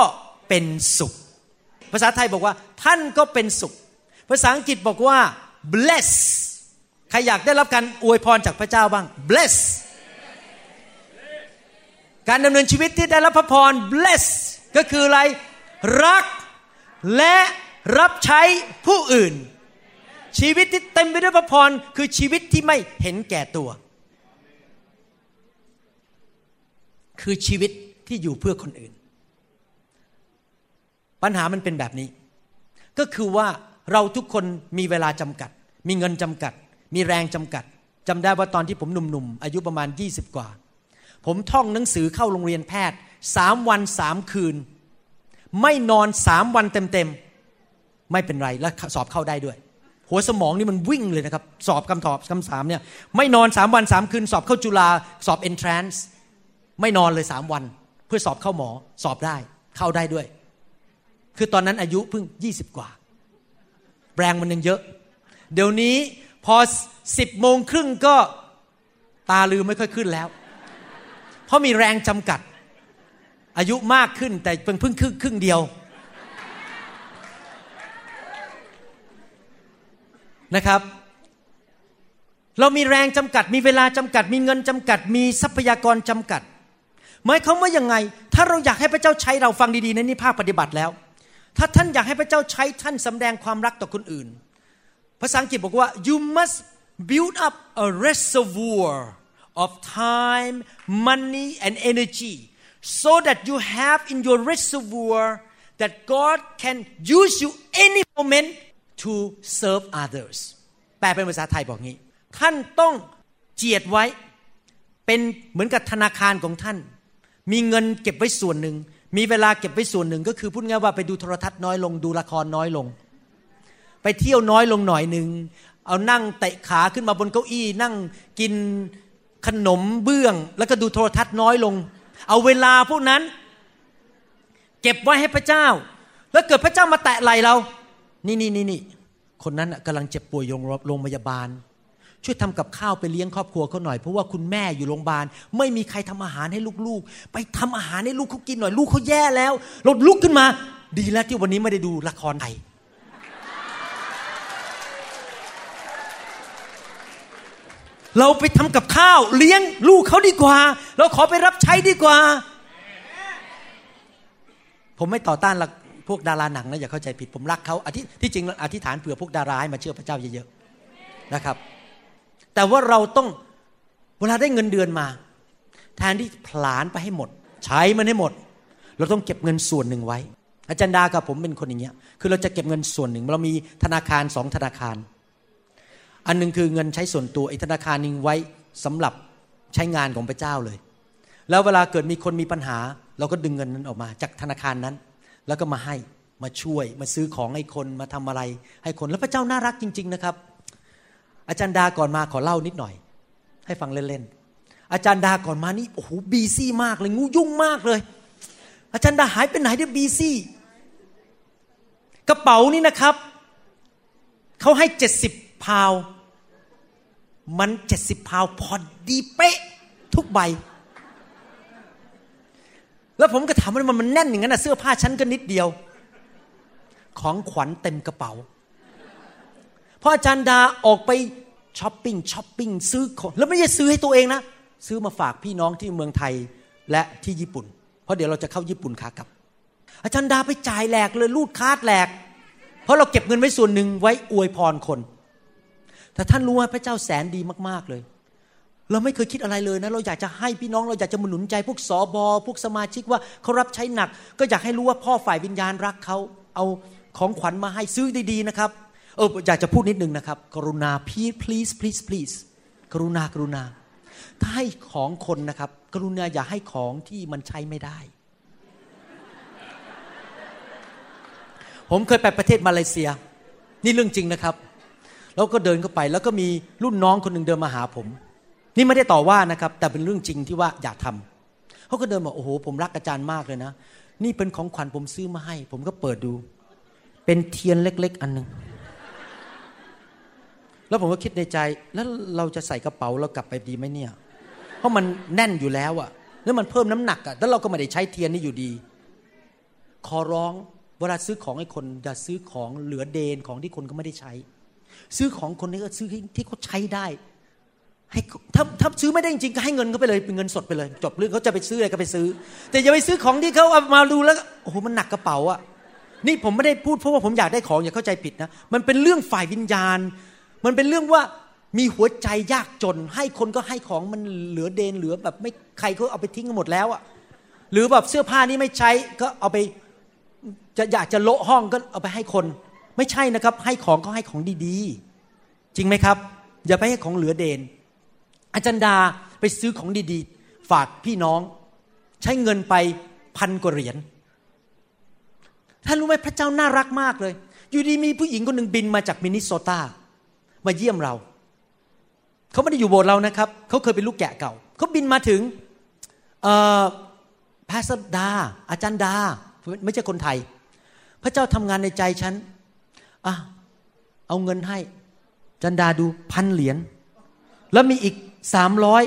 เป็นสุข ภาษาไทยบอกว่า ท่านก็เป็นสุข ภาษาอังกฤษบอกว่า bless ใครอยากได้รับการอวยพรจากพระเจ้าบ้าง bless การดำเนินชีวิตที่ได้รับพระพร bless ก็คืออะไรรักและรับใช้ผู้อื่น ชีวิตที่เต็มไปด้วยพระพรคือชีวิตที่ไม่เห็นแก่ตัว คือชีวิตที่อยู่เพื่อคนอื่น ปัญหามันเป็นแบบนี้ ก็คือว่าเราทุกคนมีเวลาจำกัด มีเงินจำกัด มีแรงจำกัดจำได้ว่าตอนที่ผมหนุ่มๆอายุประมาณ 20 กว่า ผมท่องหนังสือเข้าโรงเรียนแพทย์ สามวันสามคืน ไม่นอนสามวันเต็มๆ ไม่เป็นไรและสอบเข้าได้ด้วย หัวสมองนี่มันวิ่งเลยนะครับ สอบคำตอบคำสามเนี่ยไม่นอนสามวันสามคืน สอบเข้าจุฬาสอบเอนทรานซ์ไม่นอนเลยสามวันผพื่อสอบเข้าหมอสอบได้เข้าได้ด้วย คือตอนนั้นอายุเพิ่งยี่สิบกว่า แรงมันยังเยอะ เดี๋ยวนี้พอสิบโมงครึ่งก็ตาลืมไม่ค่อยขึ้นแล้ว เพราะมีแรงจำกัด อายุมากขึ้นแต่เพิ่งเพิ่งครึ่งครึ่งเดียวนะครับ เรามีแรงจำกัด มีเวลาจำกัด มีเงินจำกัด มีทรัพยากรจำกัดหมายความว่ายังไง ถ้าเราอยากให้พระเจ้าใช้เราฟังดีๆในนี้ภาคปฏิบัติแล้ว ถ้าท่านอยากให้พระเจ้าใช้ท่านสำแดงความรักต่อคนอื่น ภาษาอังกฤษบอกว่า you must build up a reservoir of time money and energy so that you have in your reservoir that God can use you any moment to serve others แปลเป็นภาษาไทยบอกงี้ ท่านต้องเจียดไว้ เป็นเหมือนกับธนาคารของท่าน มีเงินเก็บไว้ส่วนหนึ่ง มีเวลาเก็บไว้ส่วนหนึ่ง ก็คือพูดง่ายว่าไปดูโทรทัศน์น้อยลง ดูละครน้อยลง ไปเที่ยวน้อยลงหน่อยหนึ่ง เอานั่งเตะขาขึ้นมาบนเก้าอี้ นั่งกินขนมเบื้อง แล้วก็ดูโทรทัศน์น้อยลง เอาเวลาพวกนั้น เก็บไว้ให้พระเจ้า แล้วเกิดพระเจ้ามาแตะไหลเรา นี่นี่นี่นี่คนนั้นกำลังเจ็บป่วยโรงพยาบาล ช่วยทำกับข้าวไปเลี้ยงครอบครัวเขาหน่อยเพราะว่าคุณแม่อยู่โรงพยาบาล ไม่มีใครทำอาหารให้ลูกๆ ไปทำอาหารให้ลูกเขากินหน่อยลูกเขาแย่แล้วเราลุกขึ้นมา ดีแล้วที่วันนี้ไม่ได้ดูละครไทย เราไปทำกับข้าวเลี้ยงลูกเขาดีกว่า เราขอไปรับใช้ดีกว่า ผมไม่ต่อต้านพวกดาราหนังนะอย่าเข้าใจผิดผมรักเขาอธิที่จริงอธิษฐานเผื่อพวกดาราให้มาเชื่อพระเจ้าเยอะๆนะครับ แต่ว่าเราต้องเวลาได้เงินเดือนมา แทนที่ผลานไปให้หมด ใช้มันให้หมด เราต้องเก็บเงินส่วนหนึ่งไว้ อาจารย์ดากับผมเป็นคนอย่างเงี้ยคือเราจะเก็บเงินส่วนหนึ่ง เรามีธนาคารสองธนาคาร อันนึงคือเงินใช้ส่วนตัวอีกธนาคารนึงไว้สำหรับใช้งานของพระเจ้าเลย แล้วเวลาเกิดมีคนมีปัญหา เราก็ดึงเงินนั้นออกมา จากธนาคารนั้น แล้วก็มาให้มาช่วยมาซื้อของให้คนมาทำอะไร ให้คนแล้วพระเจ้าน่ารักจริง ๆนะครับ อาจารย์ดาก่อนมาขอเล่านิดหน่อย ให้ฟังเล่นๆอาจารย์ดาก่อนมานี่โอ้โหบีซี่มากเลยงูยุ่งมากเลย อาจารย์ดาหายไปไหนได้ busy กระเป๋านี่นะครับเขาให้เจ็ดสิบ พาว มันเจ็ดสิบพาวพอดีเป๊ะ ทุกใบ แล้วผมก็ถามว่ามันมันแน่นอย่างนั้นนะเสื้อผ้าชั้นก็นิดเดียว ของขวัญเต็มกระเป๋าเพราะอาจารย์ดาออกไปช้อปปิ้งช้อปปิ้งซื้อของแล้วไม่ใช่ซื้อให้ตัวเองนะ ซื้อมาฝากพี่น้องที่เมืองไทยและที่ญี่ปุ่น เพราะเดี๋ยวเราจะเข้าญี่ปุ่นขากลับ อาจารย์ดาไปจ่ายแหลกเลยรูดคาดแหลก เพราะเราเก็บเงินไว้ส่วนหนึ่งไว้อวยพรคน แต่ท่านรู้ว่าพระเจ้าแสนดีมากๆเลย เราไม่เคยคิดอะไรเลยนะ เราอยากจะให้พี่น้องเราอยากจะมหนุนใจ พวกสอบอพวกสมาชิกว่าเขารับใช้หนัก ก็อยากให้รู้ว่าพ่อฝ่ายวิญญาณรักเขาเอาของขวัญมาให้ซื้อดีๆนะครับเอออยากจะพูดนิดนึงนะครับ กรุณา please please please please กรุณากรุณา ถ้าให้ของคนนะครับ กรุณาอย่าให้ของที่มันใช้ไม่ได้ ผมเคยไปประเทศมาเลเซีย นี่เรื่องจริงนะครับ แล้วก็เดินเข้าไป แล้วก็มีรุ่นน้องคนหนึ่งเดินมาหาผม นี่ไม่ได้ต่อว่านะครับ แต่เป็นเรื่องจริงที่ว่าอยากทำเขาก็เดินมาโอ้โหผมรักอาจารย์มากเลยนะ นี่เป็นของขวัญผมซื้อมาให้ ผมก็เปิดดู เป็นเทียนเล็ก ๆ อันหนึ่งแล้วผมก็คิดในใจแล้วเราจะใส่กระเป๋าเรากลับไปดีไหมเนี่ย เพราะมันแน่นอยู่แล้วอะแล้วมันเพิ่มน้ำหนักอะแล้วเราก็ไม่ได้ใช้เทียนนี่อยู่ดี ขอร้องเวลาซื้อของให้คนอย่าซื้อของเหลือเดนของที่คนก็ไม่ได้ใช้ ซื้อของคนนี้ก็ซื้อที่เขาใช้ได้ ให้ถ้าถ้าซื้อไม่ได้จริงก็ให้เงินเขาไปเลยเป็นเงินสดไปเลย จบเรื่องเขาจะไปซื้ออะไรก็ไปซื้อ แต่อย่าไปซื้อของที่เขาเอามาดูแล้วโอ้โหมันหนักกระเป๋าอะนี่ผมไม่ได้พูดเพราะว่าผมอยากได้ของอย่าเข้าใจผิดนะมันเป็นเรื่องฝ่ายวิญญาณ มันเป็นเรื่องว่ามีหัวใจยากจน ให้คนก็ให้ของมันเหลือเดนเหลือแบบไม่ใครเขาเอาไปทิ้งกันหมดแล้วอะหรือแบบเสื้อผ้านี้ไม่ใช้ก็เอาไปจะอยากจะโละห้องก็เอาไปให้คน ไม่ใช่นะครับ ให้ของก็ให้ของดีๆ จริงไหมครับ อย่าไปให้ของเหลือเดน อาจารย์ดาไปซื้อของดีๆ ฝากพี่น้อง ใช้เงินไปพันกว่าเหรียญท่านรู้ไหมพระเจ้าน่ารักมากเลย อยู่ดีมีผู้หญิงคนหนึ่งบินมาจากมินนิโซตา มาเยี่ยมเรา เขาไม่ได้อยู่โบสถ์เรานะครับ เขาเคยเป็นลูกแกะเก่า เขาบินมาถึงพพาสดา อาจารย์ดา ไม่ใช่คนไทย พระเจ้าทำงานในใจฉัน อะเอาเงินให้จารย์ดาดูพันเหรียญแล้วมีอีกสามร้อย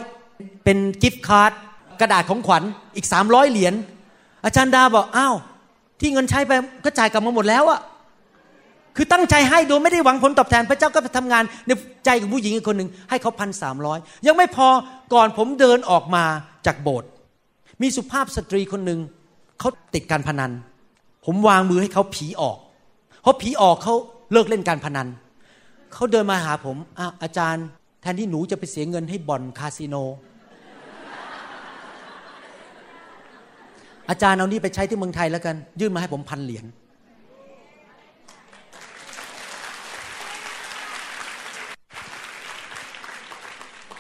เป็นกิฟต์การ์ดกระดาษของขวัญอีกสามร้อยเหรียญอาจารย์ดาบอกอ้าวที่เงินใช้ไปก็จ่ายกลับมาหมดแล้วอะคือตั้งใจให้โดยไม่ได้หวังผลตอบแทนพระเจ้าก็ไปทำงานในใจของผู้หญิงอีกคนหนึ่งให้เขาพันสามร้อยยังไม่พอก่อนผมเดินออกมาจากโบสถ์มีสุภาพสตรีคนหนึ่งเขาติดการพนัน ผมวางมือให้เขาผีออก เพราะผีออกเขาเลิกเล่นการพนันเขาเดินมาหาผมอาอาจารย์แทนที่หนูจะไปเสียเงินให้บ่อนคาสิโน อาจารย์เอานี่ไปใช้ที่เมืองไทยแล้วกัน ยื่นมาให้ผมพันเหรียญ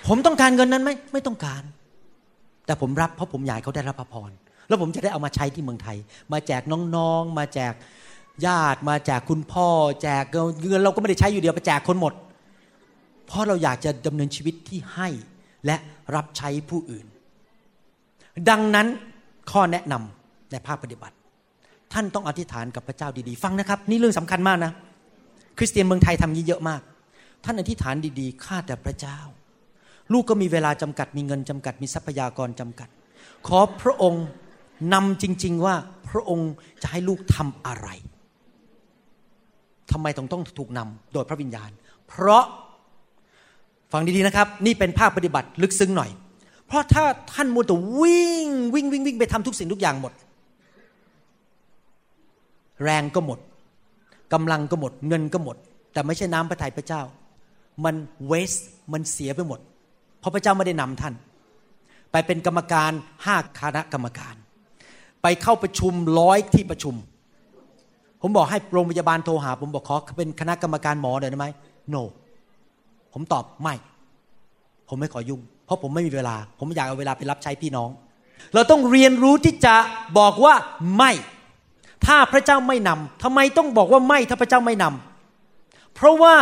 ผมต้องการเงินนั้นไหมไม่ต้องการ แต่ผมรับเพราะผมอยากเขาได้รับพระพรแล้วผมจะได้เอามาใช้ที่เมืองไทย มาแจกน้องๆ มาแจก ญาติมาแจกคุณพ่อ แจกเงินเราก็ไม่ได้ใช้อยู่เดียวไปแจกคนหมด เพราะเราอยากจะดำเนินชีวิตที่ให้และรับใช้ผู้อื่น ดังนั้นข้อแนะนำในภาคปฏิบัติ ท่านต้องอธิษฐานกับพระเจ้าดีๆ ฟังนะครับ นี่เรื่องสำคัญมากนะ คริสเตียนเมืองไทยทำนี้เยอะมาก ท่านอธิษฐานดีๆข้าแต่พระเจ้า ลูกก็มีเวลาจำกัดมีเงินจำกัดมีทรัพยากรจำกัด ขอพระองค์นำจริง ๆ ว่าพระองค์จะให้ลูกทำอะไร ทำไมต้องต้องถูกนำโดยพระวิญญาณ เพราะฟังดีๆนะครับ นี่เป็นภาคปฏิบัติลึกซึ้งหน่อย เพราะถ้าท่านมัวแต่วิ่งวิ่งวิ่งวิ่งไปทำทุกสิ่งทุกอย่างหมด แรงก็หมดกำลังก็หมด เงินก็หมด แต่ไม่ใช่น้ำพระทัยพระเจ้า มันเวสมันเสียไปหมด เพราะพระเจ้าไม่ได้นำท่าน ไปเป็นกรรมการห้าคณะกรรมการ ไปเข้าประชุมร้อยที่ประชุม ผมบอกให้โรงพยาบาลโทรหา ผมบอกขอเป็นคณะกรรมการหมอหน่อยได้ไหม no ผมตอบไม่ ผมไม่ขอยุ่ง เพราะผมไม่มีเวลา ผมอยากเอาเวลาไปรับใช้พี่น้อง เราต้องเรียนรู้ที่จะบอกว่าไม่ ถ้าพระเจ้าไม่นำทำไมต้องบอกว่าไม่ถ้าพระเจ้าไม่นำเพราะว่า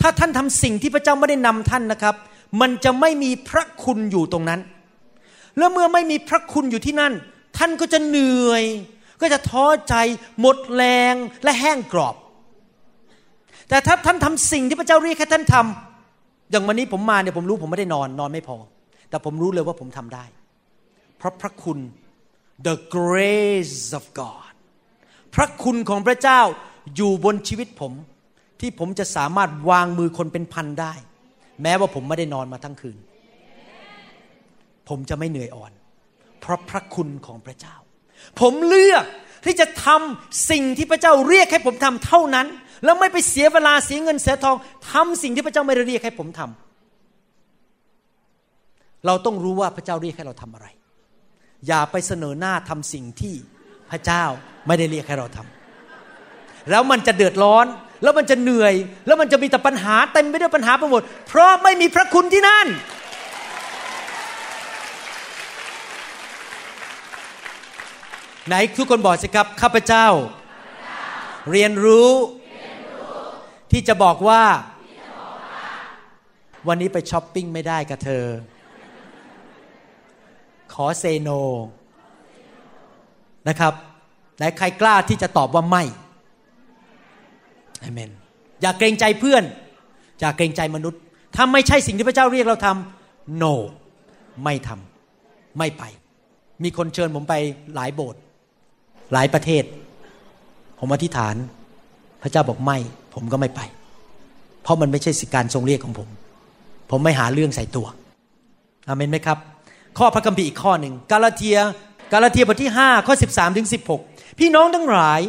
ถ้าท่านทำสิ่งที่พระเจ้าไม่ได้นำท่านนะครับ มันจะไม่มีพระคุณอยู่ตรงนั้น แล้วเมื่อไม่มีพระคุณอยู่ที่นั่น ท่านก็จะเหนื่อย ก็จะท้อใจหมดแรงและแห้งกรอบ แต่ถ้าท่านทำสิ่งที่พระเจ้าเรียกให้ท่านทำอย่างวันนี้ผมมาเนี่ยผมรู้ผมไม่ได้นอนนอนไม่พอ แต่ผมรู้เลยว่าผมทำได้ เพราะพระคุณ the grace of God พระคุณของพระเจ้าอยู่บนชีวิตผม ที่ผมจะสามารถวางมือคนเป็นพันได้ แม้ว่าผมไม่ได้นอนมาทั้งคืน ผมจะไม่เหนื่อยอ่อน เพราะพระคุณของพระเจ้า ผมเลือกที่จะทำสิ่งที่พระเจ้าเรียกให้ผมทำเท่านั้น แล้วไม่ไปเสียเวลาเสียเงินเสียทองทำสิ่งที่พระเจ้าไม่ได้เรียกให้ผมทำเราต้องรู้ว่าพระเจ้าเรียกให้เราทำอะไร อย่าไปเสนอหน้าทำสิ่งที่พระเจ้าไม่ได้เรียกให้เราทำแล้วมันจะเดือดร้อน แล้วมันจะเหนื่อย แล้วมันจะมีแต่ปัญหาเต็มไปด้วยปัญหาไปหมด เพราะไม่มีพระคุณที่นั่น ไหนทุกคนบอกสิครับข้าพเจ้า เรียนรู้ที่จะบอกว่า วันนี้ไปช้อปปิ้งไม่ได้กับเธอ ขอเซโน นะครับไหนใครกล้าที่จะตอบว่าไม่อเมนอย่าเกรงใจเพื่อน อย่าเกรงใจมนุษย์ถ้าไม่ใช่สิ่งที่พระเจ้าเรียกเราทำ no ไม่ทำไม่ไป มีคนเชิญผมไปหลายโบสถ์ หลายประเทศ ผมอธิษฐาน พระเจ้าบอกไม่ ผมก็ไม่ไป เพราะมันไม่ใช่สิการทรงเรียกของผม ผมไม่หาเรื่องใส่ตัวอเมนไหมครับ ข้อพระคัมภีร์อีกข้อหนึ่งกาลาเทียกาลาเทียบทที่5ข้อ13ถึง16 พี่น้องทั้งหลาย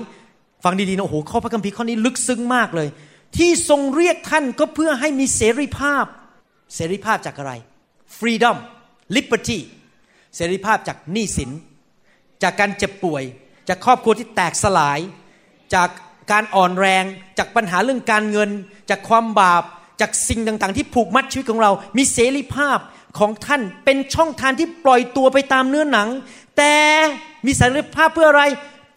ฟังดีๆนะโอ้โหข้อพระคัมภีร์ข้อนี้ลึกซึ้งมากเลย ที่ทรงเรียกท่านก็เพื่อให้มีเสรีภาพ เสรีภาพจากอะไร freedom liberty เสรีภาพจากหนี้สิน จากการเจ็บป่วย จากครอบครัวที่แตกสลาย จากการอ่อนแรง จากปัญหาเรื่องการเงิน จากความบาป จากสิ่งต่างๆ ที่ผูกมัดชีวิตของเรา มีเสรีภาพของท่านเป็นช่องทางที่ปล่อยตัวไปตามเนื้อหนัง แต่มีเสรีภาพเพื่ออะไร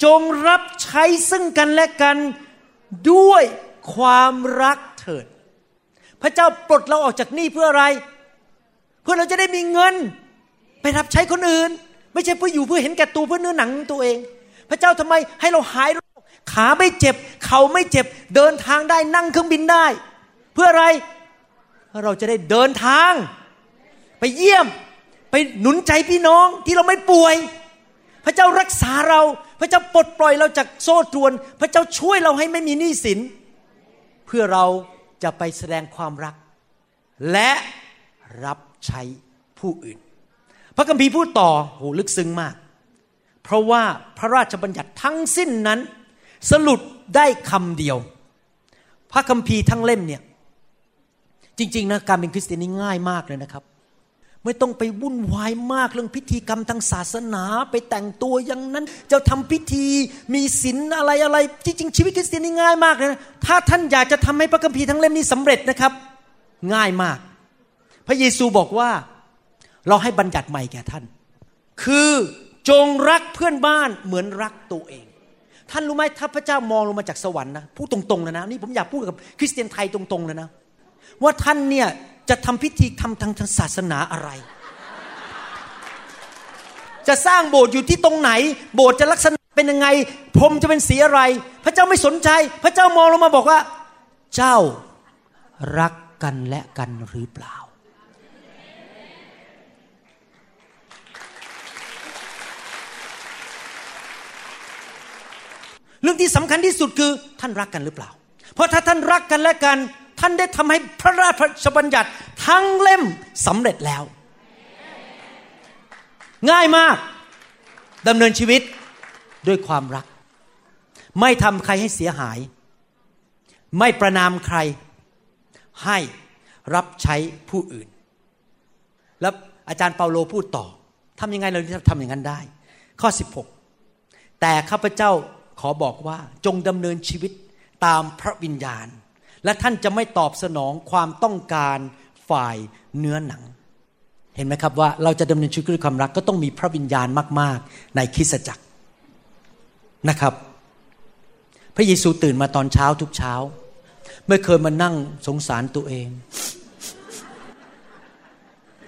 จงรับใช้ซึ่งกันและกันด้วยความรักเถิด พระเจ้าปลดเราออกจากหนี้เพื่ออะไร เพื่อเราจะได้มีเงิน ไปรับใช้คนอื่น ไม่ใช่เพื่ออยู่เพื่อเห็นแก่ตัวเพื่อเนื้อหนังตัวเอง พระเจ้าทำไมให้เราหายโรคขาไม่เจ็บ เข่าไม่เจ็บ เดินทางได้นั่งเครื่องบินได้ เพื่ออะไรเราจะได้เดินทาง ไปเยี่ยม ไปหนุนใจพี่น้องที่เราไม่ป่วย พระเจ้ารักษาเรา พระเจ้าปลดปล่อยเราจากโซ่ตรวน พระเจ้าช่วยเราให้ไม่มีหนี้สิน เพื่อเราจะไปแสดงความรัก และรับใช้ผู้อื่น พระคัมภีร์พูดต่อโหลึกซึ้งมาก เพราะว่าพระราชบัญญัติทั้งสิ้นนั้น สรุปได้คำเดียว พระคัมภีร์ทั้งเล่มเนี่ยจริง ๆ นะการเป็นคริสเตียนนี่ง่ายมากเลยนะครับ ไม่ต้องไปวุ่นวายมากเรื่องพิธีกรรมทางศาสนาไปแต่งตัวอย่างนั้น จะทำพิธีมีศีลอะไรอะไร จริง ๆ ชีวิตคริสเตียนนี่ง่ายมากเลยนะถ้าท่านอยากจะทำให้พระคัมภีร์ทั้งเล่มนี้สำเร็จนะครับ ง่ายมาก พระเยซูบอกว่าเราให้บัญญัติใหม่แก่ท่าน คือ จงรักเพื่อนบ้านเหมือนรักตัวเอง ท่านรู้ไหมถ้าพระเจ้ามองลงมาจากสวรรค์นะพูดตรงๆเลยนะนี่ผมอยากพูดกับคริสเตียนไทยตรงๆเลยนะ ว่าท่านเนี่ยจะทำพิธีทำทางทางศาสนาอะไร จะสร้างโบสถ์อยู่ที่ตรงไหน โบสถ์จะลักษณะเป็นยังไงพรมจะเป็นสีอะไร พระเจ้าไม่สนใจ พระเจ้ามองลงมาบอกว่า เจ้ารักกันและกันหรือเปล่า เรื่องที่สำคัญที่สุดคือท่านรักกันหรือเปล่า เพราะถ้าท่านรักกันและกัน ท่านได้ทำให้พระราชบัญญัติทั้งเล่มสำเร็จแล้ว ง่ายมากดำเนินชีวิตด้วยความรัก ไม่ทำใครให้เสียหาย ไม่ประนามใคร ให้รับใช้ผู้อื่น แล้วอาจารย์เปาโลพูดต่อทำยังไงเราจะทำอย่างนั้นได้ ข้อ 16 แต่ข้าพเจ้า ขอบอกว่าจงดำเนินชีวิตตามพระวิญญาณ และท่านจะไม่ตอบสนองความต้องการฝ่ายเนื้อหนัง เห็นไหมครับว่าเราจะดำเนินชีวิตด้วยความรักก็ต้องมีพระวิญญาณมาก ๆ ในคริสตจักรนะครับ พระเยซูตื่นมาตอนเช้าทุกเช้า ไม่เคยมานั่งสงสารตัวเอง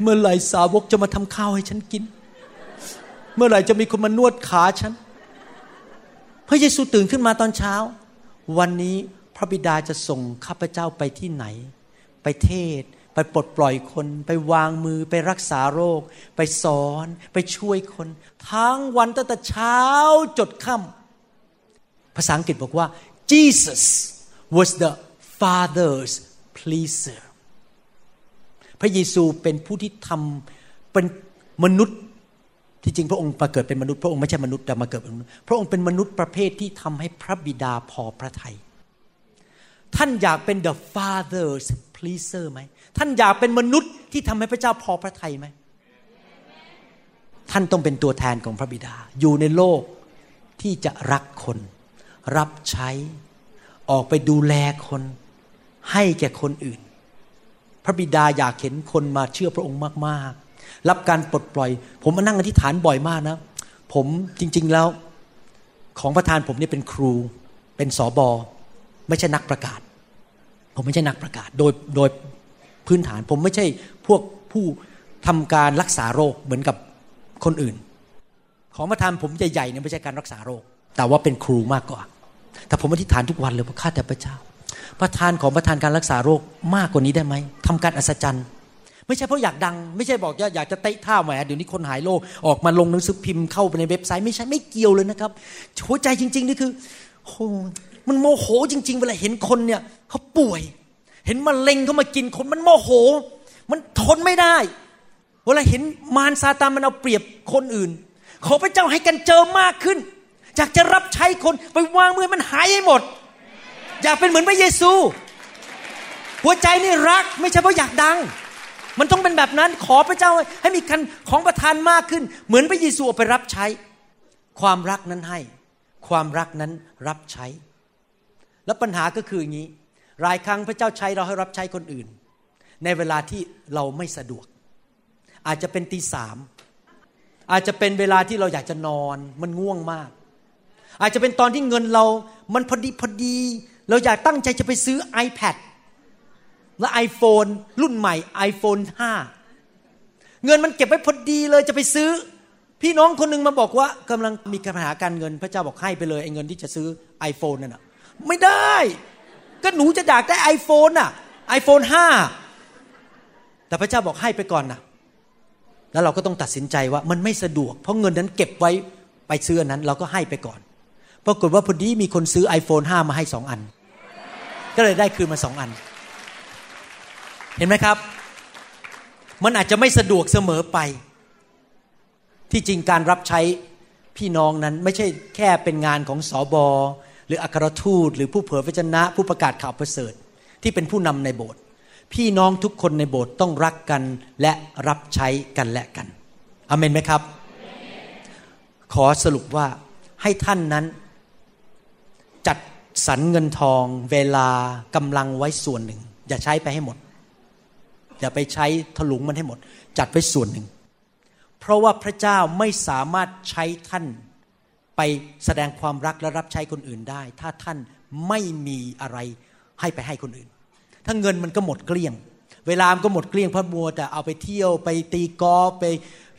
เมื่อไหร่สาวกจะมาทำข้าวให้ฉันกิน เมื่อไหร่จะมีคนมานวดขาฉัน พระเยซูตื่นขึ้นมาตอนเช้า วันนี้พระบิดาจะส่งข้าพเจ้าไปที่ไหน ไปเทศ ไปปลดปล่อยคน ไปวางมือ ไปรักษาโรค ไปสอน ไปช่วยคน ทั้งวันตั้งแต่เช้าจดค่ำภาษาอังกฤษบอกว่า Jesus was the Father's pleaser พระเยซูเป็นผู้ที่ทำเป็นมนุษย์ ที่จริงพระองค์มาเกิดเป็นมนุษย์พระองค์ไม่ใช่มนุษย์แต่มาเกิดเป็นมนุษย์พระองค์เป็นมนุษย์ประเภทที่ทำให้พระบิดาพอพระทยัยท่านอยากเป็น the father's pleaser ไหมท่านอยากเป็นมนุษย์ที่ทำให้พระเจ้าพอพระทัยไหมท่านต้องเป็นตัวแทนของพระบิดา อยู่ในโลกที่จะรักคน รับใช้ ออกไปดูแลคน ให้แก่คนอื่น พระบิดาอยากเห็นคนมาเชื่อพระองค์มาก รับการปลดปล่อย ผมมานั่งอธิษฐานบ่อยมากนะ ผมจริง ๆแล้วของประธานผมเนี่ยเป็นครู เป็นสอบอไม่ใช่นักประกาศ ผมไม่ใช่นักประกาศ โดยโดยพื้นฐาน ผมไม่ใช่พวกผู้ทำการรักษาโรคเหมือนกับคนอื่น ของประธานผมใหญ่ๆเนี่ยไม่ใช่การรักษาโรค แต่ว่าเป็นครูมากกว่า แต่ผมอธิษฐานทุกวันเลยว่าข้าแต่พระเจ้า ประธานของประธานการรักษาโรคมากกว่านี้ได้ไหมทำการอัศจรรย์ ไม่ใช่เพราะอยากดัง ไม่ใช่บอกอยากจะเตะท่าแหมเดี๋ยวนี้คนหายโรคออกมาลงหนังสือพิมพ์เข้าไปในเว็บไซต์ไม่ใช่ไม่เกี่ยวเลยนะครับหัวใจจริง ๆ นี่คือโอ้มันโมโหจริง ๆ เวลาเห็นคนเนี่ยเขาป่วย เห็นมะเร็งเขามากินคนมันโมโห มันทนไม่ได้ เวลาเห็นมารซาตานมันเอาเปรียบคนอื่น ขอพระเจ้าให้กันเจอมากขึ้นอยากจะรับใช้คนไปวางมือมันหายให้หมด อยากเป็นเหมือนพระเยซู หัวใจนี่รักไม่ใช่เพราะอยากดัง มันต้องเป็นแบบนั้นขอพระเจ้าให้มีคันของประทานมากขึ้น เหมือนพระเยซูเอาไปรับใช้ ความรักนั้นให้ ความรักนั้นรับใช้ แล้วปัญหาก็คืออย่างนี้หลายครั้งพระเจ้าใช้เราให้รับใช้คนอื่น ในเวลาที่เราไม่สะดวก อาจจะเป็นตีสามอาจจะเป็นเวลาที่เราอยากจะนอน มันง่วงมาก อาจจะเป็นตอนที่เงินเรา มันพอดีพอดี เราอยากตั้งใจจะไปซื้อ iPad และ iPhone รุ่นใหม่ iPhone 5 เงินมันเก็บไว้พอดีเลยจะไปซื้อ พี่น้องคนหนึ่งมาบอกว่ากำลังมีปัญหาการเงิน พระเจ้าบอกให้ไปเลยไอ้เงินที่จะซื้อ iPhone นั่นนะไม่ได้ ก็หนูจะอยากได้ iPhone น่ะ iPhone 5 แต่พระเจ้าบอกให้ไปก่อนนะแล้วเราก็ต้องตัดสินใจว่ามันไม่สะดวก เพราะเงินนั้นเก็บไว้ไปซื้อนนั้น เราก็ให้ไปก่อนปรากฏว่าพอดีมีคนซื้อ iPhone 5 มาให้สองอัน ก็เลยได้คืนมาสองอัน เห็นไหมครับ มันอาจจะไม่สะดวกเสมอไป ที่จริงการรับใช้พี่น้องนั้นไม่ใช่แค่เป็นงานของสอบอหรืออัครทูต หรือผู้เผยพระชนะ ผู้ประกาศข่าวประเสริฐที่เป็นผู้นำในโบสถ์พี่น้องทุกคนในโบสถ์ต้องรักกันและรับใช้กันและกันอเมนไหมครับ ขอสรุปว่าให้ท่านนั้น จัดสรรเงินทอง เวลากำลังไว้ส่วนหนึ่ง อย่าใช้ไปให้หมด อย่าไปใช้ถลุงมันให้หมด จัดไว้ส่วนหนึ่ง เพราะว่าพระเจ้าไม่สามารถใช้ท่านไปแสดงความรักและรับใช้คนอื่นได้ ถ้าท่านไม่มีอะไรให้ไปให้คนอื่น ถ้าเงินมันก็หมดเกลี้ยง เวลามันก็หมดเกลี้ยงพระมัวแต่เอาไปเที่ยวไปตีกอไป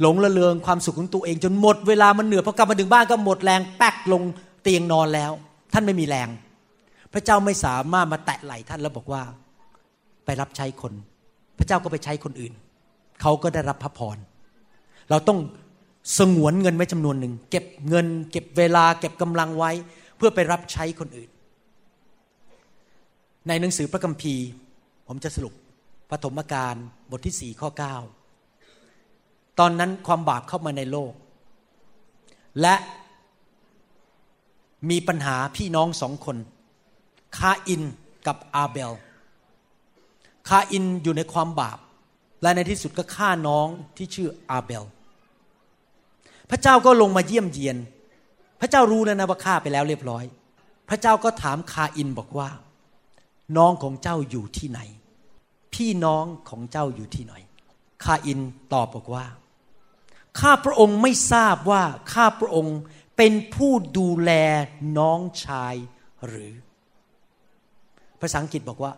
หลงละเลงความสุขของตัวเอง จนหมดเวลามันเหนื่อยพอกลับมาถึงบ้านก็หมดแรงแป๊กลงเตียงนอนแล้ว ท่านไม่มีแรง พระเจ้าไม่สามารถมาแตะไหล่ท่านแล้วบอกว่า ไปรับใช้คน พระเจ้าก็ไปใช้คนอื่น เขาก็ได้รับพระพร เราต้องสงวนเงินไว้จำนวนหนึ่ง เก็บเงิน เก็บเวลา เก็บกำลังไว้ เพื่อไปรับใช้คนอื่น ในหนังสือพระคัมภีร์ ผมจะสรุปปฐมกาลบทที่สี่ข้อเก้าตอนนั้นความบาปเข้ามาในโลก และมีปัญหาพี่น้องสองคน คาอินกับอาเบล คาอินอยู่ในความบาป และในที่สุดก็ฆ่าน้องที่ชื่ออาเบล พระเจ้าก็ลงมาเยี่ยมเยียน พระเจ้ารู้แล้วนะว่าฆ่าไปแล้วเรียบร้อย พระเจ้าก็ถามคาอินบอกว่า น้องของเจ้าอยู่ที่ไหน พี่น้องของเจ้าอยู่ที่ไหนคาอินตอบบอกว่าข้าพระองค์ไม่ทราบว่าข้าพระองค์เป็นผู้ดูแลน้องชายหรือ ภาษาอังกฤษบอกว่า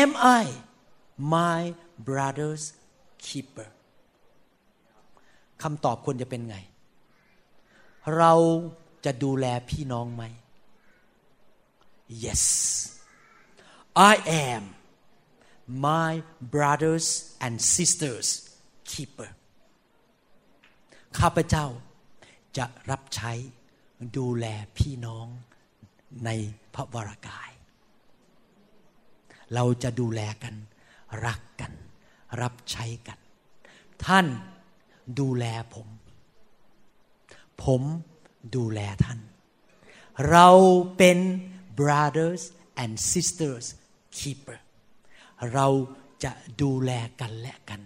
am I my brother's keeper คำตอบควรจะเป็นไง เราจะดูแลพี่น้องไหม yes I am my brothers and sisters keeper ข้าพเจ้าจะรับใช้ดูแลพี่น้องในพระวรากาย เราจะดูแลกัน รักกัน รับใช้กัน ท่านดูแลผม ผมดูแลท่าน เราเป็น brothers and sisters keeper เราจะดูแลกันและกัน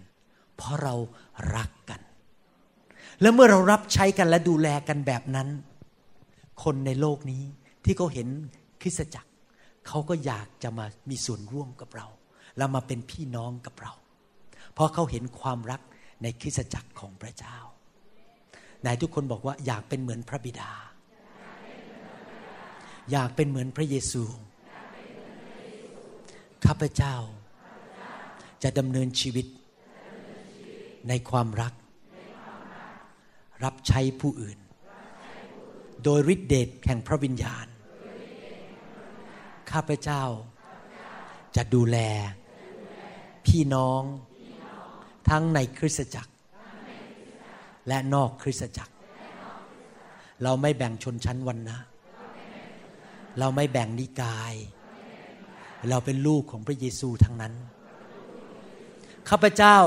เพราะเรารักกัน และเมื่อเรารับใช้กันและดูแลกันแบบนั้น คนในโลกนี้ที่เขาเห็นคริสตจักร เขาก็อยากจะมามีส่วนร่วมกับเรา แล้วมาเป็นพี่น้องกับเรา เพราะเขาเห็นความรักในคริสตจักรของพระเจ้านายทุกคนบอกว่าอยากเป็นเหมือนพระบิดา อยากเป็นเหมือนพระเยซู ข้าพเจ้า จะดำเนินชีวิต ในความรัก รับใช้ผู้อื่น โดยฤทธิเดชแห่งพระวิญญาณ ข้าพเจ้าจะดูแล พี่น้อง ทั้งในคริสตจักร และนอกคริสตจักร เราไม่แบ่งชนชั้นวันนะ เราไม่แบ่งนิกาย เราเป็นลูกของพระเยซูทั้งนั้น ข้าพเจ้า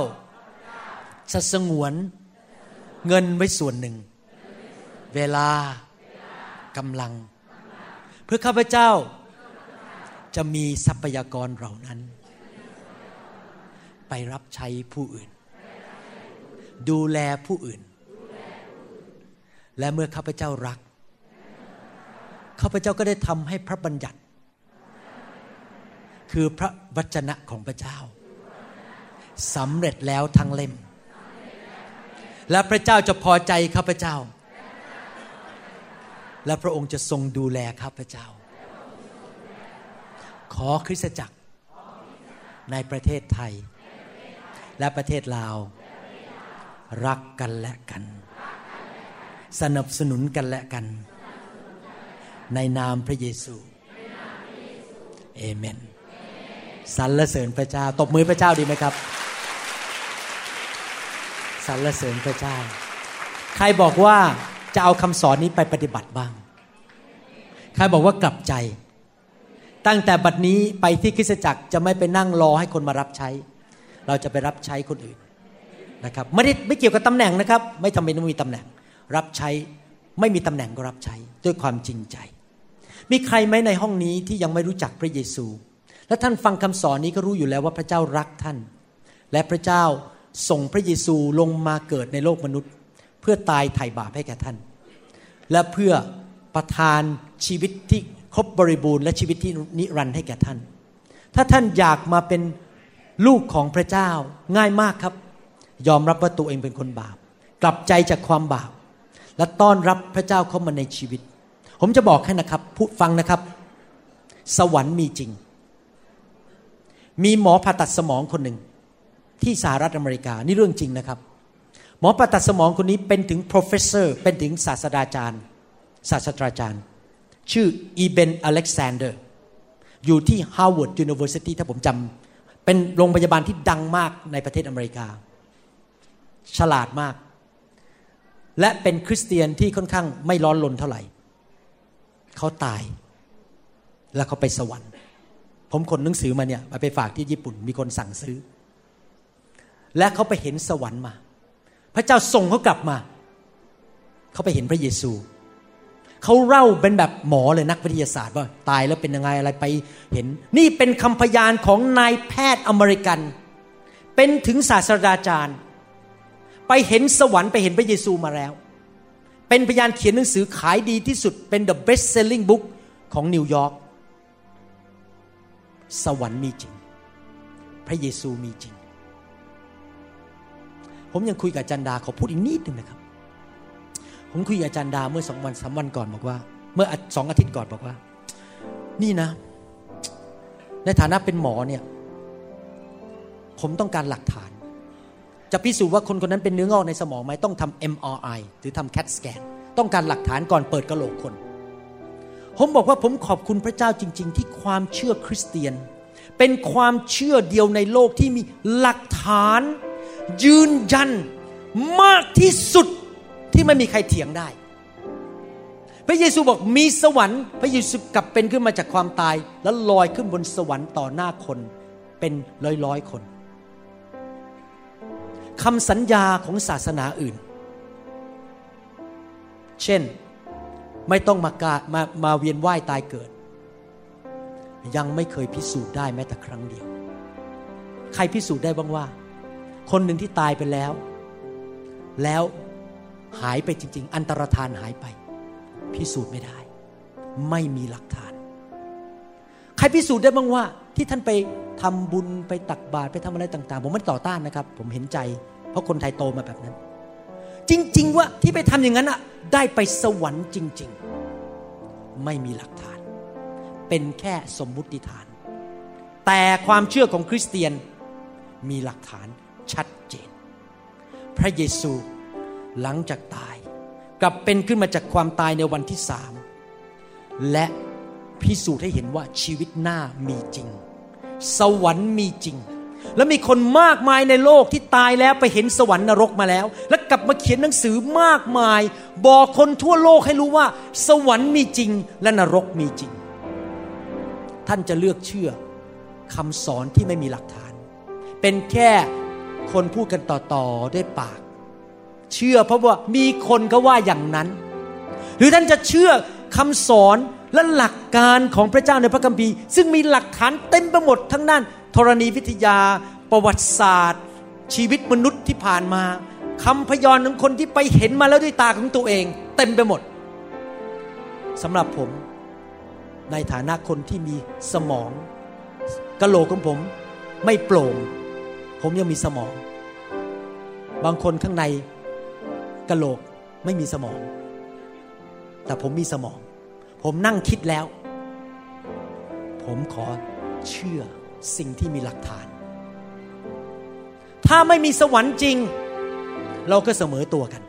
จะสงวนเงินไว้ส่วนหนึ่ง เวลากำลัง เพื่อข้าพเจ้าจะมีทรัพยากรเหล่านั้น ไปรับใช้ผู้อื่น ดูแลผู้อื่น และเมื่อข้าพเจ้ารัก ข้าพเจ้าก็ได้ทำให้พระบัญญัติ คือพระวจนะของพระเจ้าสำเร็จแล้วทั้งเล่ม และพระเจ้าจะพอใจข้าพเจ้า และพระองค์จะทรงดูแลข้าพเจ้า ขอคริสตจักรในประเทศไทย และประเทศลาว รักกันและกัน สนับสนุนกันและกัน ในนามพระเยซูเอเมนสรรเสริญพระเจ้า ตบมือพระเจ้าดีไหมครับสรรเสริญพระเจ้า ใครบอกว่าจะเอาคำสอนนี้ไปปฏิบัติบ้าง ใครบอกว่ากลับใจ ตั้งแต่บัดนี้ไปที่คริสตจักรจะไม่ไปนั่งรอให้คนมารับใช้ เราจะไปรับใช้คนอื่นนะครับไม่ได้ไม่เกี่ยวกับตำแหน่งนะครับ ไม่ทำเป็นต้องมีตำแหน่ง รับใช้ไม่มีตำแหน่งก็รับใช้ด้วยความจริงใจ มีใครไหมในห้องนี้ที่ยังไม่รู้จักพระเยซู และท่านฟังคำสอนนี้ก็รู้อยู่แล้วว่าพระเจ้ารักท่าน และพระเจ้าส่งพระเยซูลงมาเกิดในโลกมนุษย์ เพื่อตายไถ่บาปให้แก่ท่าน และเพื่อประทานชีวิตที่ครบบริบูรณ์และชีวิตที่นิรันดร์ให้แก่ท่าน ถ้าท่านอยากมาเป็น ลูกของพระเจ้าง่ายมากครับ ยอมรับว่าตัวเองเป็นคนบาป กลับใจจากความบาป และต้อนรับพระเจ้าเข้ามาในชีวิต ผมจะบอกให้นะครับพูดฟังนะครับ สวรรค์มีจริง มีหมอผ่าตัดสมองคนหนึ่ง ที่สหรัฐอเมริกานี่เรื่องจริงนะครับ หมอผ่าตัดสมองคนนี้เป็นถึง professor เป็นถึงศาสตราจารย์ ศาสตราจารย์ ชื่อ Eben Alexanderอยู่ที่ Harvard University ถ้าผมจำ เป็นโรงพยาบาลที่ดังมากในประเทศอเมริกา ฉลาดมาก และเป็นคริสเตียนที่ค่อนข้างไม่ร้อนลนเท่าไหร่ เขาตาย แล้วเขาไปสวรรค์ ผมขนหนังสือมาเนี่ยไปฝากที่ญี่ปุ่นมีคนสั่งซื้อ และเขาไปเห็นสวรรค์มา พระเจ้าส่งเขากลับมา เขาไปเห็นพระเยซู เขาเล่าเป็นแบบหมอเลยนักวิทยาศาสตร์ว่าตายแล้วเป็นยังไงอะไรไปเห็น นี่เป็นคำพยานของนายแพทย์อเมริกัน เป็นถึงศาสตราจารย์ ไปเห็นสวรรค์ไปเห็นพระเยซูมาแล้ว เป็นพยานเขียนหนังสือขายดีที่สุดเป็น the best selling book ของนิวยอร์กสวรรค์มีจริง พระเยซูมีจริง ผมยังคุยกับจารย์ดาขอพูดอีกนิดหนึ่งนะครับ ผมคุยกับอาจารย์ดาเมื่อสองวันสามวันก่อนบอกว่า เมื่อสองอาทิตย์ก่อนบอกว่า นี่นะ ในฐานะเป็นหมอเนี่ย ผมต้องการหลักฐาน จะพิสูจน์ว่าคนคนนั้นเป็นเนื้องอกในสมองไหมต้องทำ MRI หรือทำ CAT scan ต้องการหลักฐานก่อนเปิดกระโหลกคน ผมบอกว่าผมขอบคุณพระเจ้าจริง ๆ ที่ความเชื่อคริสเตียน เป็นความเชื่อเดียวในโลกที่มีหลักฐาน ยืนยันมากที่สุด ที่ไม่มีใครเถียงได้ พระเยซูบอกมีสวรรค์ พระเยซูกลับเป็นขึ้นมาจากความตาย แล้วลอยขึ้นบนสวรรค์ต่อหน้าคนเป็นร้อยร้อยคนคำสัญญาของศาสนาอื่น เช่นไม่ต้องมากามามาเวียนว่ายตายเกิด ยังไม่เคยพิสูจน์ได้แม้แต่ครั้งเดียว ใครพิสูจน์ได้บ้างว่า คนหนึ่งที่ตายไปแล้ว แล้ว หายไปจริง ๆ อันตรธานหายไป พิสูจน์ไม่ได้ ไม่มีหลักฐาน ใครพิสูจน์ได้บ้างว่า ที่ท่านไปทำบุญไปตักบาตรไปทำอะไรต่าง ๆ ผมไม่ต่อต้านนะครับ ผมเห็นใจ เพราะคนไทยโตมาแบบนั้น จริง ๆ ว่าที่ไปทำอย่างนั้นอะได้ไปสวรรค์จริง ๆ ไม่มีหลักฐาน เป็นแค่สมมุติฐาน แต่ความเชื่อของคริสเตียนมีหลักฐานชัดเจน พระเยซู หลังจากตาย กลับเป็นขึ้นมาจากความตายในวันที่สามและพิสูจน์ให้เห็นว่าชีวิตหน้ามีจริง สวรรค์มีจริง และมีคนมากมายในโลกที่ตายแล้วไปเห็นสวรรค์นรกมาแล้ว และกลับมาเขียนหนังสือมากมาย บอกคนทั่วโลกให้รู้ว่า สวรรค์มีจริง และนรกมีจริง ท่านจะเลือกเชื่อคำสอนที่ไม่มีหลักฐาน เป็นแค่คนพูดกันต่อๆด้วยปาก เชื่อ เพราะว่ามีคนก็ว่าอย่างนั้น หรือท่านจะเชื่อคำสอนและหลักการของพระเจ้าในพระคัมภีร์ ซึ่งมีหลักฐานเต็มไปหมดทั้งนั้นธรณีวิทยา ประวัติศาสตร์ ชีวิตมนุษย์ที่ผ่านมาคำพยานของคนที่ไปเห็นมาแล้วด้วยตาของตัวเอง เต็มไปหมดสำหรับผม ในฐานะคนที่มีสมองกะโหลกของผมไม่โปร่ง ผมยังมีสมอง บางคนข้างในะโหลกไม่มีสมอง แต่ผมมีสมอง ผมนั่งคิดแล้ว ผมขอเชื่อสิ่งที่มีหลักฐาน ถ้าไม่มีสวรรค์จริง เราก็เสมอตัวกัน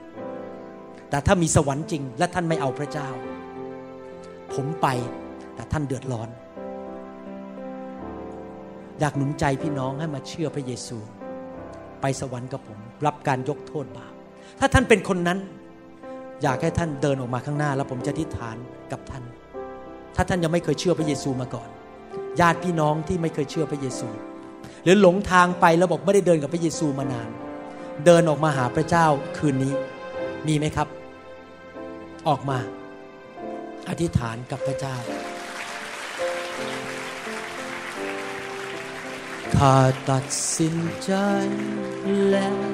แต่ถ้ามีสวรรค์จริง และท่านไม่เอาพระเจ้า ผมไปแต่ท่านเดือดร้อน อยากหนุนใจพี่น้องให้มาเชื่อพระเยซู ไปสวรรค์กับผม รับการยกโทษบาป ถ้าท่านเป็นคนนั้น อยากให้ท่านเดินออกมาข้างหน้า แล้วผมจะทิฏฐานกับท่าน ถ้าท่านยังไม่เคยเชื่อพระเยซูมาก่อน ญาติพี่น้องที่ไม่เคยเชื่อพระเยซู หรือหลงทางไปแล้วบอกไม่ได้เดินกับพระเยซูมานาน เดินออกมาหาพระเจ้าคืนนี้มีไหมครับ ออกมาอธิษฐานกับพระเจ้าข้าตัดสินใจแล้ว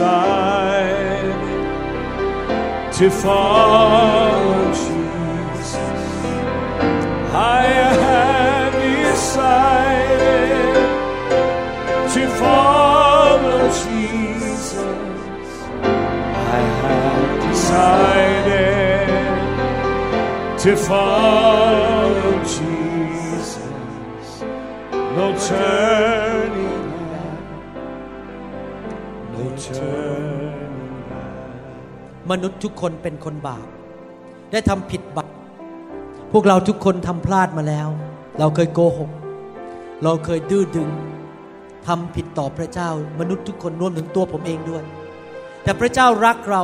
decided to follow Jesus. I have decided to follow Jesus. I have decided to follow Jesus. No turning มนุษย์ทุกคนเป็นคนบาป ได้ทำผิดบาป พวกเราทุกคนทำพลาดมาแล้ว เราเคยโกหก เราเคยดื้อดึงทำผิดต่อพระเจ้ามนุษย์ทุกคนรวมถึงตัวผมเองด้วย แต่พระเจ้ารักเรา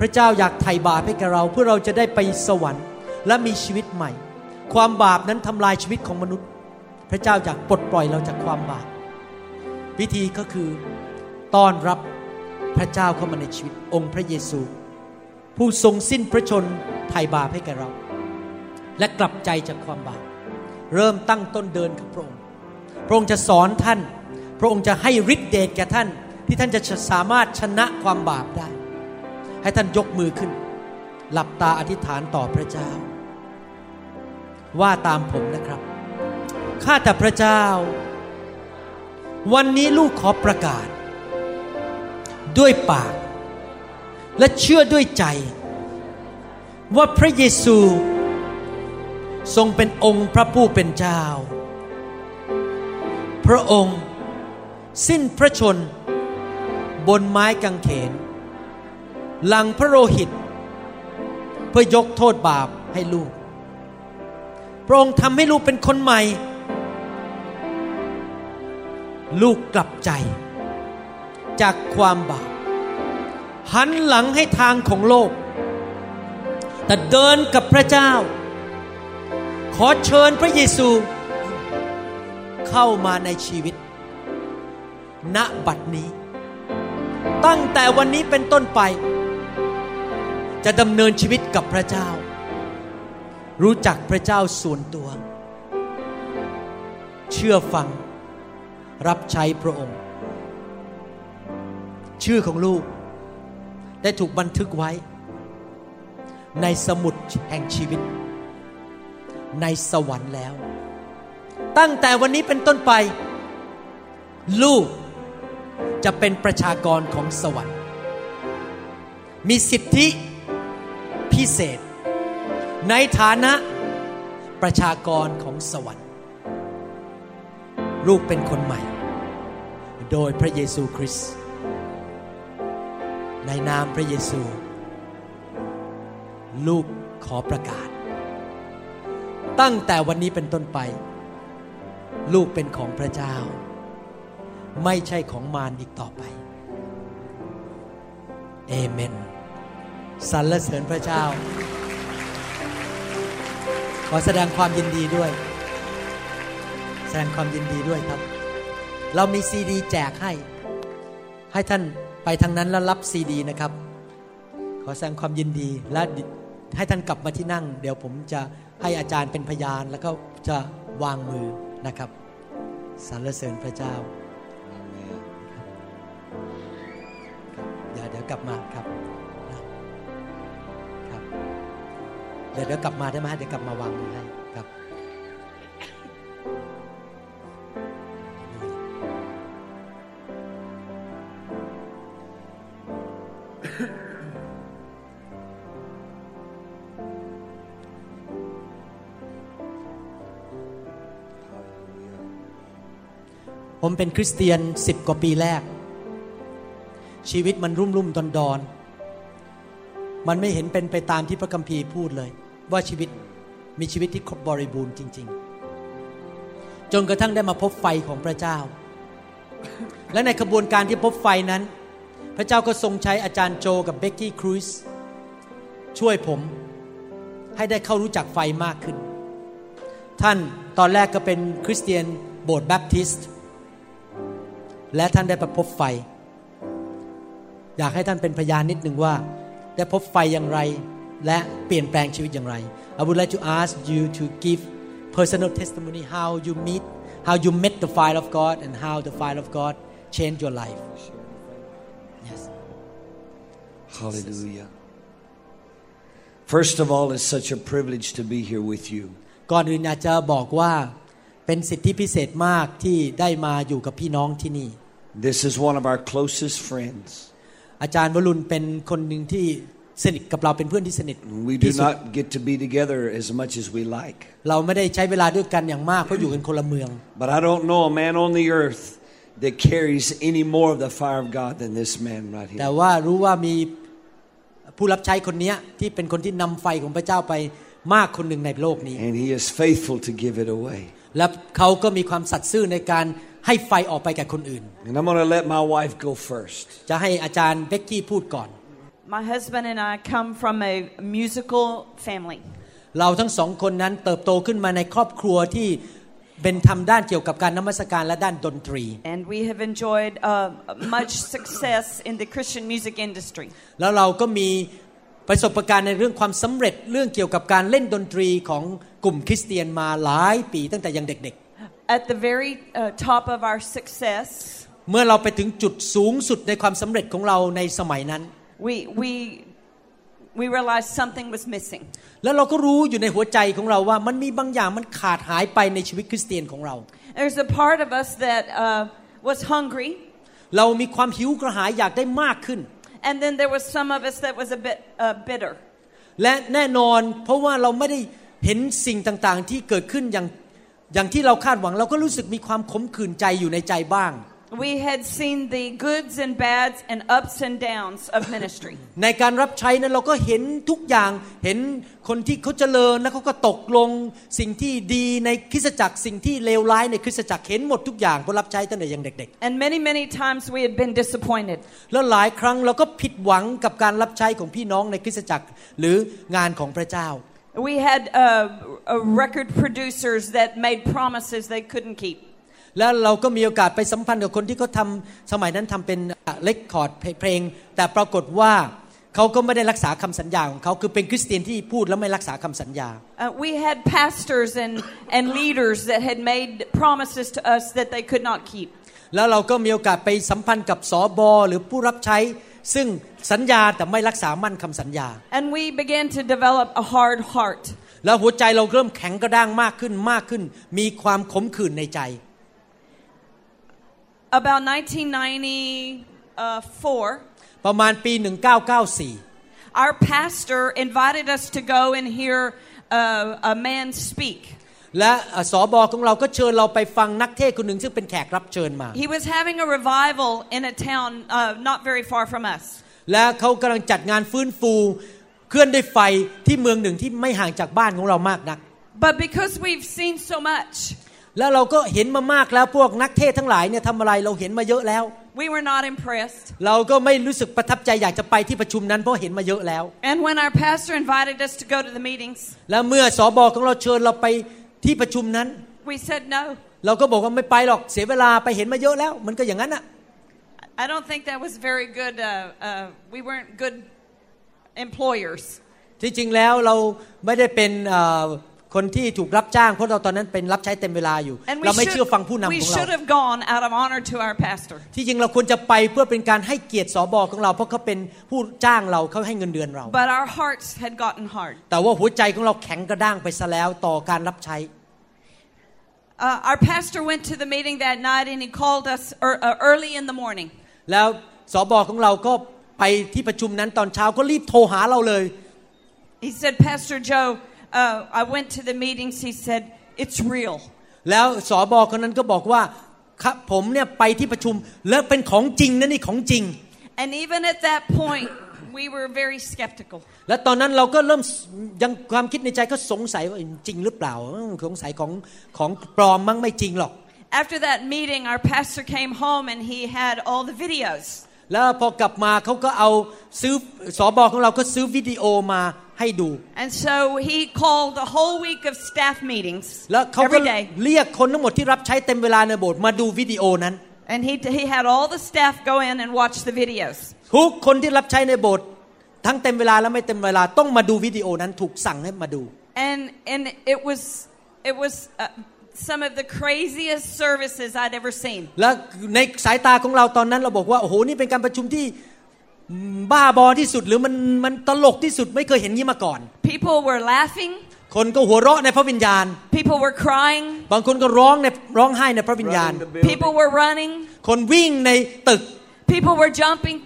พระเจ้าอยากไถ่บาปให้กับเรา เพื่อเราจะได้ไปสวรรค์ และมีชีวิตใหม่ ความบาปนั้นทำลายชีวิตของมนุษย์ พระเจ้าอยากปลดปล่อยเราจากความบาป วิธีก็คือต้อนรับพระเจ้าเข้ามาในชีวิตองค์พระเยซู ผู้ทรงสิ้นพระชนไถ่บาปให้แก่เรา และกลับใจจากความบาปเริ่มตั้งต้นเดินกับพระองค์ พระองค์จะสอนท่าน พระองค์จะให้ฤทธิเดชแก่ท่าน ที่ท่านจะสามารถชนะความบาปได้ ให้ท่านยกมือขึ้น หลับตาอธิษฐานต่อพระเจ้า ว่าตามผมนะครับ ข้าแต่พระเจ้า วันนี้ลูกขอประกาศ ด้วยปาก และเชื่อด้วยใจ ว่าพระเยซูทรงเป็นองค์พระผู้เป็นเจ้า พระองค์สิ้นพระชน บนไม้กางเขน หลังพระโลหิต เพื่อยกโทษบาปให้ลูก พระองค์ทำให้ลูกเป็นคนใหม่ ลูกกลับใจ จากความบาป หันหลังให้ทางของโลก แต่เดินกับพระเจ้า ขอเชิญพระเยซู เข้ามาในชีวิต ณบัดนี้ ตั้งแต่วันนี้เป็นต้นไป จะดำเนินชีวิตกับพระเจ้า รู้จักพระเจ้าส่วนตัว เชื่อฟัง รับใช้พระองค์ ชื่อของลูก ได้ถูกบันทึกไว้ ในสมุดแห่งชีวิต ในสวรรค์แล้ว ตั้งแต่วันนี้เป็นต้นไป ลูกจะเป็นประชากรของสวรรค์ มีสิทธิพิเศษ ในฐานะประชากรของสวรรค์ ลูกเป็นคนใหม่ โดยพระเยซูคริสต์ ในนามพระเยซู ลูกขอประกาศ ตั้งแต่วันนี้เป็นต้นไป ลูกเป็นของพระเจ้า ไม่ใช่ของมารอีกต่อไปเอเมนสรรเสริญพระเจ้า ขอแสดงความยินดีด้วย แสดงความยินดีด้วยครับ เรามีซีดีแจกให้ ให้ท่าน ไปทางนั้นแล้วรับซีดีนะครับ ขอแสดงความยินดี และให้ท่านกลับมาที่นั่ง เดี๋ยวผมจะให้อาจารย์เป็นพยาน แล้วก็จะวางมือนะครับสรรเสริญพระเจ้าเดี๋ยวเดี๋ยวกลับมาครับนะครับเดี๋ยวเดี๋ยวกลับมาได้ไหมเดี๋ยวกลับมาวางมือให้ ผมเป็นคริสเตียนสิบกว่าปีแรก ชีวิตมันรุ่มรุ่มดอนดอนมันไม่เห็นเป็นไปตามที่พระคัมภีร์พูดเลย ว่าชีวิตมีชีวิตที่ครบบริบูรณ์จริง ๆ จนกระทั่งได้มาพบไฟของพระเจ้า และในขบวนการที่พบไฟนั้น พระเจ้าก็ทรงใช้อาจารย์โจกับเบกกี้ครูซช่วยผมให้ได้เข้ารู้จักไฟมากขึ้น ท่านตอนแรกก็เป็นคริสเตียนโบสถ์แบปทิสต์ และท่านได้ประพบไฟ อยากให้ท่านเป็นพยานนิดหนึ่งว่า ได้พบไฟอย่างไร และเปลี่ยนแปลงชีวิตอย่างไร I would like to ask you to give personal testimony how you meet how you met the fire of God and how the fire of God changed your life yes Hallelujah. First of all, it's such a privilege to be here with you. ก่อนอื่นอยากจะบอกว่าเป็นสิทธิพิเศษมากที่ได้มาอยู่กับพี่น้องที่นี่ This is one of our closest friends. อาจารย์วรุณเป็นคนหนึ่งที่สนิทกับเราเป็นเพื่อนที่สนิท We ที่ do สุด not get to be together as much as we like. เราไม่ได้ใช้เวลาด้วยกันอย่างมากเพราะอยู่กันคนละเมือง But I don't know a man on the earth that carries any more of the fire of God than this man right แต่ here. ว่ารู้ว่ามีผู้รับใช้คนเนี้ยที่เป็นคนที่นำไฟของพระเจ้าไปมากคนหนึ่งในโลกนี้ And he is faithful to give it away. และเขาก็มีความสัตย์ซื่อในการให้ไฟออกไปแก่คนอื่น And I'm going to let my wife go first. จะให้อาจารย์เบกกี้พูดก่อน My husband and I come from a musical family. เราทั้งสองคนนั้นเติบโตขึ้นมาในครอบครัวที่เป็นทำด้านเกี่ยวกับการนมัสการและด้านดนตรี And we have enjoyed uh, much success in the Christian music industry. แล้วเราก็มีประสบการณ์ในเรื่องความสำเร็จเรื่องเกี่ยวกับการเล่นดนตรีของกลุ่มคริสเตียนมาหลายปีตั้งแต่ยังเด็ก At the very uh, top of our success, ๆ เมื่อเราไปถึงจุดสูงสุดในความสำเร็จของเราในสมัยนั้น we, we, we realized something was missing. แล้วเราก็รู้อยู่ในหัวใจของเราว่ามันมีบางอย่างมันขาดหายไปในชีวิตคริสเตียนของเรา There's a part of us that uh, was hungry, เรามีความหิวกระหายอยากได้มากขึ้น and then there was some of us that was a bit uh, bitter. และแน่นอนเพราะว่าเราไม่ได้เห็นสิ่งต่างๆที่เกิดขึ้นอย่างอย่างที่เราคาดหวัง เราก็รู้สึกมีความขมขื่นใจอยู่ในใจบ้าง We had seen the goods and bads and ups and downs of ministry. ในการรับใช้นั้นเราก็เห็นทุกอย่างเห็นคนที่เขาเจริญแล้วเขาก็ตกลงสิ่งที่ดีในคริสตจักรสิ่งที่เลวร้ายในคริสตจักรเห็นหมดทุกอย่างเพราะรับใช้ตั้งแต่ยังเด็ก And many, many times we had been disappointed. ๆแล้วหลายครั้งเราก็ผิดหวังกับการรับใช้ของพี่น้องในคริสตจักรหรืองานของพระเจ้า We had uh, uh, record producers that made promises they couldn't keep. แล้วเราก็มีโอกาสไปสัมพันธ์กับคนที่เขาทำสมัยนั้นทำเป็นเลคคอร์ดเพลง แต่ปรากฏว่าเขาก็ไม่ได้รักษาคำสัญญาของเขาคือเป็นคริสเตียนที่พูดแล้วไม่รักษาคำสัญญา Uh, we had pastors and, and leaders that had made promises to us that they could not keep. แล้วเราก็มีโอกาสไปสัมพันธ์กับสอบอหรือผู้รับใช้ซึ่งสัญญาแต่ไม่รักษามั่นคำสัญญา And we began to develop a hard heart. แล้วหัวใจเราเริ่มแข็งกระด้างมากขึ้นมากขึ้น มีความขมขื่นในใจ About 1994, ประมาณปี 1994 our pastor invited us to go and hear uh, a man speak. และสอบอของเราก็เชิญเราไปฟังนักเทศน์คนหนึ่งซึ่งเป็นแขกรับเชิญมา He was having a revival in a town uh, not very far from us. และเขากำลังจัดงานฟื้นฟูเคลื่อนด้วยไฟที่เมืองหนึ่งที่ไม่ห่างจากบ้านของเรามากนัก But because we've seen so much, แล้วเราก็เห็นมามากแล้วพวกนักเทศน์ทั้งหลายเนี่ยทำอะไรเราเห็นมาเยอะแล้ว We were not impressed. เราก็ไม่รู้สึกประทับใจอยากจะไปที่ประชุมนั้นเพราะเห็นมาเยอะแล้ว And when our pastor invited us to go to the meetings, แล้วเมื่อสอบอของเราเชิญเราไปที่ประชุมนั้น we said no. เราก็บอกว่าไม่ไปหรอกเสียเวลาไปเห็นมาเยอะแล้ว มันก็อย่างนั้นอะ I don't think that was very good. Uh, uh, we weren't good employers. ที่จริงแล้วเราไม่ได้เป็นเอ่อ คนที่ถูกรับจ้างเพราะเราตอนนั้นเป็นรับใช้เต็มเวลาอยู่ And we เราไม่ should, เชื่อฟังผู้นำ we ของเรา should have gone out of honor to our pastor. ที่จริงเราควรจะไปเพื่อเป็นการให้เกียรติสอบอของเรา เพราะเขาเป็นผู้จ้างเราเขาให้เงินเดือนเรา But our hearts had gotten hard. แต่ว่าหัวใจของเราแข็งกระด้างไปซะแล้วต่อการรับใช้ Uh, our pastor went to the meeting that night and he called us er, uh, early in the morning. แล้วสอบอของเราก็ไปที่ประชุมนั้นตอนเช้าก็รีบโทรหาเราเลย He said, Pastor Joe, uh, I went to the meetings. He said, It's real. แล้วสอบอคนนั้นก็บอกว่าครับผมเนี่ยไปที่ประชุมแล้วเป็นของจริงนะนี่ของจริง And even at that point, we were very skeptical. แล้วตอนนั้นเราก็เริ่มยังความคิดในใจก็สงสัยว่าจริงหรือเปล่าอืมสงสัยของของปลอมมั้งไม่จริงหรอก After that meeting, our pastor came home and he had all the videos. แล้วพอกลับมาเขาก็เอาซื้อสอบอของเราก็ซื้อวิดีโอมาให้ดู And so he called a whole week of staff meetings แล้วเขาก็ every day. เรียกคนทั้งหมดที่รับใช้เต็มเวลาในโบสถ์มาดูวิดีโอนั้น And he, he had all the staff go in and watch the videos. ทุกคนที่รับใช้ในโบสถ์ทั้งเต็มเวลาและไม่เต็มเวลาต้องมาดูวิดีโอนั้นถูกสั่งให้มาดู And, and it was, it was uh, some of the craziest services I'd ever seen. และในสายตาของเราตอนนั้นเราบอกว่าโอ้โหนี่เป็นการประชุมที่บ้าบอที่สุดหรือมันมันตลกที่สุดไม่เคยเห็นนี้มาก่อน People were laughing, คนก็หัวเราะในพระวิญญาณ people were crying, บางคนก็ร้องในร้องไห้ในพระวิญญาณ Running the building. people were running, คนวิ่งในตึก people were jumping,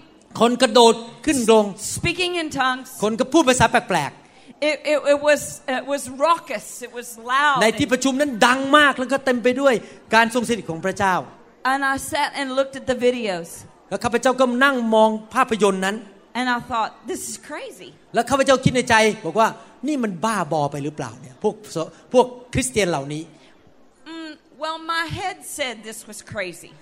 คนกระโดดขึ้นลง speaking in tongues. คนก็พูดภาษาแปลก It, it, it, was, it was raucous, it was loud. ๆในที่ประชุมนั้นดังมากแล้วก็เต็มไปด้วยการทรงสถิตของพระเจ้า And I sat and looked at the videos. แล้วข้าพเจ้าก็นั่งมองภาพยนตร์นั้น And I thought, this is crazy. แล้วข้าพเจ้าคิดในใจบอกว่านี่มันบ้าบอไปหรือเปล่าเนี่ยพวกพวกคริสเตียนเหล่านี้ Mm, well, my head said this was crazy.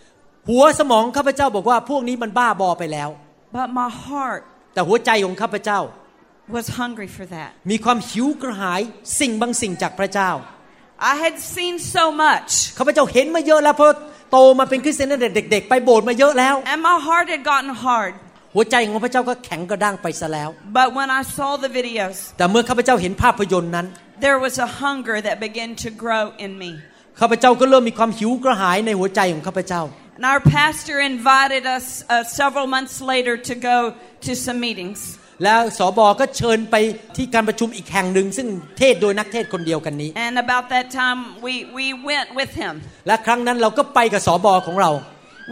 หัวสมองข้าพเจ้าบอกว่าพวกนี้มันบ้าบอไปแล้ว But my heart แต่หัวใจของข้าพเจ้า was hungry for that. มีความหิวกระหายสิ่งบางสิ่งจากพระเจ้า I had seen so much. ข้าพเจ้าเห็นมาเยอะแล้วเพราะโตมาเป็นคริสเตียนตั้งแต่เด็ก ๆ ไปโบสถ์มาเยอะแล้ว And my heart had gotten hard. หัวใจของพระเจ้าก็แข็งกระด้างไปซะแล้ว But when I saw the videos, แต่เมื่อข้าพเจ้าเห็นภาพยนตร์นั้น there was a hunger that began to grow in me. ข้าพเจ้าก็เริ่มมีความหิวกระหายในหัวใจของข้าพเจ้า And our pastor invited us uh, several months later to go to some meetings. แล้วสอบอก็เชิญไปที่การประชุมอีกแห่งหนึ่งซึ่งเทศโดยนักเทศคนเดียวกันนี้ And about that time, we, we went with him. และครั้งนั้นเราก็ไปกับสอบอของเรา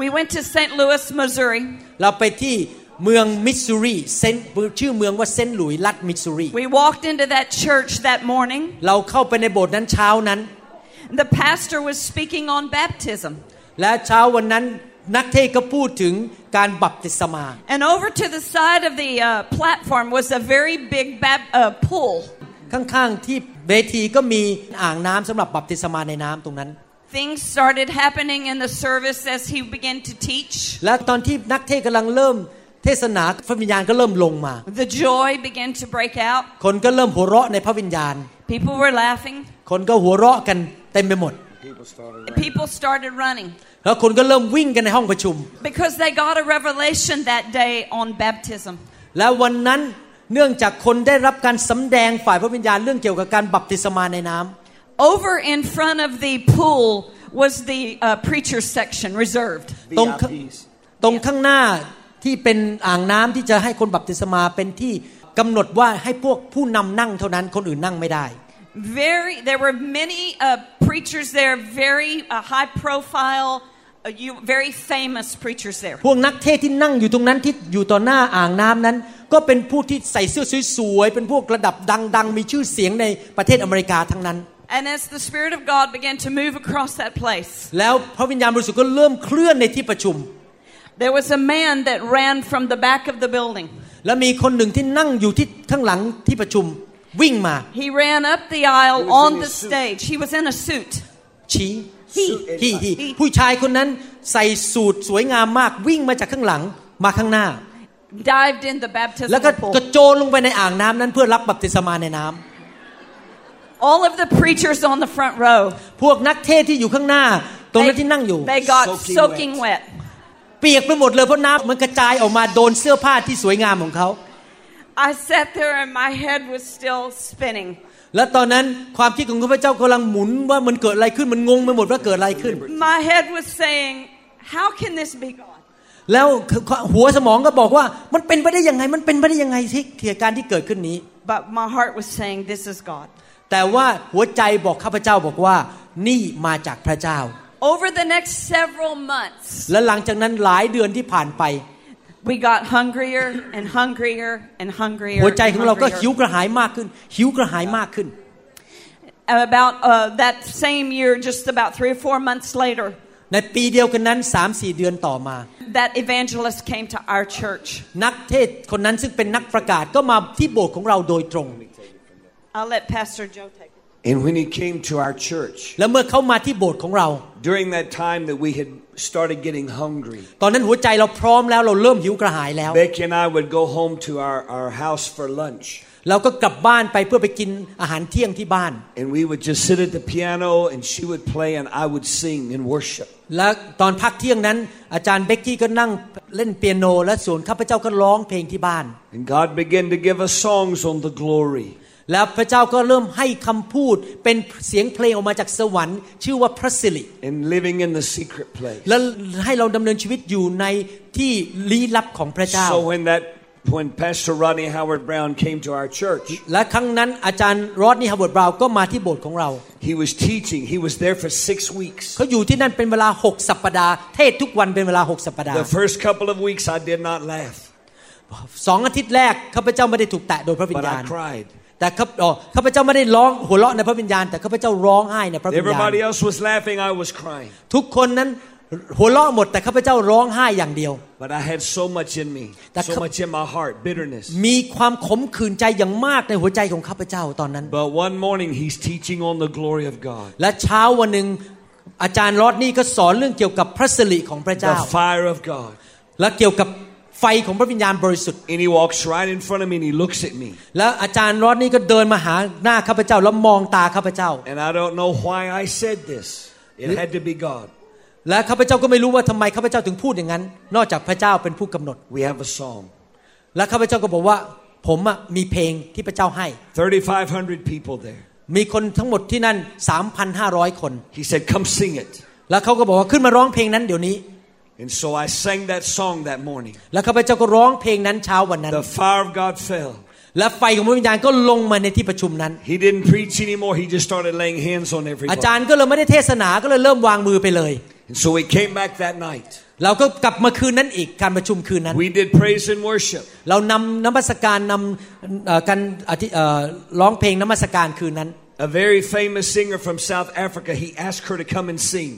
We went to St. Louis, Missouri. เราไปที่เมืองมิสซูรีเซนชื่อเมืองว่าเซนต์หลุยส์รัฐมิสซูรี We walked into that church that morning. เราเข้าไปในโบสถ์นั้นเช้านั้น The pastor was speaking on baptism. และเช้าวันนั้น นักเทศน์ก็พูดถึงการบัพติศมา And over to the side of the uh, platform was a very big bab- uh, pool. ข้างๆที่เวทีก็มีอ่างน้ำสำหรับบัพติศมาในน้ำตรงนั้น Things started happening in the service as he began to teach. และตอนที่นักเทศกำลังเริ่มเทศนาพระวิญญาณก็เริ่มลงมา The joy began to break out. คนก็เริ่มหัวเราะในพระวิญญาณ People were laughing. คนก็หัวเราะกันเต็มไปหมด People started running. People started running แล้วคนก็เริ่มวิ่งกันในห้องประชุม because they got a revelation that day on baptism. แล้ววันนั้นเนื่องจากคนได้รับการสำแดงฝ่ายพระวิญญาณเรื่องเกี่ยวกับการบัพติศมาในน้ำ Over in front of the pool was the uh, preacher section reserved. ตรงข้าง VIPs. ตรงข้างหน้าที่เป็นอ่างน้ำที่จะให้คนบัพติศมาเป็นที่กำหนดว่าให้พวกผู้นำนั่งเท่านั้นคนอื่นนั่งไม่ได้ Very, there were many uh, preachers there, very uh, high profile, uh, you, very famous preachers there. พวกนักเทศที่นั่งอยู่ตรงนั้นที่อยู่ต่อหน้าอ่างน้ำนั้น ก็เป็นผู้ที่ใส่เสื้อสวยๆเป็นพวกระดับดังๆ มีชื่อเสียงในประเทศอเมริกาทั้งนั้น And as the Spirit of God began to move across that place, แล้วพระวิญญาณบริสุทธิ์ก็เริ่มเคลื่อนในที่ประชุม there was a man that ran from the back of the building. แล้วมีคนหนึ่งที่นั่งอยู่ที่ข้างหลังที่ประชุม วิ่งมา He ran up the aisle He was on in the his suit. stage. He was in a suit. ชี้ฮีฮีฮีผู้ชายคนนั้นใส่สูทสวยงามมากวิ่งมาจากข้างหลังมาข้างหน้า dived in the แล้วก็ baptismal กระ pool. โจนลงไปในอ่างน้ำนั้นเพื่อรับบัพติศมาในน้ำ All of the preachers on the front row, พวกนักเทศน์ที่อยู่ข้างหน้า ตรงนั้นที่นั่งอยู่ they got Soaking soaking wet. เปียกไปหมดเลยเพราะน้ำมันกระจายออกมาโดนเสื้อผ้าที่สวยงามของเขา I sat there and my head was still spinning. และตอนนั้นความคิดของข้าพเจ้ากำลังหมุนว่ามันเกิดอะไรขึ้นมันงงไปหมดว่าเกิดอะไรขึ้น My head was saying, How can this be God? แล้วหัวสมองก็บอกว่ามันเป็นไปได้ยังไงมันเป็นไปได้ยังไงที่เหตุการณ์ที่เกิดขึ้นนี้ But my heart was saying, This is God. แต่ว่าหัวใจบอกข้าพเจ้าบอกว่านี่มาจากพระเจ้า Over the next several months, และหลังจากนั้นหลายเดือนที่ผ่านไป we got hungrier and hungrier and hungrier. หัวใจ and ของเราก็ hungrier. หิวกระหายมากขึ้น หิวกระหายมากขึ้น About uh, that same year, just about three or four months later, ในปีเดียวกันนั้น3 4 เดือนต่อมา that evangelist came to our church. นักเทศน์คนนั้นซึ่งเป็นนักประกาศก็มาที่โบสถ์ของเราโดยตรง I'll let Pastor Joe take it. And when he came to our church, แล้วเมื่อเขามาที่โบสถ์ของเรา during that time that we had started getting hungry, ตอนนั้นหัวใจเราพร้อมแล้วเราเริ่มหิวกระหายแล้ว Becky and I would go home to our, our house for lunch. เราก็กลับบ้านไปเพื่อไปกินอาหารเที่ยงที่บ้าน And we would just sit at the piano and she would play and I would sing and worship. และตอนพักเที่ยงนั้น อาจารย์เบกกี้ก็นั่งเล่นเปียโน และส่วนข้าพเจ้าก็ร้องเพลงที่บ้าน And God began to give us songs on the glory. แล้วพระเจ้าก็เริ่มให้คำพูดเป็นเสียงเพลงออกมาจากสวรรค์ชื่อว่าพระสิริ and living in the secret place. และให้เราดำเนินชีวิตอยู่ในที่ลี้ลับของพระเจ้า So when that when Pastor Rodney Howard Brown came to our church, และครั้งนั้นอาจารย์รอดนี่ฮาวเวิร์ดบราวน์ก็มาที่โบสถ์ของเรา he was teaching. He was there for six weeks. เขาอยู่ที่นั่นเป็นเวลา6สัปปดาห์เทศทุกวันเป็นเวลา6สัปปดาห์ The first couple of weeks I did not laugh, สองอาทิตย์แรกข้าพเจ้าไม่ได้ถูกแตะโดยพระวิญ but ญาณ I cried. แต่ข้าอ๋อข้าพเจ้าไม่ได้ร้องหัวเราะในพระวิญญาณแต่ข้าพเจ้าร้องไห้ในพระวิญญาณ Everybody else was laughing, I was crying. ทุกคนนั้นหัวเราะหมดแต่ข้าพเจ้าร้องไห้อย่างเดียว But I had so much in me, That so co- much in my heart, bitterness. มีความขมขื่นใจอย่างมากในหัวใจของข้าพเจ้าตอนนั้น But one morning he's teaching on the glory of God, และเช้าวันหนึ่งอาจารย์รอดนี่ก็สอนเรื่องเกี่ยวกับพระสิริของพระเจ้า the fire of God. และเกี่ยวกับ ไฟของพระวิญญาณบริสุทธิ์ And he walks right in front of me and he looks at me. แล้วอาจารย์รอดนี่ก็เดินมาหาหน้าข้าพเจ้าแล้วมองตาข้าพเจ้า And I don't know why I said this. It had to be God. และข้าพเจ้าก็ไม่รู้ว่าทำไมข้าพเจ้าถึงพูดอย่างนั้น นอกจากพระเจ้าเป็นผู้กำหนด We have a song. และข้าพเจ้าก็บอกว่าผมอะมีเพลงที่พระเจ้าให้ 3,500 people there. มีคนทั้งหมดที่นั่น 3,500 คน He said, Come sing it. แล้วเขาก็บอกว่าขึ้นมาร้องเพลงนั้นเดี๋ยวนี้ And so I sang that song that morning. แล้วข้าพเจ้าก็ร้องเพลงนั้นเช้าวันนั้น The fire of God fell. และไฟของพระวิญญาณก็ลงมาในที่ประชุมนั้น He didn't preach anymore. He just started laying hands on อา everybody. จารย์ก็เลยไม่ได้เทศนาก็เลยเริ่มวางมือไปเลย And so we came back that night. เราก็กลับมาคืนนั้นอีกการประชุมคืนนั้น We did praise and worship. เรานำนมัสการนำเอ่อการอธิเอ่อร้องเพลงนมัสการคืนนั้น A very famous singer from South Africa, he asked her to come and sing.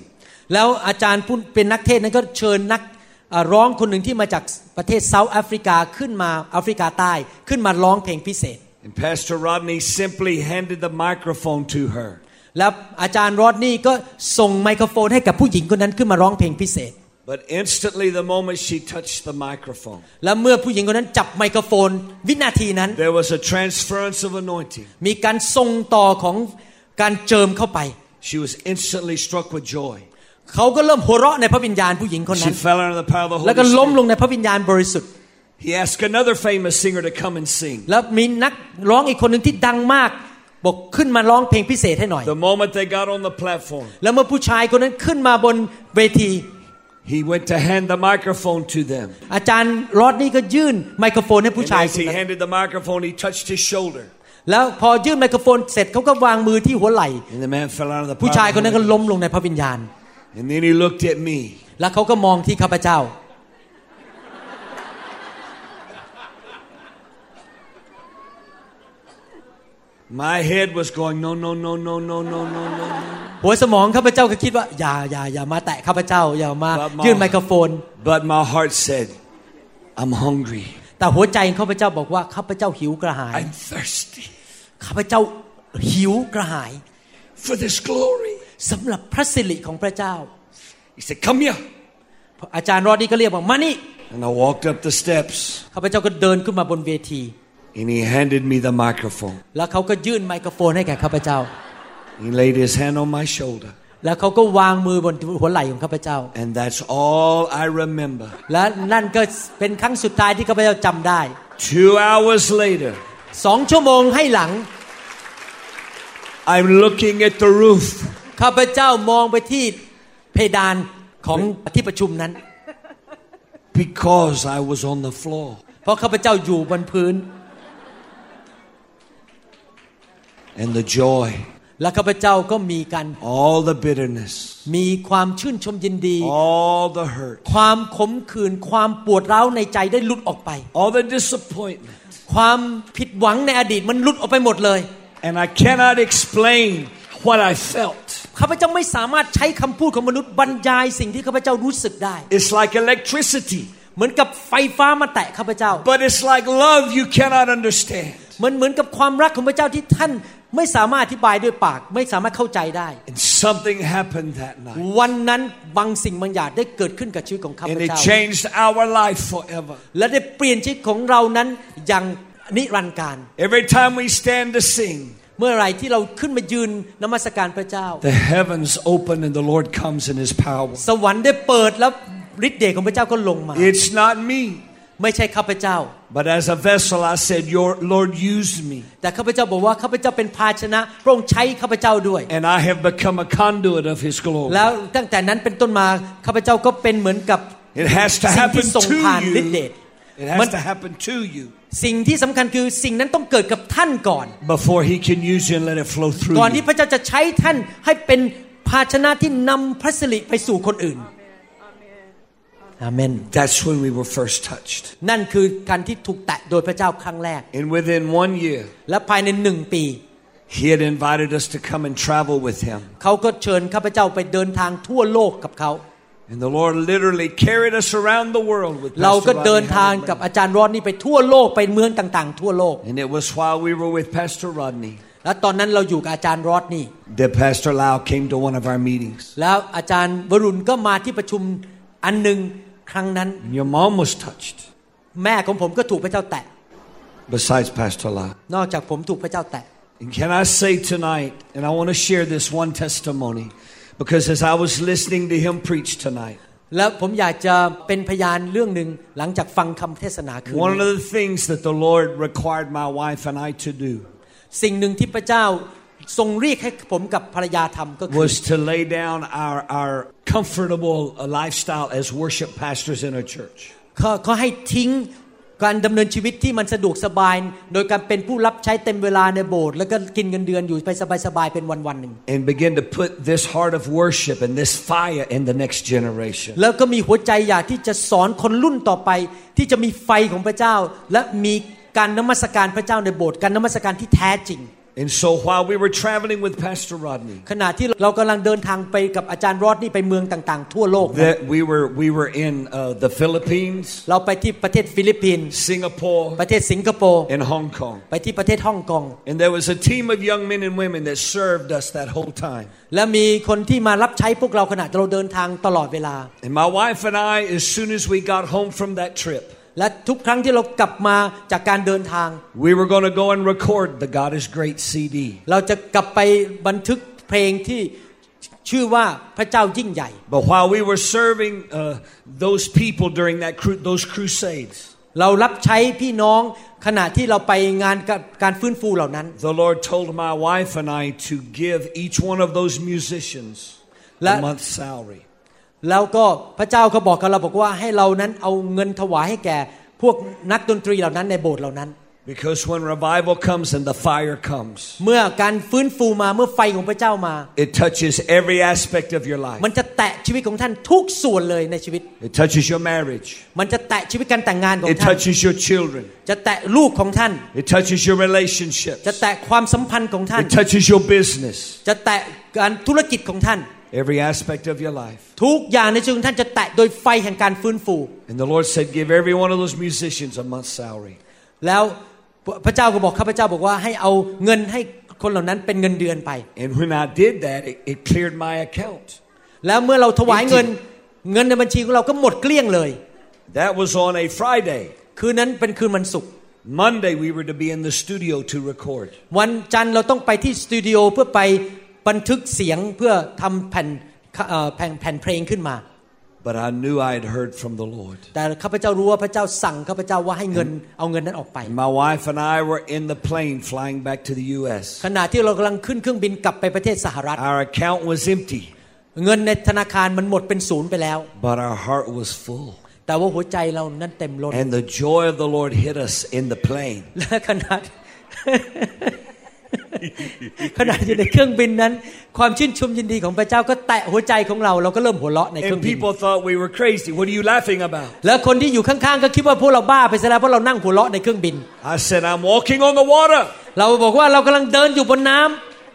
แล้วอาจารย์ผู้เป็นนักเทศน์นั้นก็เชิญนักเอ่อร้องคนหนึ่งที่มาจากประเทศเซาท์แอฟริกาขึ้นมาแอฟริกาใต้ขึ้นมาร้องเพลงพิเศษ And Pastor Rodney simply handed the microphone to her. แล้วอาจารย์รอดนี่ก็ส่งไมโครโฟนให้กับผู้หญิงคนนั้นขึ้นมาร้องเพลงพิเศษ But instantly, the moment she touched the microphone, แล้วเมื่อผู้หญิงคนนั้นจับไมโครโฟนวินาทีนั้น there was a transference of anointing. มีการส่งต่อของการเจิมเข้าไป She was instantly struck with joy. เขาก็เริ่มหัวเราะในพระวิญญาณผู้หญิงคนนั้ She น fell under the power of the แล้วก็ Holy ล้มล Spirit. งในพระวิญญาณบริสุทธิ์ He asked another famous singer to come and sing. แล้วมีนักร้องอีกคนหนึ่งที่ดังมากบอกขึ้นมาร้องเพลงพิเศษให้หน่อย The moment they got on the platform, แล้วเมื่อผู้ชายคนนั้นขึ้นมาบนเวที he went to hand the microphone to them. อาจารย์รอดนี่ก็ยื่นไมโครโฟนให้ผู้ And ชาย as คน he นั้น handed the microphone, he touched his shoulder. แล้วพอยื่นไมโครโฟนเสร็จเขาก็วางมือที่หัวไหล่ And the man fell under the ผู้ power ชาย of คนนั้น the ก็ Holy ล้ม Ghost. ลงในพระวิญญาณ And then he looked at me. แล้วเขาก็มองที่ข้าพเจ้า My head was going, no, no, no, no, no, no, no, no. หัวสมองข้าพเจ้าก็คิดว่าอย่าอย่าอย่ามาแตะข้าพเจ้าอย่ามาครับยื่นไมโครโฟน But my heart said, I'm hungry. แต่หัวใจของข้าพเจ้าบอกว่าข้าพเจ้าหิวกระหาย I'm thirsty ข้าพเจ้าหิวกระหาย for this glory. สำหรับพระสิริของพระเจ้า He said, Come here. อาจารย์รอดนี่ก็เรียกว่ามานี่ And I walked up the steps ข้าพเจ้าก็เดินขึ้นมาบนเวที and he handed me the microphone. แล้วเขาก็ยื่นไมโครโฟนให้แก่ข้าพเจ้า He laid his hand on my shoulder. แล้วเขาก็วางมือบนหัวไหล่ของข้าพเจ้า And that's all I remember. และนั่นก็เป็นครั้งสุดท้ายที่ข้าพเจ้าจำได้ Two hours later, สองชั่วโมงให้หลัง I'm looking at the roof ข้าพเจ้ามองไปที่เพดานของที่ประชุมนั้น because I was on the floor. เพราะข้าพเจ้าอยู่บนพื้น And the joy, และข้าพเจ้าก็มีการ all the bitterness, มีความชื่นชมยินดี all the hurt, ความขมขื่นความปวดร้าวในใจได้หลุดออกไป all the disappointment. ความผิดหวังในอดีตมันหลุดออกไปหมดเลย And I cannot explain what I felt. ข้าพเจ้าไม่สามารถใช้คำพูดของมนุษย์บรรยายสิ่งที่ข้าพเจ้ารู้สึกได้ It's like electricity, เหมือนกับไฟฟ้ามาแตะข้าพเจ้า but it's like love you cannot understand. เหมือนเหมือนกับความรักของพระเจ้าที่ท่านไม่สามารถอธิบายด้วยปาก ไม่สามารถเข้าใจได้ And something happened that night. วันนั้นบางสิ่งบางอย่างได้เกิดขึ้นกับชีวิตของข้าพ And it เจ้า changed our life forever. และได้เปลี่ยนชีวิตของเรานั้นอย่างนิรันดร์การ Every time we stand to sing, เมื่อไหรที่เราขึ้นมายืนนมัสการพระเจ้า the heavens open and the Lord comes in His power. สวรรค์ได้เปิดแล้วฤทธิ์เดชของพระเจ้าก็ลงมา It's not me, ไม่ใช่ข้าพเจ้า but as a vessel, I said, Your Lord, use me. แต่ข้าพเจ้าบอกว่าข้าพเจ้าเป็นภาชนะพระองค์ใช้ข้าพเจ้าด้วย And I have become a conduit of His glory. แล้วตั้งแต่นั้นเป็นต้นมาข้าพเจ้าก็เป็นเหมือนกับ It has to สิ่ง happen ที่ส่ง to ผ่านฤทธิ์เด you. ช It มัน has to happen to you สิ่งที่สำคัญคือสิ่งนั้นต้องเกิดกับท่านก่อน before He can use you and let it flow through ก่อนที่ you. พระเจ้าจะใช้ท่านให้เป็นภาชนะที่นำพระสิริไปสู่คนอื่นอาเมน That's when we were first touched. นั่นคือการที่ถูกแตะโดยพระเจ้าครั้งแรก And within one year, และภายในหนึ่งปี He had invited us to come and travel with Him. เขาก็เชิญข้าพเจ้าไปเดินทางทั่วโลกกับเขา And the Lord literally carried us around the world with เราก็ Pastor เดิน Rodney ทางกับ Howard. อาจารย์รอดนี่ไปทั่วโลกไปเมืองต่างๆ ทั่วโลก And it was while we were with Pastor Rodney และตอนนั้นเราอยู่กับอาจารย์รอดนี่ that Pastor Lau came to one of our meetings. แล้วอาจารย์วรุณก็มาที่ประชุมอันหนึ่งครั้งนั้น And your mom was touched, แม่ของผมก็ถูกพระเจ้าแตะ besides Pastor Lau. นอกจากผมถูกพระเจ้าแตะ And can I say tonight, and I want to share this one testimony, because as I was listening to him preach tonight, แล้วผมอยากจะเป็นพยานเรื่องหนึ่งหลังจากฟังคำเทศนาคืน one นี้ of the things that the Lord required my wife and I to do สิ่งหนึ่งที่พระเจ้าทรงเรียกให้ผมกับภรรยาทำก็คือ was to lay down our, our comfortable uh, lifestyle as worship pastors in a church. เขาเขาให้ทิ้ง การดำเนินชีวิตที่มันสะดวกสบาย โดยการเป็นผู้รับใช้เต็มเวลาในโบสถ์แล้วก็กินเงินเดือนอยู่ไปสบายๆเป็นวันๆหนึ่ง and begin to put this heart of worship and this fire in the next generation. แล้วก็มีหัวใจอยากที่จะสอนคนรุ่นต่อไป ที่จะมีไฟของพระเจ้า และมีการนมัสการพระเจ้าในโบสถ์การนมัสการที่แท้จริง And so while we were traveling with Pastor Rodney, ขณะที่เรากำลังเดินทางไปกับอาจารย์รอดนี่ไปเมืองต่างๆ ทั่วโลกนะ that we were we were in uh, the Philippines, เราไปที่ประเทศฟิลิปปินส์ Singapore, ประเทศสิงคโปร์ and Hong Kong. ไปที่ประเทศฮ่องกง And there was a team of young men and women that served us that whole time. และมีคนที่มารับใช้พวกเราขณะเราเดินทางตลอดเวลา And my wife and I, as soon as we got home from that trip, และทุกครั้งที่เรากลับมาจากการเดินทาง we were going to go and record the God is Great CD. เราจะกลับไปบันทึกเพลงที่ชื่อว่าพระเจ้ายิ่งใหญ่ But while we were serving uh, those people during that cru- those crusades, เรารับใช้พี่น้องขณะที่เราไปงานการฟื้นฟูเหล่านั้น the Lord told my wife and I to give each one of those musicians La- a month's salary. แล้วก็พระเจ้าก็บอกกับเราบอกว่าให้เรานั้นเอาเงินถวายให้แก่พวกนักดนตรีเหล่านั้นในโบสถ์เหล่านั้น Because when revival comes and the fire comes, เมื่อการฟื้นฟูมาเมื่อไฟของพระเจ้ามา it touches every aspect of your life. มันจะแตะชีวิตของท่านทุกส่วนเลยในชีวิต It touches your marriage. มันจะแตะชีวิตการแต่งงานของ It ท่าน touches your children. จะแตะลูกของท่าน It touches your relationships. จะแตะความสัมพันธ์ของท่าน It touches your business. จะแตะการธุรกิจของท่าน Every aspect of your life. ทุกอย่างในชีวิตของท่านจะแตะโดยไฟแห่งการฟื้นฟู And the Lord said, Give every one of those musicians a month's salary. แล้วพระเจ้าก็บอกข้าพเจ้าบอกว่าให้เอาเงินให้คนเหล่านั้นเป็นเงินเดือนไป And when I did that, it, it cleared my account. แล้วเมื่อเราถวายเงินเงินในบัญชีของเราก็หมดเกลี้ยงเลย That was on a Friday. คืนนั้นเป็นคืนวันศุกร์ Monday, we were to be in the studio to record. วันจันทร์เราต้องไปที่สตูดิโอเพื่อไป บันทึกเสียงเพื่อทำแผ่นเอ่อแผ่นแผ่นเพลงขึ้นมา But I knew I had heard from the Lord. แต่ข้าพเจ้ารู้ว่าพระเจ้าสั่งข้าพเจ้าว่าให้เงินเอาเงินนั้นออกไป My wife and I were in the plane flying back to the U.S. ขณะที่เรากำลังขึ้นเครื่องบินกลับไปประเทศสหรัฐ Our account was empty, เงินในธนาคารมันหมดเป็นศูนย์ไปแล้ว but our heart was full. แต่ว่าหัวใจเรานั้นเต็มล้น And the joy of the Lord hit us in the plane. และขนาด ขณะอยู่ในเครื่องบินนั้น ความชื่นชมยินดีของพระเจ้าก็แตะหัวใจของเราเราก็เริ่มหัวเราะในเครื่อ And งบิน people thought we were crazy. What are you laughing about? แล้วคนที่อยู่ข้างๆก็คิดว่าพวกเราบ้าไปซะแล้วเพราะเรานั่งหัวเราะในเครื่องบิน I said, I'm walking on the water. เราบอกว่าเรากำลังเดินอยู่บนน้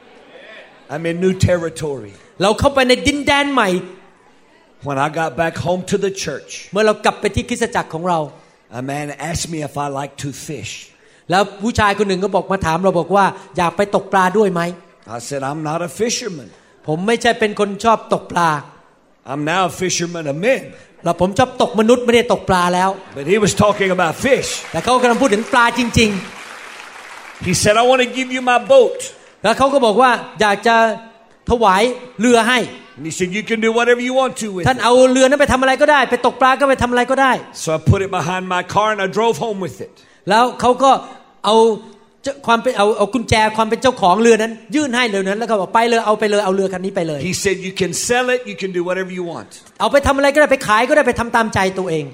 ำ I'm in new territory. เราเข้าไปในดินแดนใหม่ When I got back home to the church, เมื่อเรากลับไปที่คริสตจักรของเรา a man asked me if I like to fish. แล้วผู้ชายคนหนึ่งก็บอกมาถามเราบอกว่าอยากไปตกปลาด้วยไหม I said, I'm not a fisherman. ผมไม่ใช่เป็นคนชอบตกปลา I'm now a fisherman of men. เราผมชอบตกมนุษย์ไม่ได้ตกปลาแล้ว But he was talking about fish. แต่เขากำลังพูดถึงปลาจริง He said, I want to give you my boat. ๆแล้วเขาก็บอกว่าอยากจะถวายเรือให้ And he said, You can do whatever you want to with ท่าน it. เอาเรือนั้นไปทำอะไรก็ได้ ไปตกปลาก็ไปทำอะไรก็ได้ So I put it behind my car and I drove home with it. แล้วเขาก็ เอาเจ้าความเป็นเอาเอากุญแจความเป็นเจ้าของเรือนั้น ยื่นให้เรือนั้นแล้วก็บอกไปเลยเอาไปเลยเอาเรือคันนี้ไปเลย He said, You can sell it, you can do whatever you want. เอาไปทำอะไรก็ได้ไปขายก็ได้ไปทำตามใจตัวเอง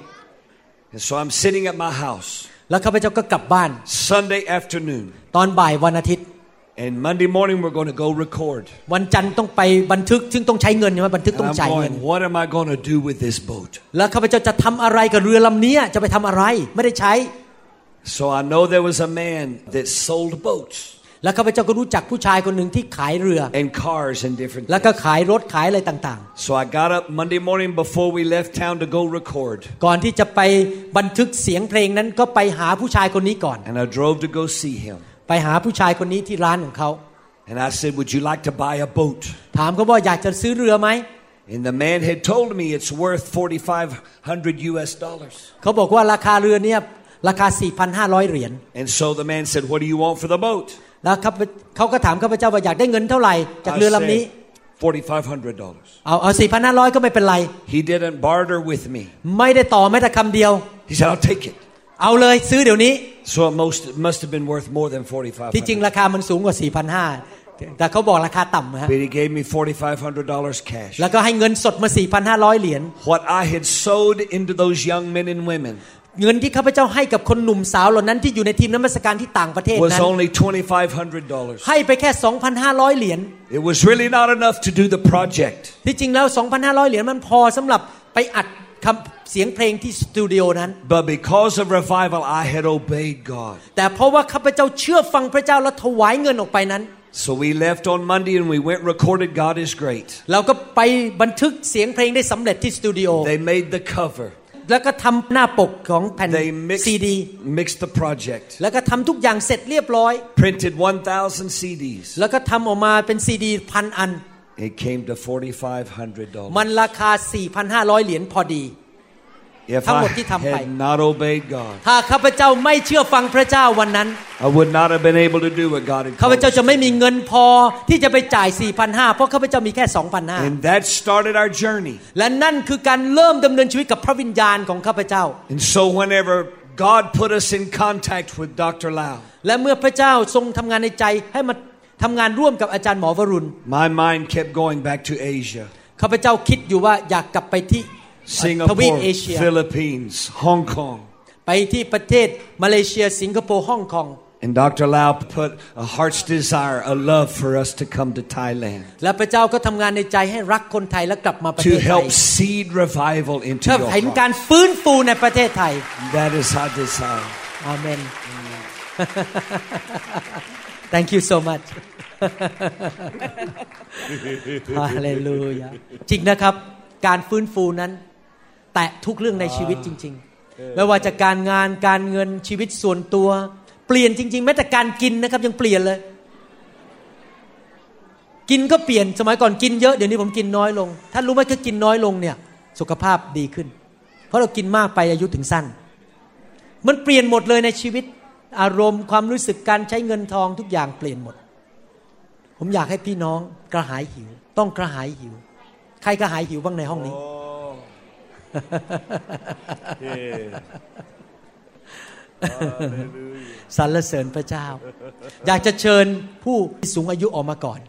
And so I'm sitting at my house แล้วข้าพเจ้าก็กลับบ้าน Sunday afternoon. ตอนบ่ายวันอาทิตย์ And Monday morning, we're going to go record. วันจันทร์ต้องไปบันทึกซึ่งต้องใช้เงินใช่ไหมบันทึก And ต้อง I'm จ่ายเงิน going, What am I going to do with this boat? แล้วข้าพเจ้าจะทำอะไรกับเรือลำนี้จะไปทำอะไรไม่ได้ใช้ So I know there was a man that sold boats แล้วข้าพเจ้าก็รู้จักผู้ชายคนหนึ่งที่ขายเรือ and cars and different แล้วก็ขายรถขายอะไรต่าง So I got up Monday morning before we left town to go record. ๆ ก่อนที่จะไปบันทึกเสียงเพลงนั้นก็ไปหาผู้ชายคนนี้ก่อน And I drove to go see him. ไปหาผู้ชายคนนี้ที่ร้านของเขา And I said, Would you like to buy a boat? ถามเขาว่าอยากจะซื้อเรือไหม And the man had told me it's worth 4,500 US dollars. เขาบอกว่าราคาเรือเนี่ย ราคา 4,500 เหรียญ And so the man said, What do you want for the boat? แล้วเขาเขาก็ถามข้าพเจ้าว่าอยากได้เงินเท่าไหร่จากเรือลำนี้ $4,500. เอาเอา4,500 ก็ไม่เป็นไร He didn't barter with me. ไม่ได้ต่อแม้แต่คำเดียว He said, I'll take it. เอาเลยซื้อเดี๋ยวนี้ So it most, it must have been worth more than ที่จริง 4,500. ราคามันสูงกว่า 4,500 แต่เขาบอกราคาต่ำนะฮะ But he gave me $4,500 cash. แล้วก็ให้เงินสดมา 4,500 เหรียญ What I had sowed into those young men and women เงินที่ข้าพเจ้าให้กับคนหนุ่มสาวเหล่านั้นที่อยู่ในทีมน้ำมัสการที่ต่างประเทศ was นั้น only $2,500. ให้ไปแค่ 2,500 เหรียญ It was really not enough to do the project. ที่จริงแล้ว 2,500 เหรียญมันพอสำหรับไปอัดคำเสียงเพลงที่สตูดิโอนั้น But because of revival, I had obeyed God. แต่เพราะว่าข้าพเจ้าเชื่อฟังพระเจ้าและถวายเงินออกไปนั้น So we left on Monday and we went and recorded God is Great. เราก็ไปบันทึกเสียงเพลงได้สำเร็จที่สตูดิโอ They made the cover. แล้วก็ทำหน้าปกของแผ่น They mixed, ซีดี mixed the project. แล้วก็ทำทุกอย่างเสร็จเรียบร้อย Printed 1,000 CDs. แล้วก็ทำออกมาเป็นซีดีพันอัน It came to $4,500. มันราคา 4,500 เหรียญพอดี If ทั้งหม I ดที่ทำไป had not obeyed God, ถ้าข้าพเจ้าไม่เชื่อฟังพระเจ้าวันนั้น I would not have been able to do what God had ข้าพ called เจ้า us จะ to ไม่ do. มีเงินพอที่จะไปจ่าย4,500เพราะข้าพเจ้ามีแค่2,500 And that started our journey. และนั่นคือการเริ่มดำเนินชีวิตกับพระวิญญาณของข้าพเจ้า And so whenever God put us in contact with Dr. Lau, และเมื่อพระเจ้าทรงทำงานในใจให้มาทำงานร่วมกับอาจารย์หมอวรุณ my mind kept going back to Asia. ข้าพเจ้าคิดอยู่ว่าอยากกลับไปที่ ทวีป Singapore, เอเชีย Philippines, Hong Kong. ไปที่ประเทศมาเลเซียสิงคโปร์ฮ่องกง And Dr. Lau put a heart's desire, a love for us to come to Thailand และพระเจ้าก็ทำงานในใจให้รักคนไทยและกลับมาประเท to ศไทย help seed revival into เพื่อ your เห็น heart. การฟื้นฟูในประเทศไทย That is our desire. อาเมน thank you so much ฮาเลลูยาจริงนะครับ การฟื้นฟูนั้น แตะทุกเรื่องในชีวิตจริง ๆ ไม่ว่าจะการงานการเงินชีวิตส่วนตัว เปลี่ยนจริง ๆ แม้แต่การกินนะครับยังเปลี่ยนเลย กินก็เปลี่ยนสมัยก่อนกินเยอะเดี๋ยวนี้ผมกินน้อยลงท่านรู้ไหมถ้ากินน้อยลงเนี่ย สุขภาพดีขึ้น เพราะเรากินมากไปอายุถึงสั้น มันเปลี่ยนหมดเลยในชีวิต อารมณ์ความรู้สึกการใช้เงินทองทุกอย่างเปลี่ยนหมด ผมอยากให้พี่น้องกระหายหิว ต้องกระหายหิว ใครกระหายหิวบ้างในห้องนี้ สรรเสริญพระเจ้า อยากจะเชิญผู้ที่สูงอายุออกมาก่อน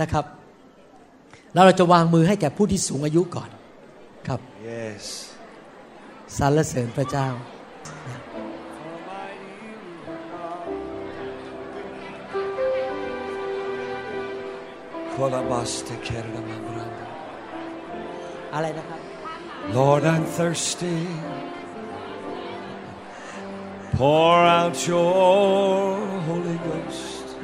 นะครับ แล้วเราจะวางมือให้แก่ผู้ที่สูงอายุก่อนครับ Yes. สรรเสริญพระเจ้า Kolabaste keramabranda. อะไรนะครับ Lord, I'm thirsty. Pour out your Holy Ghost.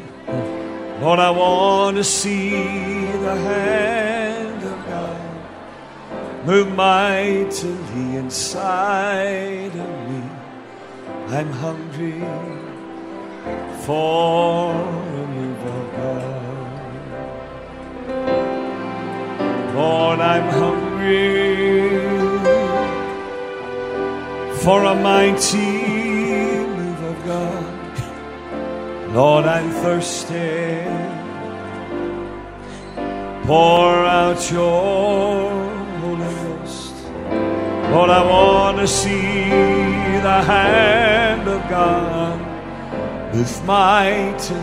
Lord, I want to see the hand of God move mightily inside of me. I'm hungry for a move of God. Lord, I'm hungry for a mighty move of God. Lord, I'm thirsty. Pour out your Holy Ghost. Lord, I want to see the hand of God move mightily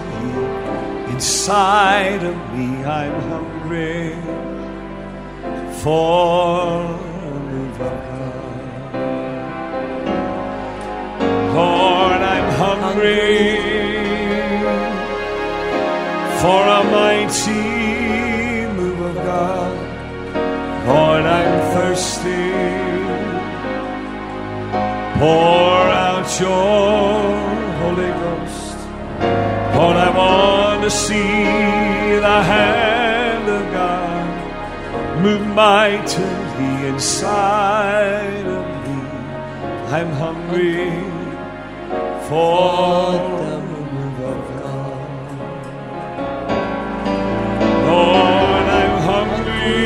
inside of me. I'm hungry for a move of God. Lord, I'm hungry for a mighty move of God. Lord, I'm thirsty. Pour out your Holy Ghost. Lord, I want to see the hand move mightily inside of me. I'm hungry for the move of God. Lord, I'm hungry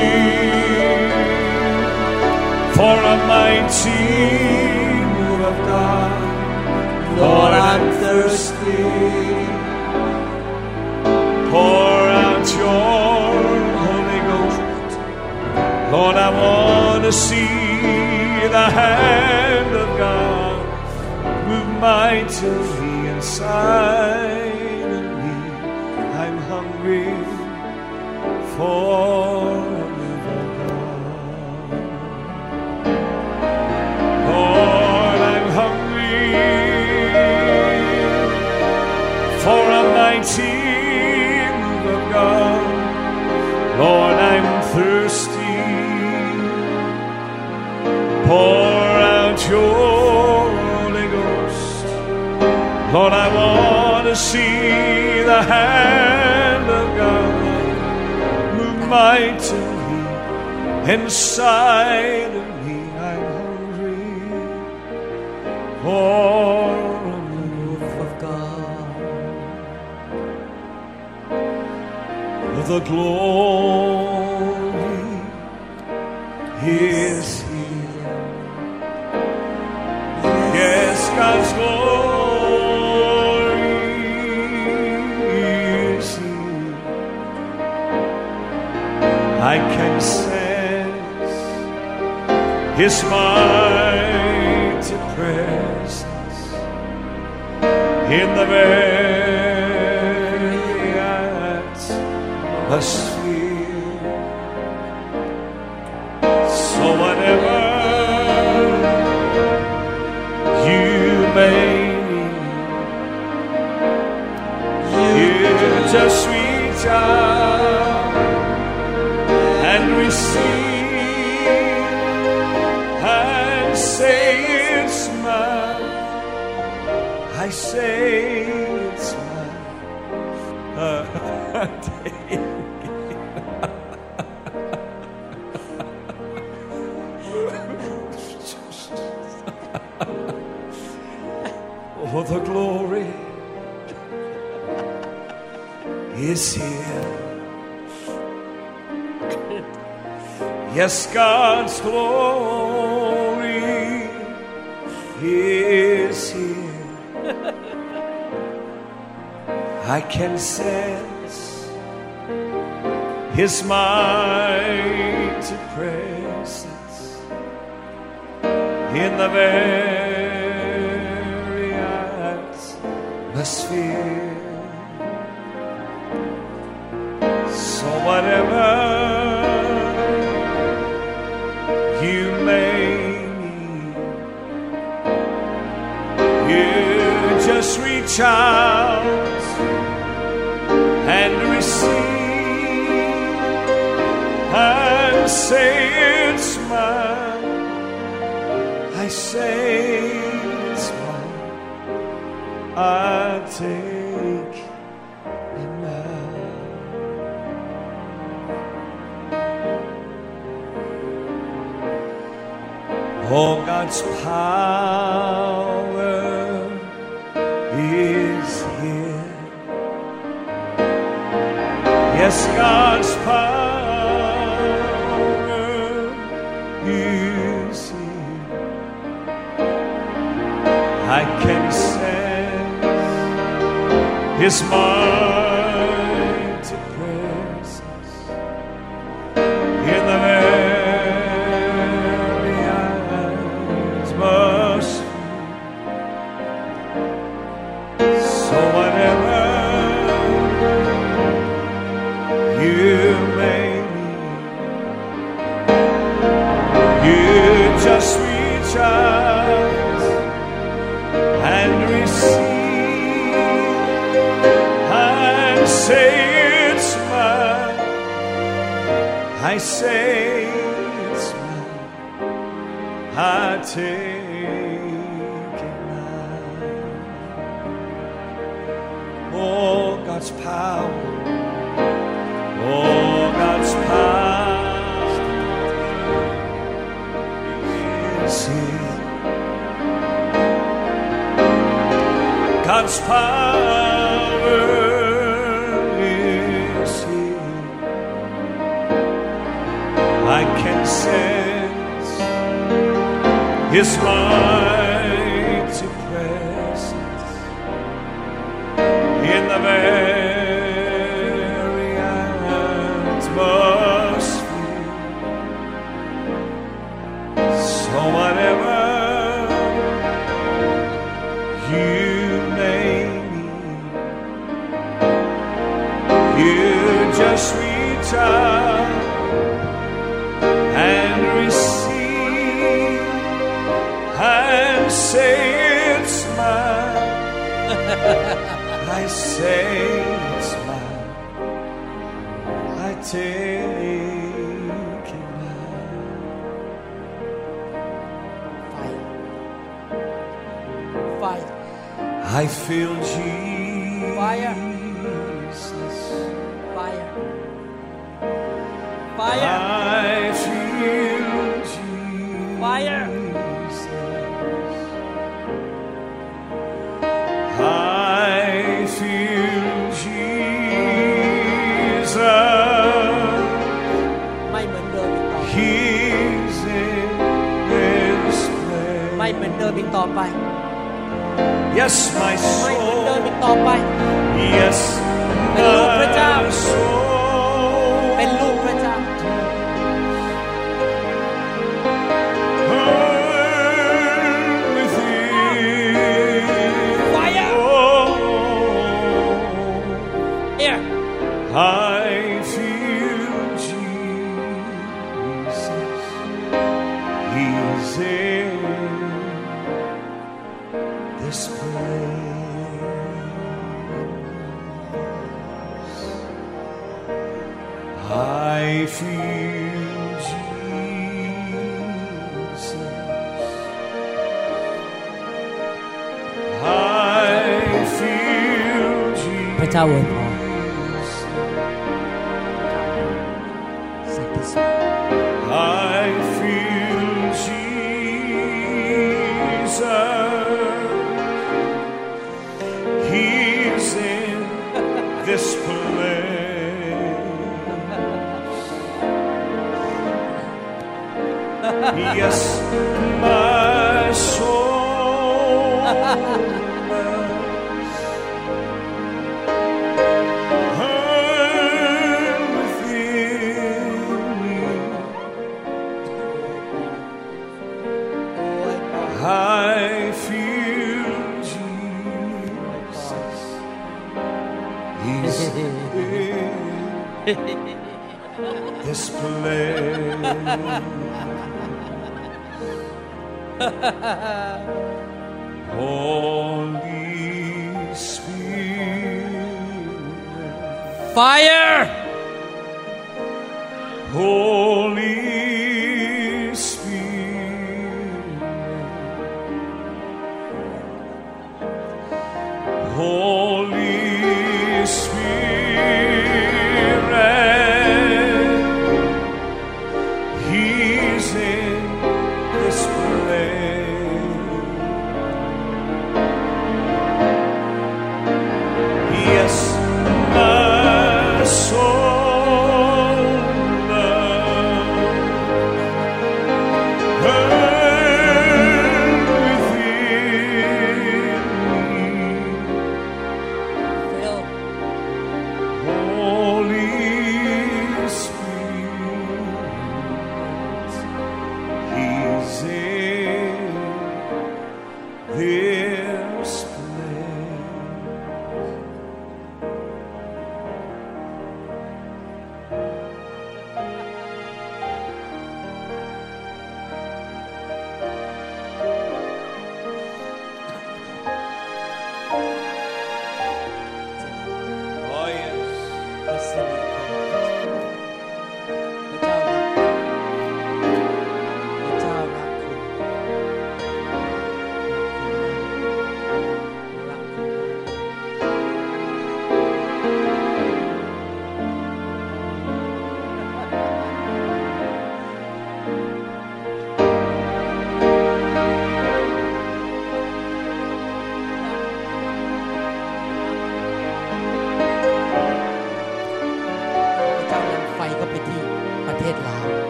for a mighty move of God. Lord, I'm thirsty. Pour Lord, I want to see the hand of God move mightily inside of me. I'm hungry for a move of God. Lord, I'm hungry for a mighty move of God. Lord, I'm thirsty. Pour out your Holy Ghost. Lord, I want to see the hand of God move mightily inside of me. I'm hungry for a move of God. the glory is I can sense His mighty presence in the very atmosphere. The glory is here. Yes, God's glory is here. I can sense His mighty presence in the very So whatever you may need, you just reach out and receive and say it's mine. I say. I take it now. Oh, God's power is here. Yes, God's power is here. I can sense His mighty say it's mine. I take it now. Oh, God's power. Oh, God's power is here. God's power can sense His mighty presence. In the very say it's mine. I take it now. Fire. Fire. I feel Fire. ต่อไป Yes, my ไม่เหมือนเดิม soul. อีกต่อไป Yes, เ Jesus.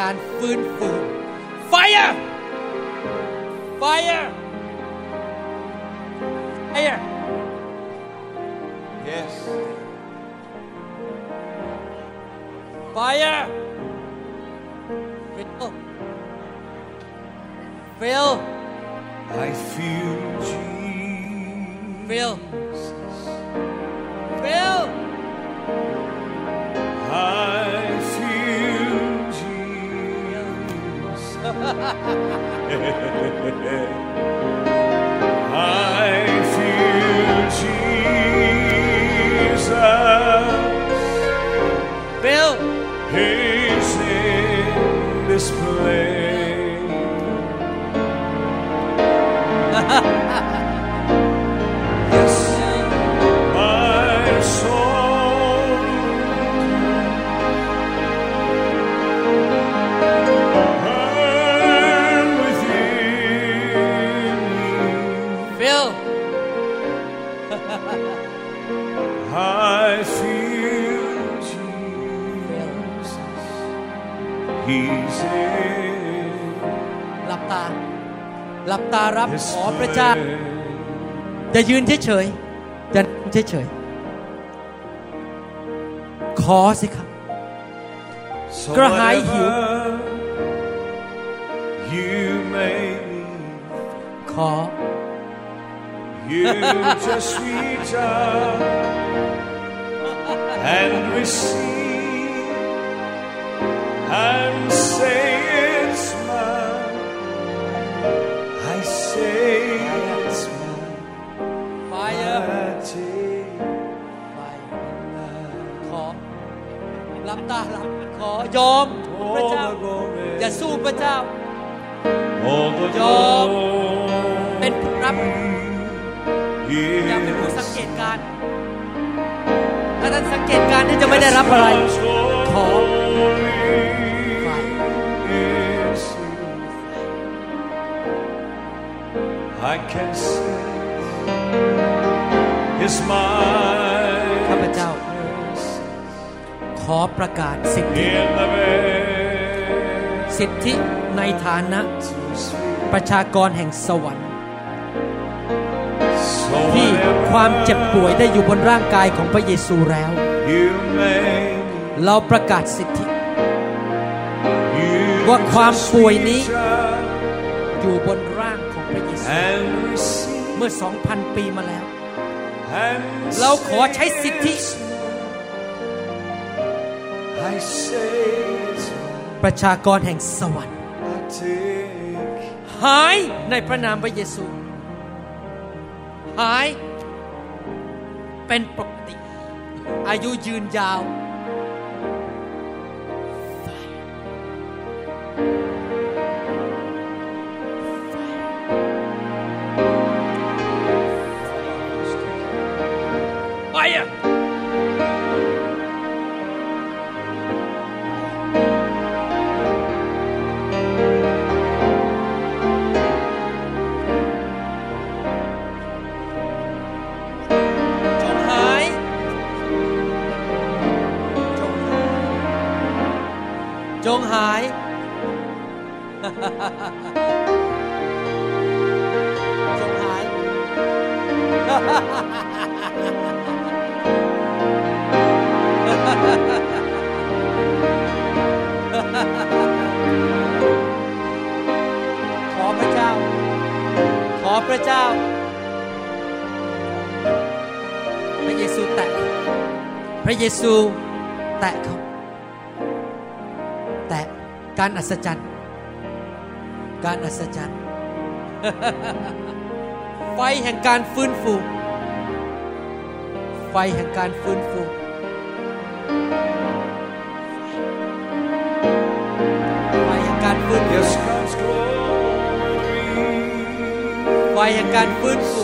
การ trời Cho anh trời. อยากเป็นผู้สังเกตการถ้าท่านสังเกตการท่านจะไม่ได้รับอะไร ขอข้าพเจ้า ขอประกาศสิทธิ สิทธิในฐานะ ประชากรแห่งสวรรค์ ที่ความเจ็บป่วยได้อยู่บนร่างกายของพระเยซูแล้ว you made เราประกาศสิทธิ you ว่าความป่วยนี้ just reach อยู่บนร่างของพระเยซู and receive เมื่อ2,000ปีมาแล้ว and เราขอใช้สิทธิ I say it's ประชากรแห่งสวรรค์ I take หายในพระนามพระเยซู หาย เป็นปกติ อายุยืนยาว อัศจรรย์ การอัศจรรย์ ไฟแห่งการฟื้นฟู ไฟแห่งการฟื้นฟูไฟแห่งการฟื้นฟู yes God's glory ไฟแห่งการฟื้นฟู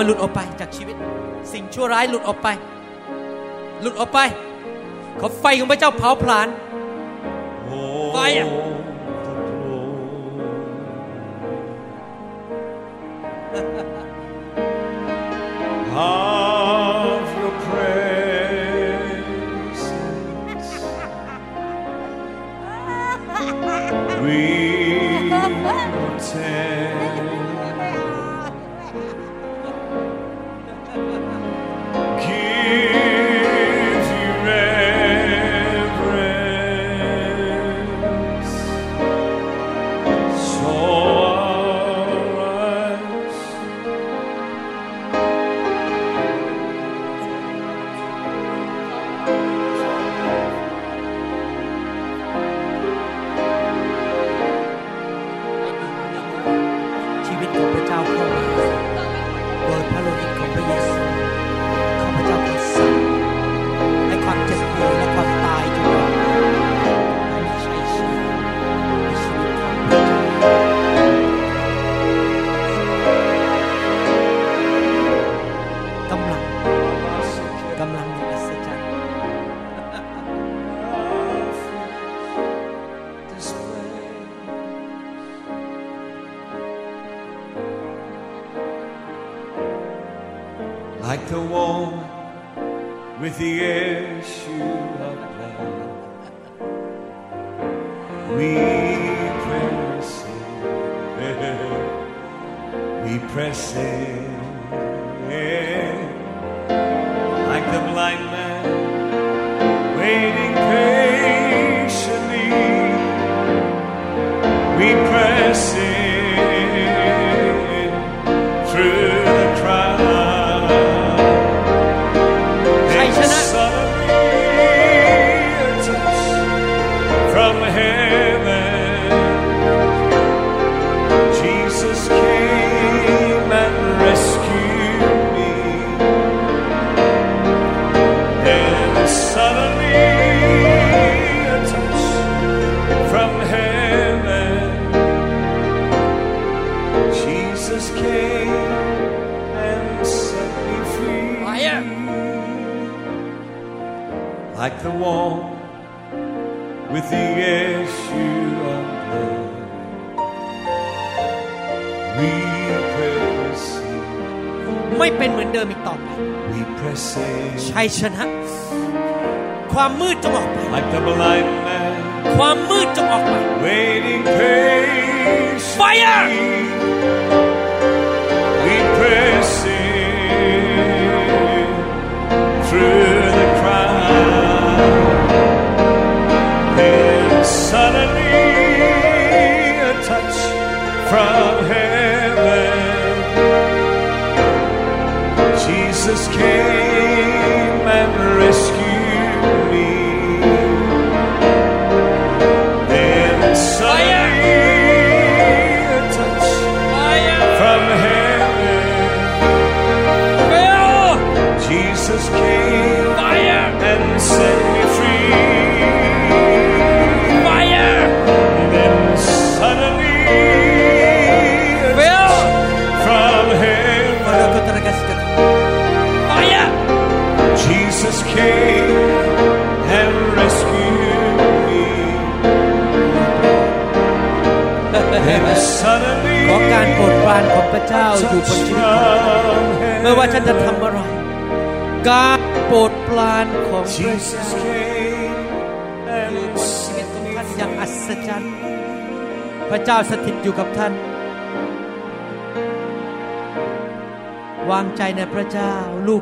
ันหลุดออกไปจากชีวิต สิ่งชั่วร้ายหลุดออกไป หลุดออกไป ขอไฟของพระเจ้าเผาผลาญไฟ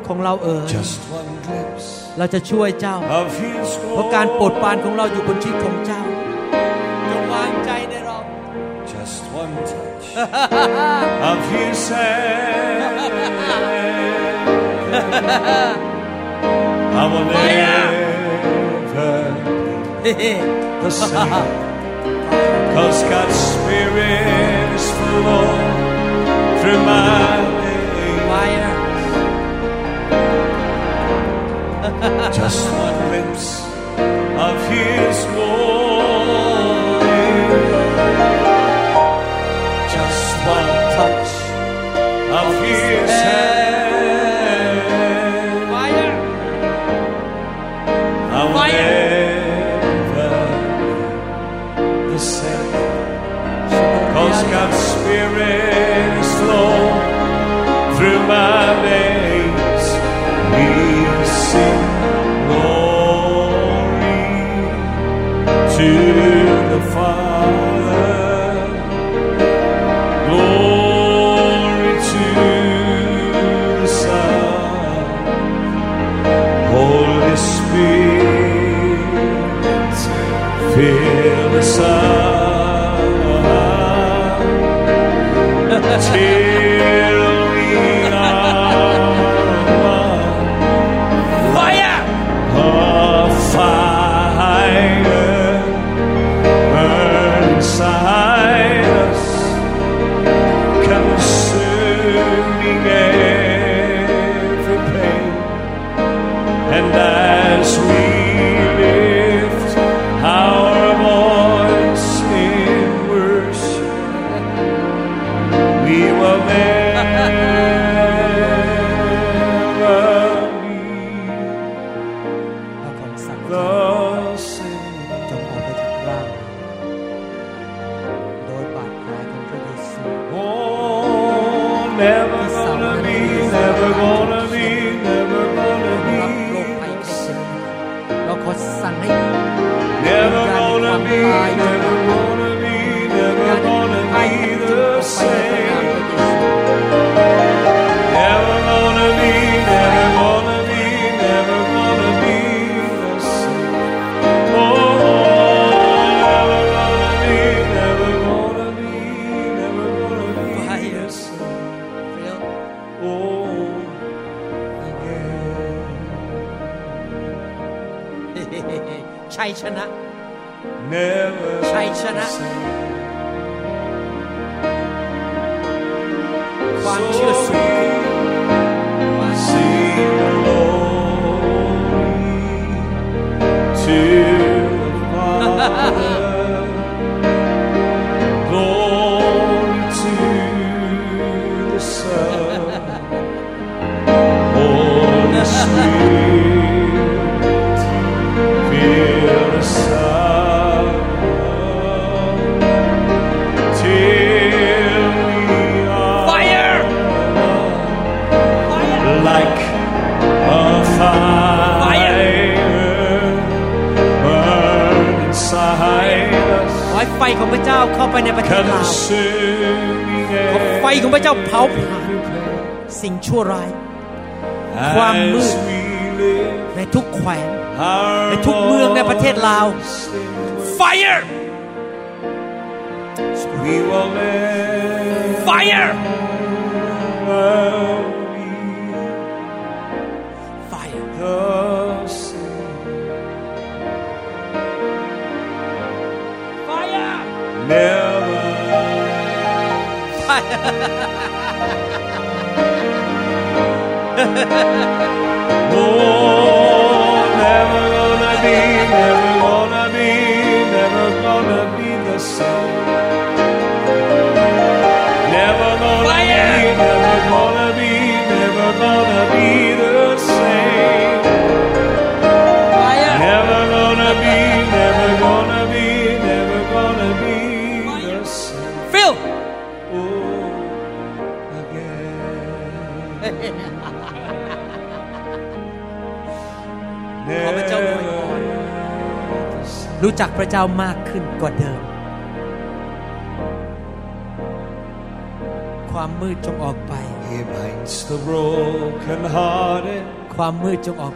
ของเราเอ๋ยเราจะช่วยเจ้า Just one touch (laughs) of His hand. I will never be the same. (laughs) Cause God's Spirit is flowing through my just one glimpse of his glory. จักพระเจ้ามากขึ้นกว่าเดิม ความมืดจงออกไป He binds the brokenhearted, ความมืดจงออก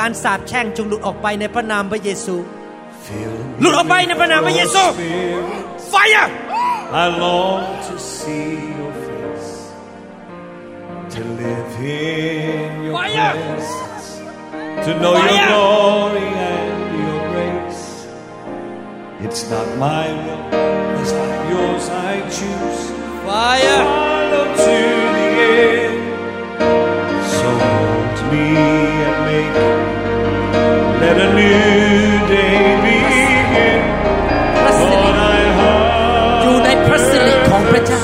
กไป การสาปแช่งจงหลุดออกไปในพระนามพระเยซู Fill me หลุดออกไปในพระนามพระเยซู with your spirit. Fire I long to see your face, to live in your Fire! presence, to know your Fire! glory and your grace. It's not my will, it's not yours I choose. Fire Follow to the end. So hold me อยู่ในพระสิริของพระเจ้า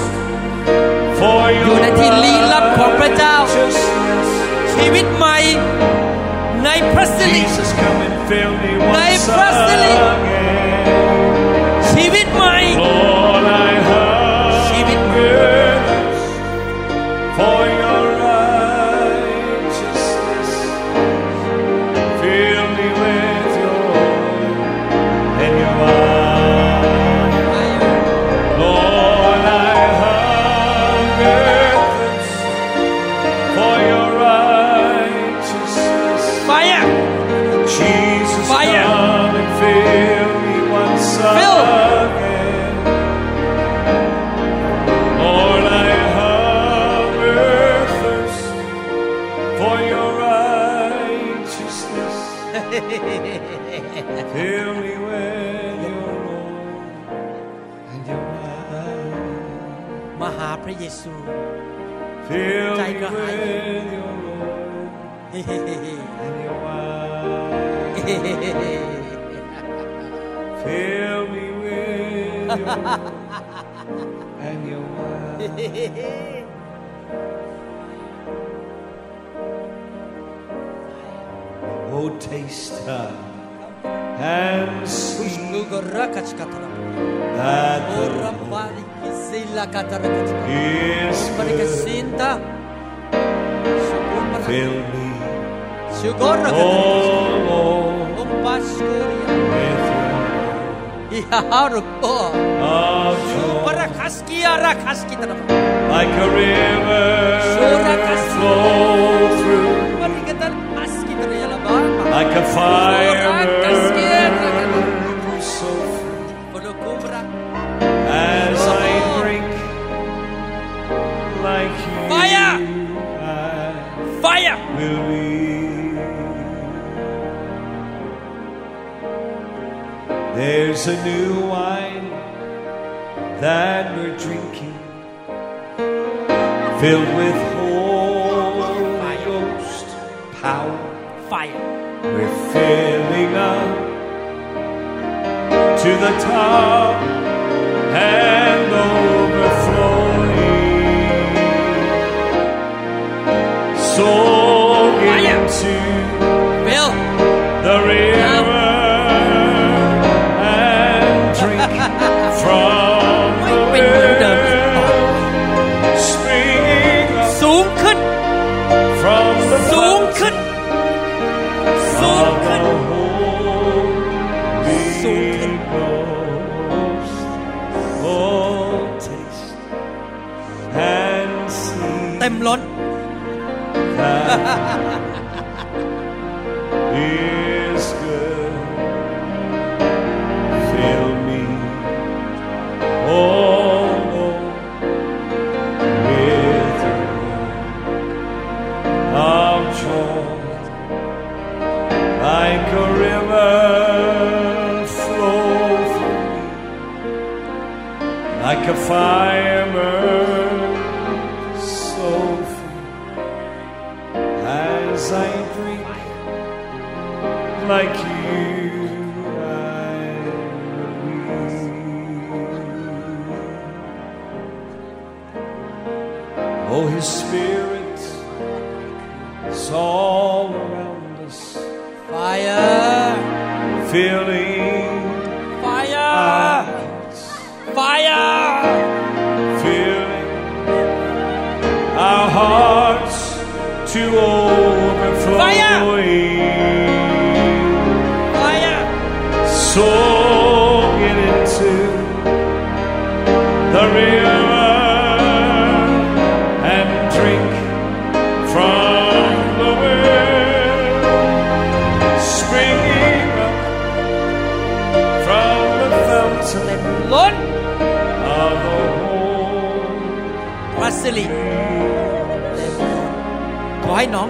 for อยู่ your ในที่ลี้ลับของพระเจ้า righteousness. ชีวิตใหม่ในพระสิริ Jesus, come that the Lord is good. Fill me, oh Lord, with your of joy. Like a river flow through, like a fire A new wine that we're drinking, filled with Holy Ghost power. Fire We're filling up to the top ha ha ha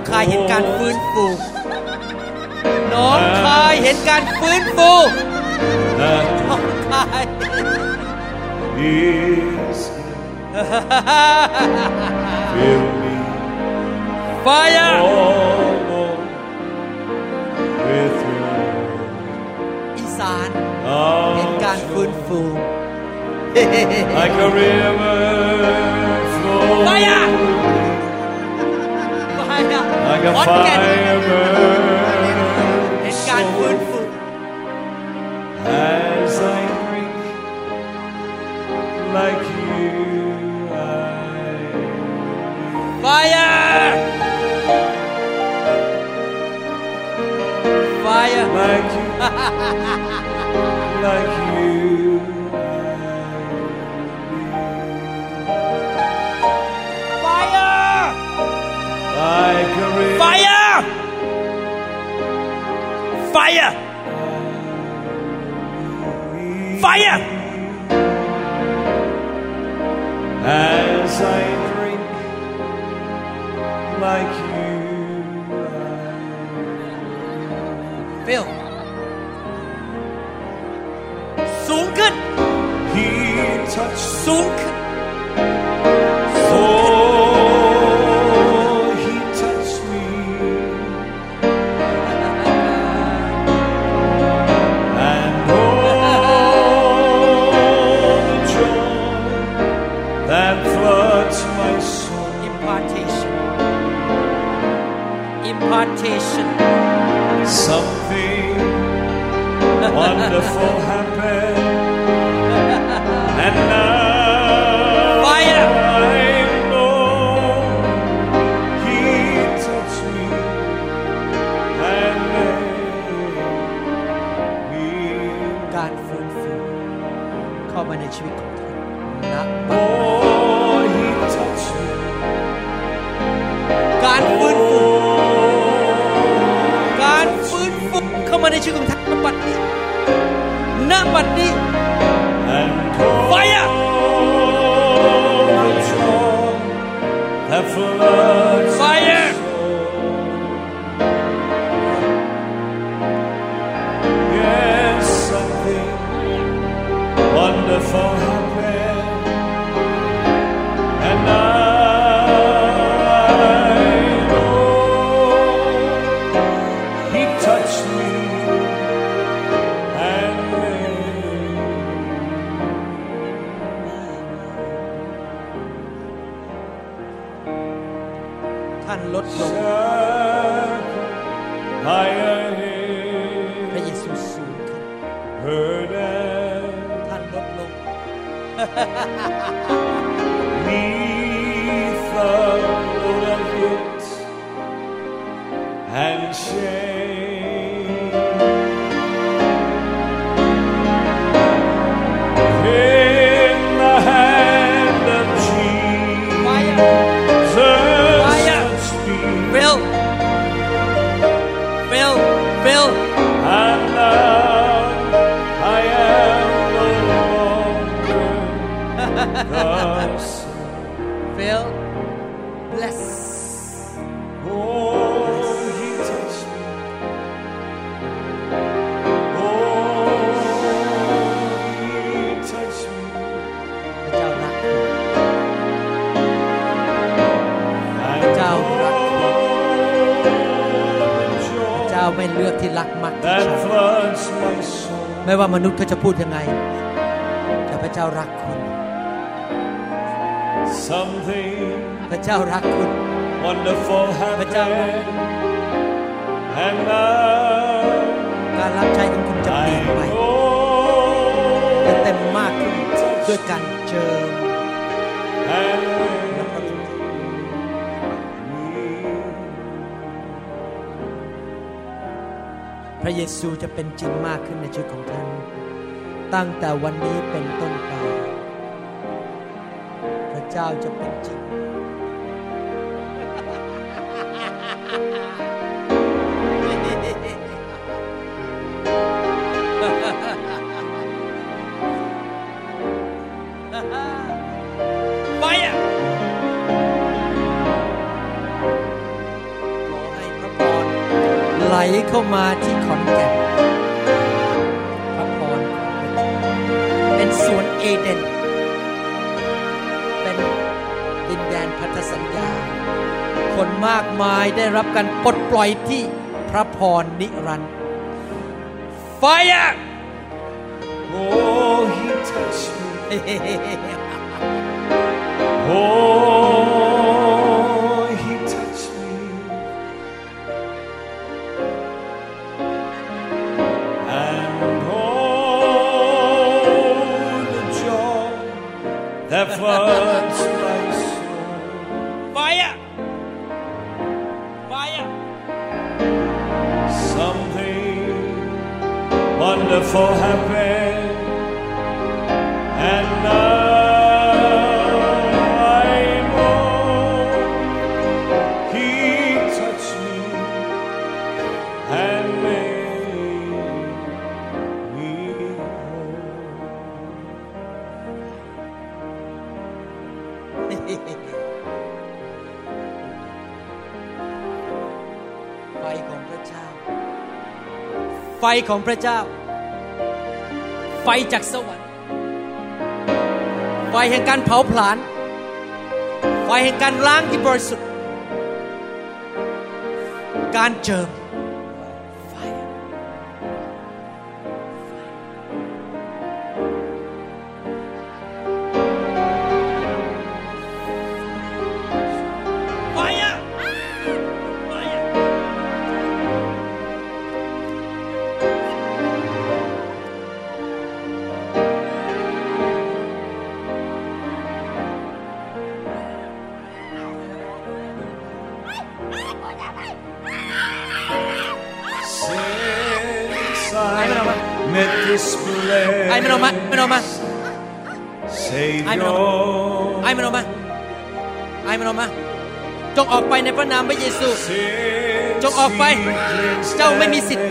คายเห็นการฟื้นฟูหนองคายเห็นการฟื้นฟู That หนองคาย is fill me Fire all Lord, with your อีสาน love. เห็นการฟื้นฟู like a river flow Fire! Fire like a ขอนแก่น fire burn เห็นการฟื้นฟู as I drink like you I Fire Fire like you like you Fire wonderful happened. And now Fire! I know he touched me and made me การฟื้นฟูเข้ามาในชีวิตของท่านนะบัด Oh, he touched me. การฟื้นฟูการฟื้นฟูเข้ามาในชีวิตของท่านณบัดนี้ณ บัดนี้ And เขาจะพูดยังไงแต่พระเจ้ารักคุณ Something พระเจ้ารักคุณ wonderful But, uh, happened. And now การรับใช้ของคุณจะเป I ลี่ยนไป know และเต็มมากขึ้นด้วยการเจิม and และพระคุณพระเยซูจะเป็นจริงมากขึ้นในชีวิตของท่าน ตั้งแต่วันนี้เป็นต้นไป พระเจ้าจะเป็นจริงไปอะขอให้พระพรไหลเข้ามาที่ขอนแก่น เป็นสวนเอเดน เป็นดินแดนพันธสัญญา คนมากมายได้รับการปลดปล่อยที่พระพรนิรันดร์ไฟอะ Oh, he touched me. Oh, that floods my soul. ไฟอะไฟอะ Something wonderful happened, ของพระเจ้า ไฟจากสวรรค์ ไฟแห่งการเผาผลาญ ไฟแห่งการล้างที่บริสุทธิ์ การเจิม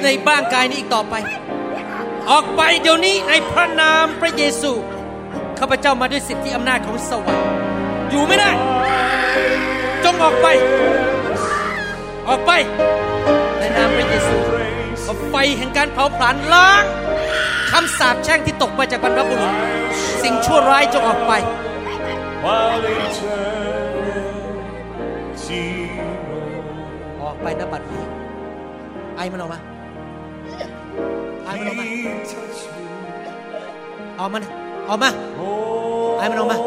ในบ้างกายนี้อีกต่อไป ออกไปเดี๋ยวนี้ในพระนามพระเยซู ข้าพเจ้ามาด้วยสิทธิอำนาจของสวรรค์อยู่ไม่ได้ จงออกไป ออกไป ในนามพระเยซูเอาไฟแห่งการเผาผลาญล้างคำสาปแช่งที่ตกมาจากบรรพบุรุษ สิ่งชั่วร้ายจงออกไป ออกไปนะบัดนี้ไอมันออกมา ออกมานะออกมา Oh, ไอ้มันออกมา he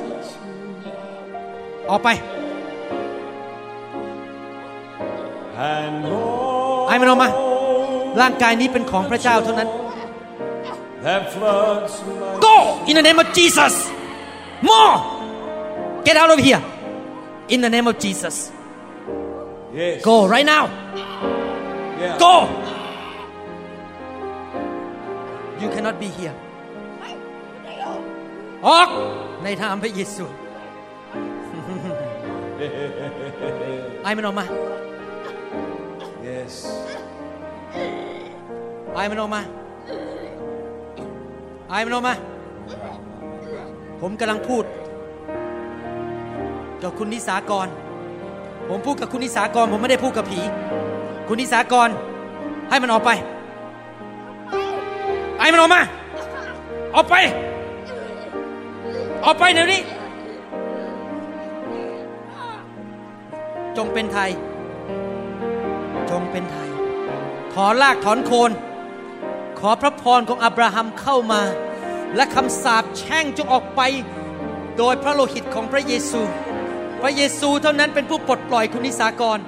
touched me. ออกไป and more ไอ้มันออกมา ร่างกายนี้เป็นของพระเจ้าเท่านั้น that floods my Go in the name of Jesus more get out of here in the name of Jesus yes go right now yeah go you cannot be here ออกในนามพระเยซูไอ้มันออกมา yes ไอ้มันออกมาไอ้มันออกมา ผมกำลังพูด กับคุณนิสากร ผมพูดกับคุณนิสากร ผมไม่ได้พูดกับผี คุณนิสากร ให้มันออกไปไอ้ มันออกมาออกไปออกไปเดี๋ยวนี้ จงเป็นไทย จงเป็นไทย ถอนรากถอนโคน ขอพระพรของอับราฮัมเข้ามา และคำสาปแช่งจงออกไป โดยพระโลหิตของพระเยซู พระเยซูเท่านั้นเป็นผู้ปลดปล่อยคุณนิสากร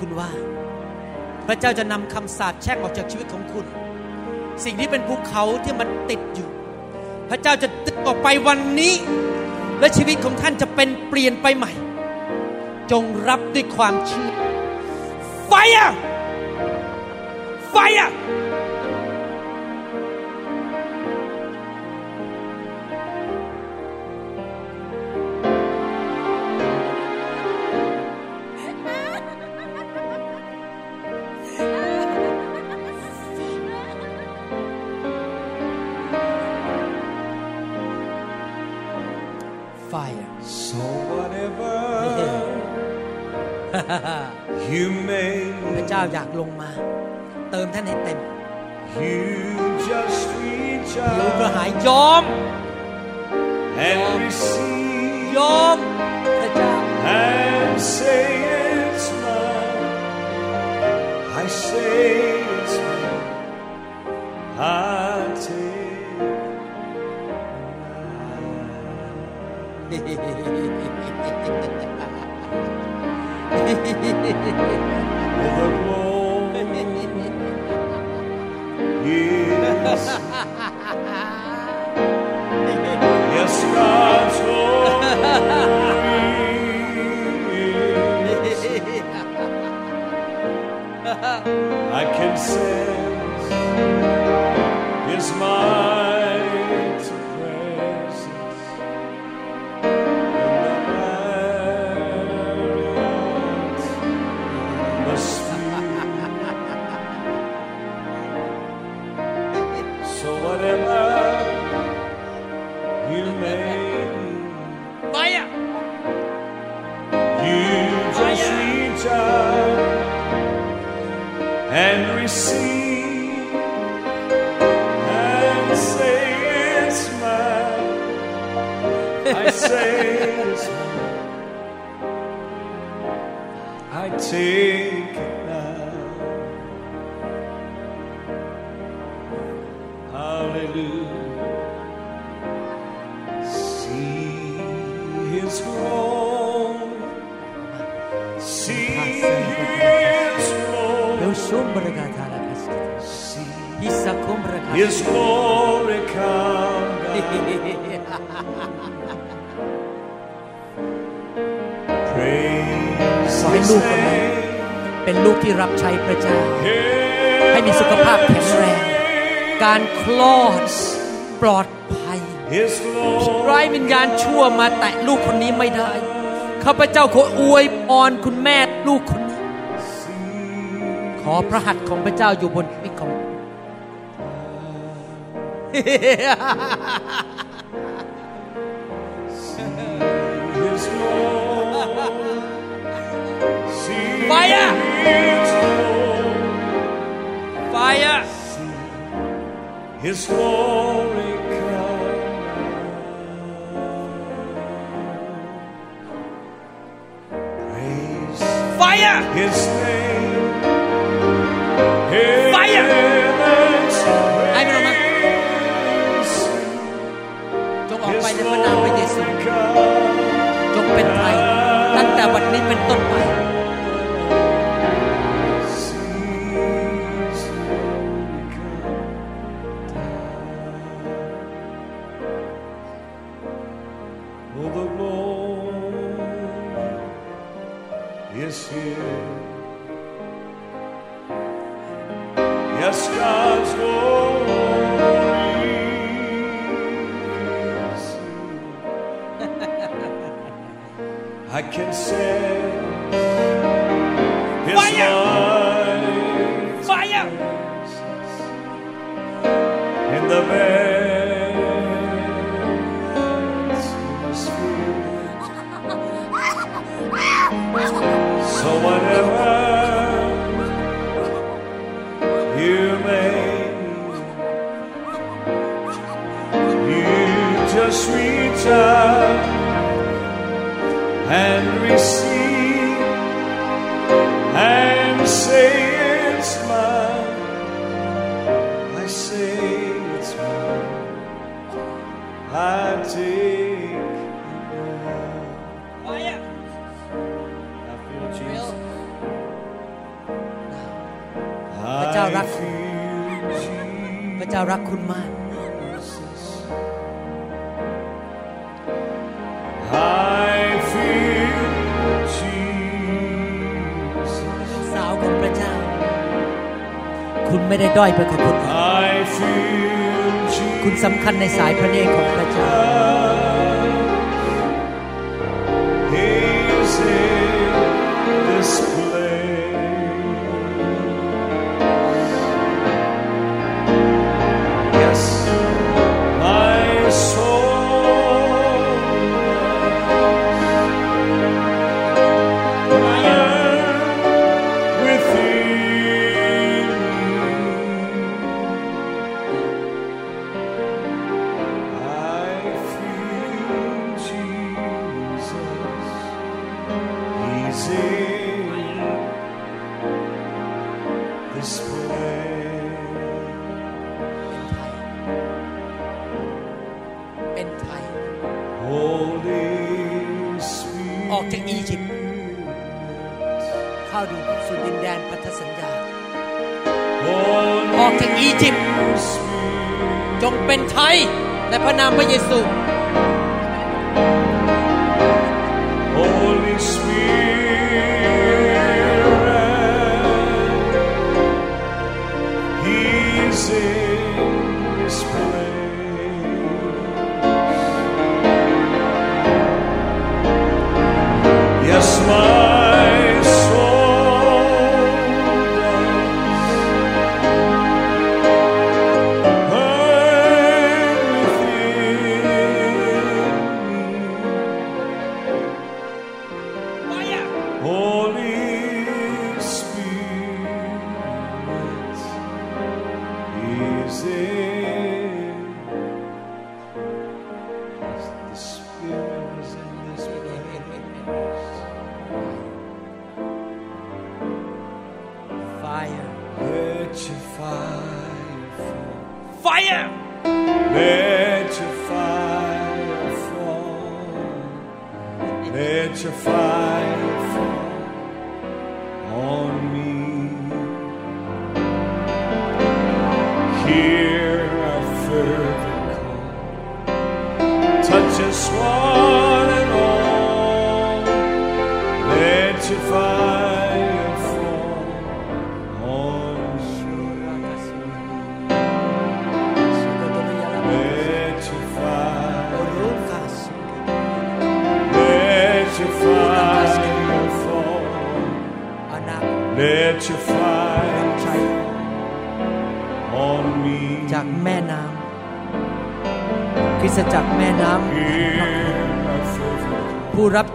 คุณว่า พระเจ้าจะนำคำสาปแช่งออกจากชีวิตของคุณ สิ่งที่เป็นภูเขาที่มันติดอยู่ พระเจ้าจะตึกออกไปวันนี้ และชีวิตของท่านจะเป็นเปลี่ยนไปใหม่ จงรับด้วยความเชื่อไฟอะไฟอะ พระเจ้าอยากลงมา เติมท่านให้เต็ม you just reach หิวกระ out หายยอม and receive ยอม พระเจ้า and say it's mine. I say it's mine. I take. the I can sense His mighty his glory. Come down. (laughs) ให้ his ลูกคนนั้น name. เป็นลูกที่รับใช้พระเจ้า ให้มีสุขภาพแข็งแรง การคลอดปลอดภัย His glory ร้ายวิญญาณชั่วมาแตะลูกคนนี้ไม่ได้ ข้าพเจ้าขออวยพรคุณแม่ลูกคนนี้ ขอพระหัตถ์ของพระเจ้าอยู่บนชีวิตของ Fire! Fire! His glory come. Praise Fire! His name. His Fire! Ai meu nome. จงออกไปในพระนามพระเยซูจงเป็นไทยตั้งแต่วันนี้เป็นต้นไป can say. ได้ด้อยไปกว่าคนอื่นคุณสำคัญในสายพระเนตรของพระเจ้า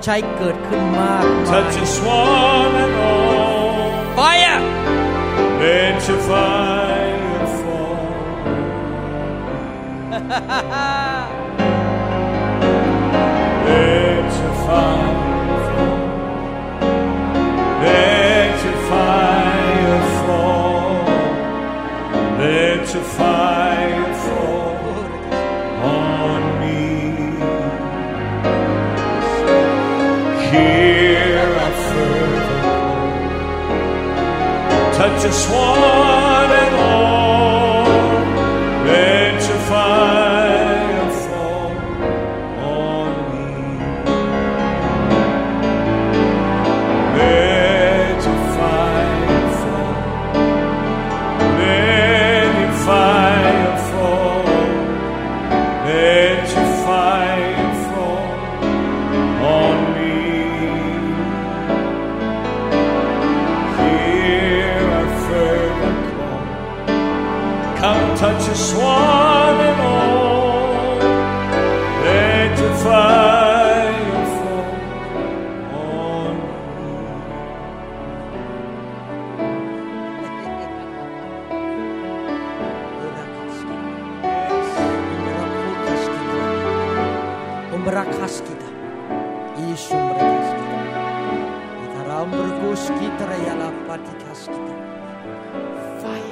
ใช้เกิด sumber mereka kita. Kita rambut kita raya lapati kita. Fire.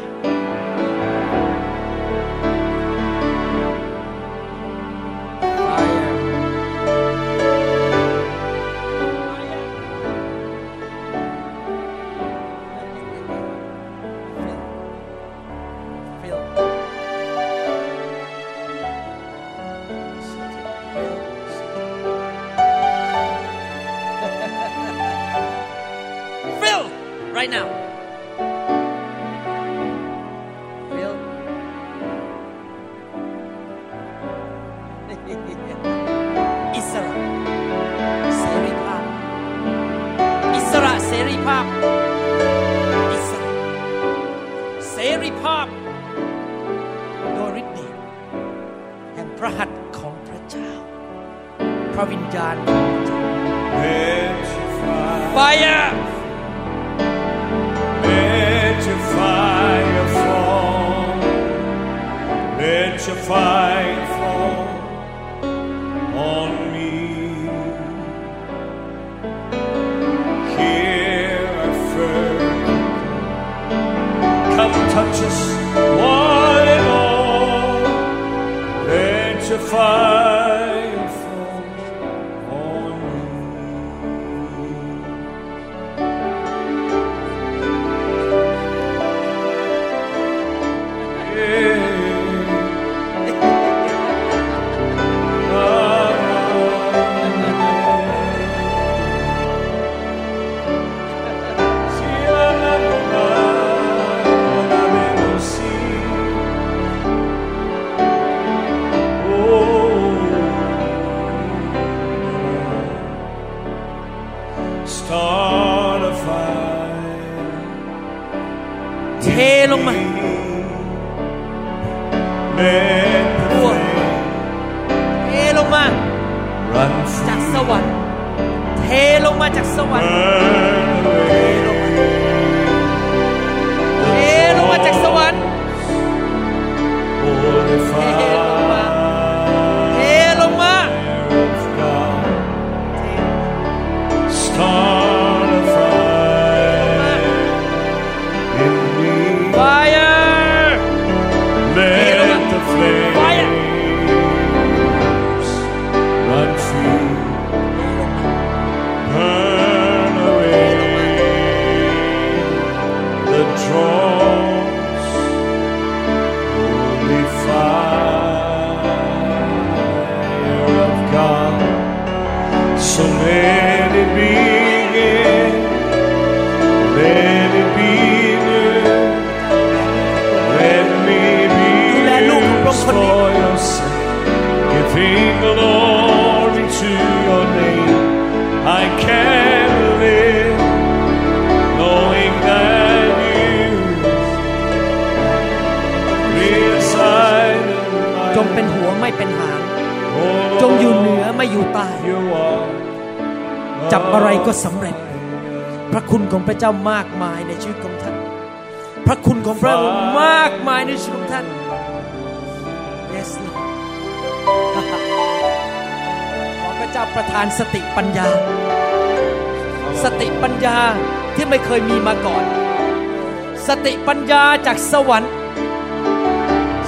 ติปัญญาจากสวรรค์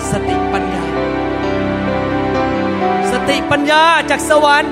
สติปัญญา สติปัญญาจากสวรรค์